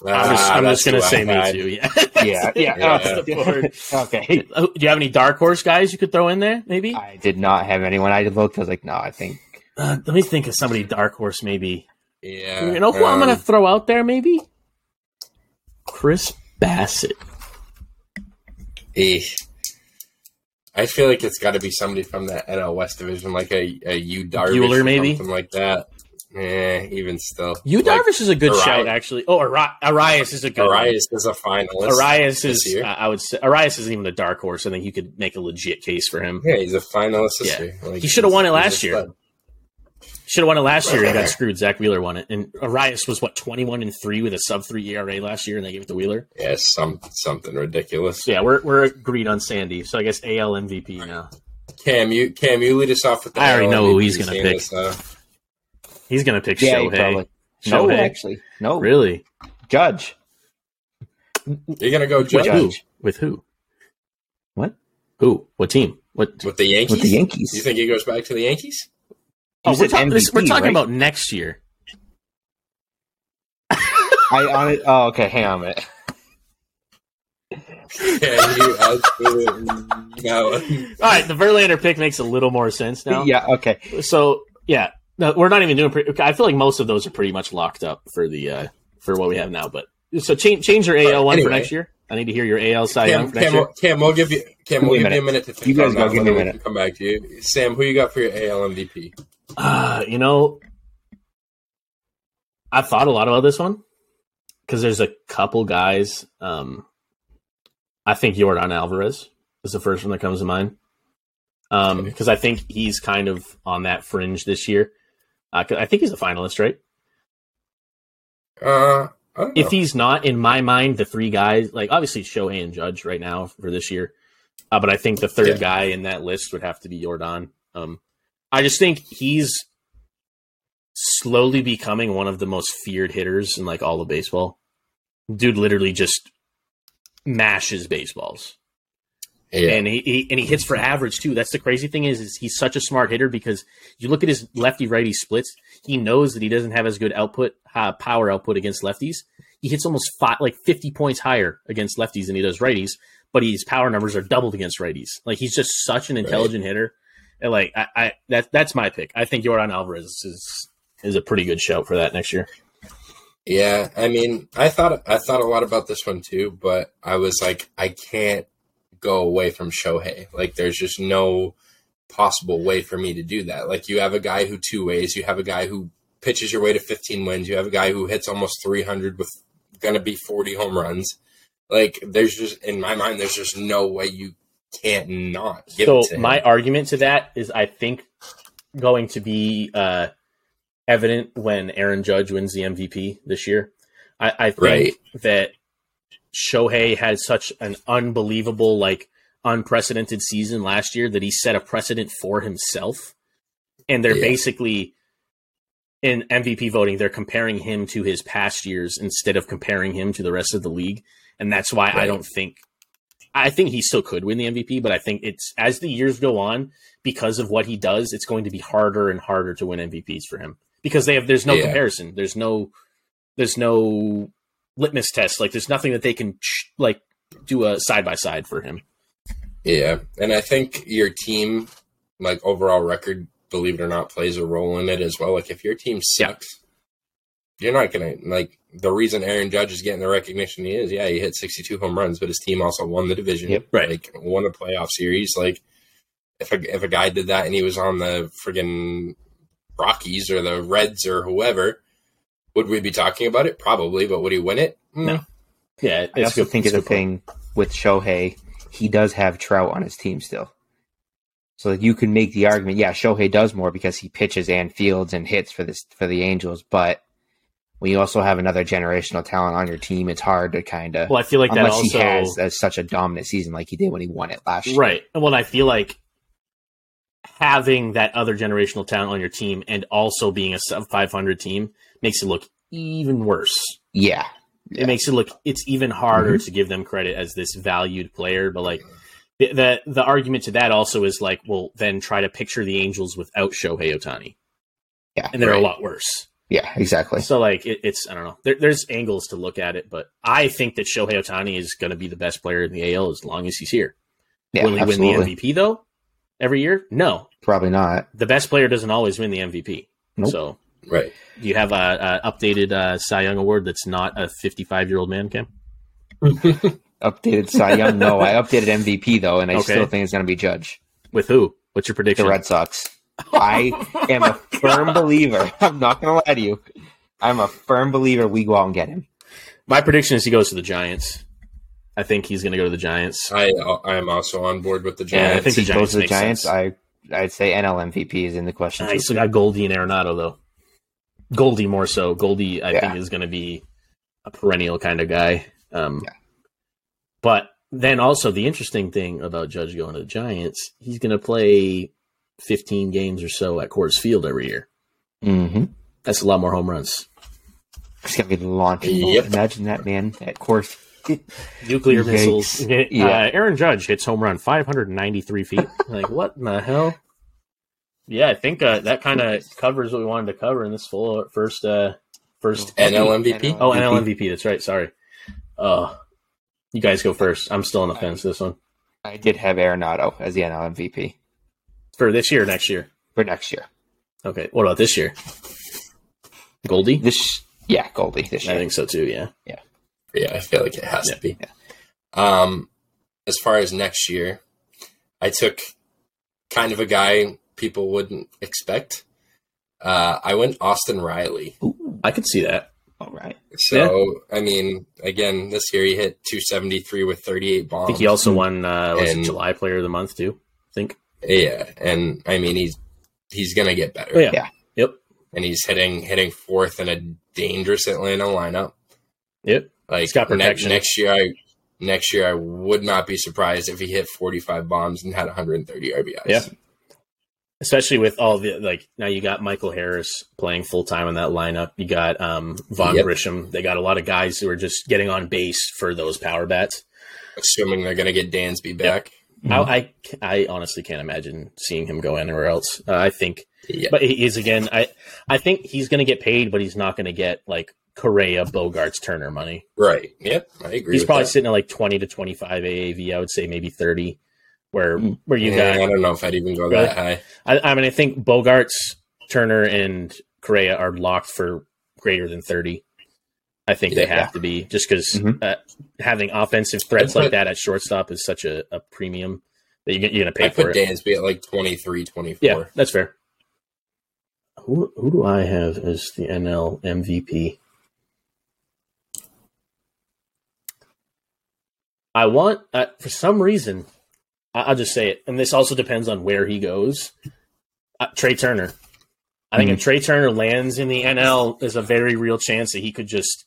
Speaker 1: I'm just,
Speaker 2: Ah,
Speaker 1: I'm just gonna
Speaker 2: who I
Speaker 1: say me too. Yeah. (laughs)
Speaker 3: Yeah, (laughs) yeah.
Speaker 1: That's the (laughs)
Speaker 3: okay.
Speaker 1: Oh, Do you have any dark horse guys you could throw in there? Maybe.
Speaker 3: I did not have anyone. I looked. I was like, no. I think
Speaker 1: Uh, let me think of somebody dark horse. Maybe.
Speaker 2: Yeah.
Speaker 1: You know who I'm
Speaker 2: um,
Speaker 1: gonna throw out there? Maybe. Chris Bassitt.
Speaker 2: eh. I feel like it's got to be somebody from the NL West division, like a a Yu Darvish,
Speaker 1: Buehler,
Speaker 2: or
Speaker 1: maybe?
Speaker 2: something like that. Eh, even still,
Speaker 1: You
Speaker 2: like,
Speaker 1: Darvish is a good
Speaker 2: Urías.
Speaker 1: shout, actually. Oh, Ari- Urías is a good. one.
Speaker 2: Urías is a finalist. Urías
Speaker 1: is. I would say Urías isn't even a dark horse. I think you could make a legit case for him.
Speaker 2: Yeah, he's a finalist this
Speaker 1: Yeah.
Speaker 2: year. Like,
Speaker 1: He should have won it last year. Should have won it last year. He got screwed. Zack Wheeler won it, and Urías was what twenty one and three with a sub three ERA last year, and they gave it to Wheeler.
Speaker 2: Yeah, some something ridiculous.
Speaker 1: Yeah, we're we're agreed on Sandy. So I guess AL MVP now.
Speaker 2: Cam, you Cam, you lead us off with the
Speaker 1: I already
Speaker 2: NL
Speaker 1: know who he's gonna
Speaker 2: seeing
Speaker 1: pick.
Speaker 2: as, uh,
Speaker 1: He's gonna pick
Speaker 3: yeah,
Speaker 1: Shohei.
Speaker 3: probably. No,
Speaker 1: Shohei.
Speaker 3: actually, no.
Speaker 1: Really?
Speaker 3: Judge.
Speaker 2: you're gonna go
Speaker 1: With
Speaker 2: Judge
Speaker 1: who? With who?
Speaker 3: What?
Speaker 1: Who? What team? What?
Speaker 2: with the Yankees.
Speaker 3: With the Yankees.
Speaker 2: You think he goes back to the Yankees?
Speaker 1: Oh,
Speaker 3: You
Speaker 1: we're,
Speaker 3: said
Speaker 1: talking, this, we're talking
Speaker 3: right?
Speaker 1: about next year.
Speaker 3: I on it. Oh, okay. Hang on a minute.
Speaker 2: Yeah, you absolutely no.
Speaker 1: All right, the Verlander pick makes a little more sense now.
Speaker 3: Yeah. Okay.
Speaker 1: So yeah, no, we're not even doing. Pre- I feel like most of those are pretty much locked up for the uh, for what we have now. But so change change your AL one for next year. I need to hear your AL Cy Young
Speaker 2: Cam,
Speaker 1: for next
Speaker 2: Cam,
Speaker 1: year.
Speaker 2: Cam, we'll give you Cam,
Speaker 3: Give
Speaker 2: we'll
Speaker 3: me a
Speaker 2: give you a
Speaker 3: minute.
Speaker 2: minute to think
Speaker 3: You guys
Speaker 2: on
Speaker 3: go,
Speaker 2: that
Speaker 3: give
Speaker 2: one,
Speaker 3: me a minute.
Speaker 2: Come back to you, Sam. Who you got for your AL MVP?
Speaker 1: Uh, you know, I've thought a lot about this one. because there's a couple guys. Um, I think Yordan Alvarez is the first one that comes to mind. Um,
Speaker 2: Okay.
Speaker 1: because I think he's kind of on that fringe this year. Uh, I think he's a finalist, right?
Speaker 2: Uh,
Speaker 1: If he's not, in my mind, the three guys, like obviously Shohei and Judge right now for this year, uh, but I think the third
Speaker 2: Yeah.
Speaker 1: guy in that list would have to be Yordan. Um, I just think he's slowly becoming one of the most feared hitters in like all of baseball. Dude literally just mashes baseballs.
Speaker 2: Yeah,
Speaker 1: and he, he and he hits for average too. That's the crazy thing is, is he's such a smart hitter because you look at his lefty righty splits. He knows that he doesn't have as good output uh, power output against lefties. He hits almost five, like fifty points higher against lefties than he does righties, but his power numbers are doubled against righties. Like he's just such an intelligent hitter. And like I, I that that's my pick. I think Yordan Alvarez is is a pretty good shout for that next year.
Speaker 2: Yeah, I mean, I thought I thought a lot about this one too, but I was like, I can't go away from Shohei. Like, there's just no possible way for me to do that. Like, you have a guy who two ways. You have a guy who pitches your way to 15 wins. You have a guy who hits almost 300 with gonna be 40 home runs. Like, there's just in my mind, there's just no way you can't not
Speaker 1: so
Speaker 2: to
Speaker 1: my argument to that is I think going to be uh, evident when Aaron Judge wins the MVP this year. I, I think
Speaker 2: Right.
Speaker 1: that Shohei had such an unbelievable, like unprecedented season last year that he set a precedent for himself. And they're
Speaker 2: Yeah.
Speaker 1: basically in MVP voting, they're comparing him to his past years instead of comparing him to the rest of the league. And that's why I don't think I think he still could win the MVP, but I think it's as the years go on, because of what he does, it's going to be harder and harder to win MVPs for him because they have there's no
Speaker 2: Yeah.
Speaker 1: comparison, there's no there's no litmus test, like there's nothing that they can like do a side by side for him.
Speaker 2: Yeah, and I think your team, like overall record, believe it or not, plays a role in it as well. Like if your team
Speaker 1: Yeah.
Speaker 2: sucks, you're not gonna like the reason Aaron Judge is getting the recognition he is. Yeah, he hit 62 home runs, but his team also won the division.
Speaker 3: Yep.
Speaker 1: Right.
Speaker 2: Like won a playoff series. Like if a if a guy did that and he was on the friggin' Rockies or the Reds or whoever, would we be talking about it? Probably, but would he win it? Mm,
Speaker 1: No. Yeah,
Speaker 3: I also
Speaker 1: good-
Speaker 3: think
Speaker 1: it's
Speaker 3: of
Speaker 1: a
Speaker 3: the
Speaker 1: good point.
Speaker 3: thing with Shohei, he does have Trout on his team still. So that you can make the argument, yeah, Shohei does more because he pitches and fields and hits for this for the Angels, but when you also have another generational talent on your team, it's hard to kind of
Speaker 1: Well, I feel like that also
Speaker 3: he has such a dominant season like he did when he won it last year.
Speaker 1: Right. Well, I feel like having that other generational talent on your team and also being a sub 500 team makes it look even worse.
Speaker 3: Yeah.
Speaker 1: It makes it look it's even harder
Speaker 3: Mm-hmm.
Speaker 1: to give them credit as this valued player. But like the, the the argument to that also is like, well, then try to picture the Angels without Shohei Ohtani,
Speaker 3: Yeah.
Speaker 1: and they're a lot worse.
Speaker 3: Yeah, exactly.
Speaker 1: So like it, it's I don't know. There, there's angles to look at it, but I think that Shohei Ohtani is going to be the best player in the AL as long as he's here.
Speaker 3: Yeah,
Speaker 1: Will he
Speaker 3: absolutely.
Speaker 1: win the MVP though? Every year? No.
Speaker 3: Probably not.
Speaker 1: The best player doesn't always win the MVP.
Speaker 3: Nope.
Speaker 1: So
Speaker 2: Right.
Speaker 1: do you have a, a updated uh, Cy Young award that's not a 55 year old man, Cam? (laughs)
Speaker 3: Updated Cy Young. No, I updated MVP though, and I
Speaker 1: Okay.
Speaker 3: still think it's going to be Judge.
Speaker 1: With who? What's your prediction?
Speaker 3: The
Speaker 1: prediction?
Speaker 3: Red Sox. I am a (laughs) firm believer. I'm not going to lie to you. I'm a firm believer we go out and get him.
Speaker 1: My prediction is he goes to the Giants. I think he's going to go to the Giants.
Speaker 2: I I am also on board with the Giants.
Speaker 1: Yeah, I
Speaker 2: Giants.
Speaker 1: think the
Speaker 3: he
Speaker 1: Giants
Speaker 3: goes to the Giants.
Speaker 1: sense.
Speaker 3: I I'd say NL MVP is in the question.
Speaker 1: I
Speaker 3: too.
Speaker 1: still got Goldie and Arenado though. Goldie more so. Goldie, I
Speaker 3: Yeah.
Speaker 1: think, is going to be a perennial kind of guy. Um,
Speaker 3: Yeah.
Speaker 1: But then also the interesting thing about Judge going to the Giants, he's going to play 15 games or so at Coors Field every year.
Speaker 3: Mm-hmm.
Speaker 1: That's a lot more home runs.
Speaker 3: It's gonna be the launch.
Speaker 2: Yep.
Speaker 3: Imagine that man at Coors.
Speaker 1: Nuclear missiles.
Speaker 3: Yeah.
Speaker 1: Uh, Aaron Judge hits home run 593 feet. (laughs) like, what in the hell? Yeah, I think uh, that kind of covers what we wanted to cover in this full first uh, first
Speaker 2: NL MVP?
Speaker 1: Oh, NL MVP. That's right. Sorry. Uh, you guys go first. I'm still on the fence this one
Speaker 3: I did have Arenado as the NL MVP
Speaker 1: for this year or next year.
Speaker 3: for next year.
Speaker 1: Okay. What about this year? Goldie.
Speaker 3: This, yeah, Goldie this
Speaker 1: I think so too. Yeah.
Speaker 2: Yeah, I feel like it has
Speaker 1: Yeah.
Speaker 2: to be. Um, as far as next year, I took kind of a guy people wouldn't expect. Uh, I went Austin Riley.
Speaker 1: I could see that.
Speaker 3: All right.
Speaker 2: So I mean, again, this year he hit 273 with 38 bombs.
Speaker 1: I think he also won uh, was
Speaker 2: And-
Speaker 1: July Player of the Month too. I think.
Speaker 2: yeah, and I mean he's he's gonna get better.
Speaker 1: Oh, yeah.
Speaker 3: Yeah.
Speaker 1: Yep.
Speaker 2: and he's hitting hitting fourth in a dangerous Atlanta lineup.
Speaker 1: Yep.
Speaker 2: Like
Speaker 1: He's got
Speaker 2: ne- next year, I next year I would not be surprised if he hit 45 bombs and had 130 RBIs.
Speaker 1: Yeah. Especially with all the like now you got Michael Harris playing full time in that lineup. You got um Von
Speaker 2: Yep.
Speaker 1: Grisham. They got a lot of guys who are just getting on base for those power bats.
Speaker 2: assuming they're gonna get Dansby back.
Speaker 1: I, I I honestly can't imagine seeing him go anywhere else. Uh, I think,
Speaker 2: Yeah,
Speaker 1: but he is again. I I think he's going to get paid, but he's not going to get like Correa, Bogaerts, Turner money.
Speaker 2: right. Yep, I agree.
Speaker 1: He's
Speaker 2: with
Speaker 1: probably
Speaker 2: that.
Speaker 1: sitting at like twenty to twenty five AAV. I would say maybe thirty. Where
Speaker 3: Mm.
Speaker 1: where you
Speaker 2: Yeah, I don't know if I'd even go
Speaker 1: Really?
Speaker 2: that high.
Speaker 1: I, I mean, I think Bogaerts, Turner, and Correa are locked for greater than 30. I think they
Speaker 2: Yeah.
Speaker 1: have to be just because
Speaker 3: Mhm.
Speaker 1: uh, having offensive threats
Speaker 2: I'd
Speaker 1: like that at shortstop is such a, a premium that you, get- you're going to pay
Speaker 2: I put
Speaker 1: for it.
Speaker 2: Dansby at like 23, 24.
Speaker 1: Yeah, that's fair. Who, who do I have as the NL MVP? I want, uh, for some reason, I- I'll just say it, and this also depends on where he goes. Uh, Trea Turner. I think if Trea Turner lands in the NL, there's a very real chance that he could just,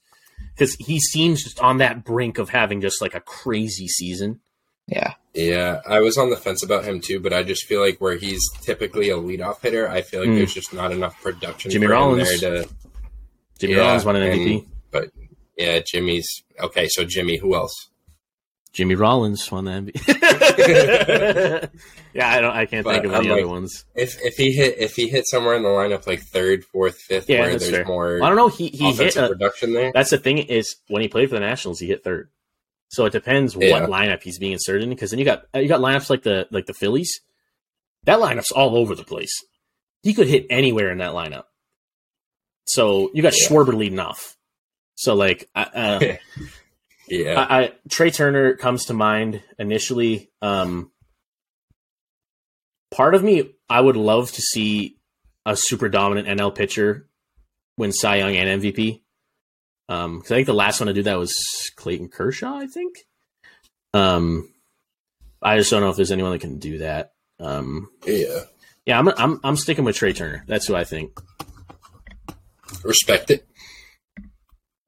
Speaker 1: because he seems just on that brink of having just like a crazy season.
Speaker 3: Yeah.
Speaker 2: Yeah, I was on the fence about him too, but I just feel like where he's typically a leadoff hitter, I feel like
Speaker 1: Mm.
Speaker 2: there's just not enough production.
Speaker 1: Jimmy
Speaker 2: for him
Speaker 1: Rollins.
Speaker 2: there to,
Speaker 1: Jimmy
Speaker 2: Yeah,
Speaker 1: Rollins won an
Speaker 2: and-
Speaker 1: MVP.
Speaker 2: but yeah, Jimmy's okay. So Jimmy, who else?
Speaker 1: Jimmy Rollins won the MVP. (laughs) yeah, I don't. I can't
Speaker 2: But
Speaker 1: think of
Speaker 2: I'm
Speaker 1: any
Speaker 2: like-
Speaker 1: other ones.
Speaker 2: If if he hit if he hit somewhere in the lineup like third, fourth, fifth,
Speaker 1: Yeah,
Speaker 2: where
Speaker 1: that's
Speaker 2: there's
Speaker 1: fair.
Speaker 2: more
Speaker 1: I don't know. He he hit. A,
Speaker 2: production there.
Speaker 1: that's the thing is when he played for the Nationals, he hit third. So it depends
Speaker 2: Yeah.
Speaker 1: what lineup he's being inserted in. Because then you got you got lineups like the like the Phillies. That lineup's all over the place. He could hit anywhere in that lineup. So you got
Speaker 2: Yeah.
Speaker 1: Schwarber leading off. So like, I- uh, (laughs)
Speaker 2: yeah,
Speaker 1: I, I Trea Turner comes to mind initially. Um, part of me, I would love to see a super dominant NL pitcher win Cy Young and MVP. Um, 'cause I think the last one to do that was Clayton Kershaw. I think. Um, I just don't know if there's anyone that can do that. Um,
Speaker 2: yeah.
Speaker 1: yeah, I'm I'm I'm sticking with Trey Turner. That's who I think.
Speaker 2: Respect it.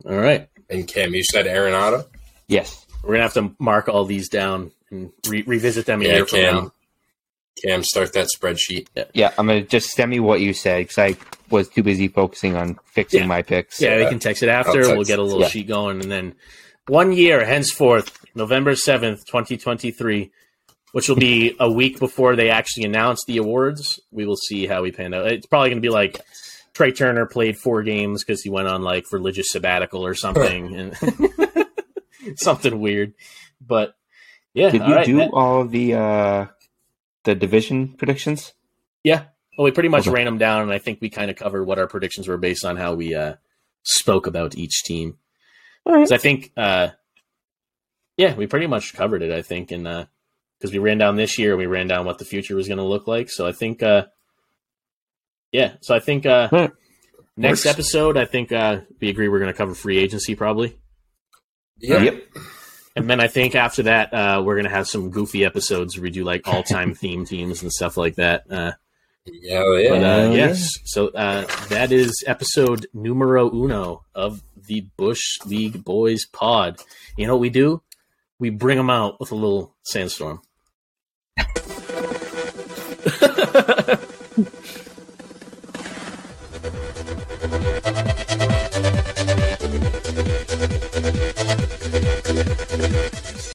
Speaker 1: All right.
Speaker 2: And Cam, you said Arenado.
Speaker 3: Yes.
Speaker 1: We're gonna have to mark all these down and re- revisit them a
Speaker 2: Yeah,
Speaker 1: year from
Speaker 2: Cam.
Speaker 1: now.
Speaker 2: Cam, start that spreadsheet.
Speaker 3: Yeah, I'm gonna just send me what you said because I was too busy focusing on fixing
Speaker 1: Yeah.
Speaker 3: my picks.
Speaker 1: Yeah, we
Speaker 2: Yeah.
Speaker 1: can text it after.
Speaker 2: Text
Speaker 1: we'll get a little
Speaker 3: Yeah.
Speaker 1: sheet going, and then one year henceforth, November seventh, twenty twenty three, which will be a week before they actually announce the awards. We will see how we pan out. It's probably going to be like Trea Turner played four games because he went on like religious sabbatical or something, and (laughs) (laughs) something weird. But yeah,
Speaker 3: Did you
Speaker 1: right,
Speaker 3: do all the uh the division predictions?
Speaker 1: yeah. Well, we pretty much
Speaker 3: Okay.
Speaker 1: ran them down, and I think we kind of covered what our predictions were based on how we uh, spoke about each team.
Speaker 3: All right.
Speaker 1: I think, uh, yeah, we pretty much covered it. I think, and because we ran down this year, we ran down what the future was going to look like. So I think, uh, yeah. So I think uh,
Speaker 3: right.
Speaker 1: next
Speaker 3: Works.
Speaker 1: episode, I think uh, we agree we're going to cover free agency probably,
Speaker 2: Yep.
Speaker 3: yep.
Speaker 1: And then I think after that, uh, we're gonna have some goofy episodes where we do like all time (laughs) theme teams and stuff like that. Uh,
Speaker 2: oh, yeah,
Speaker 1: but, uh,
Speaker 3: oh,
Speaker 1: yes. So uh, that is episode numero uno of the Bush League Boys Pod. You know what we do? We bring them out with a little sandstorm. (laughs)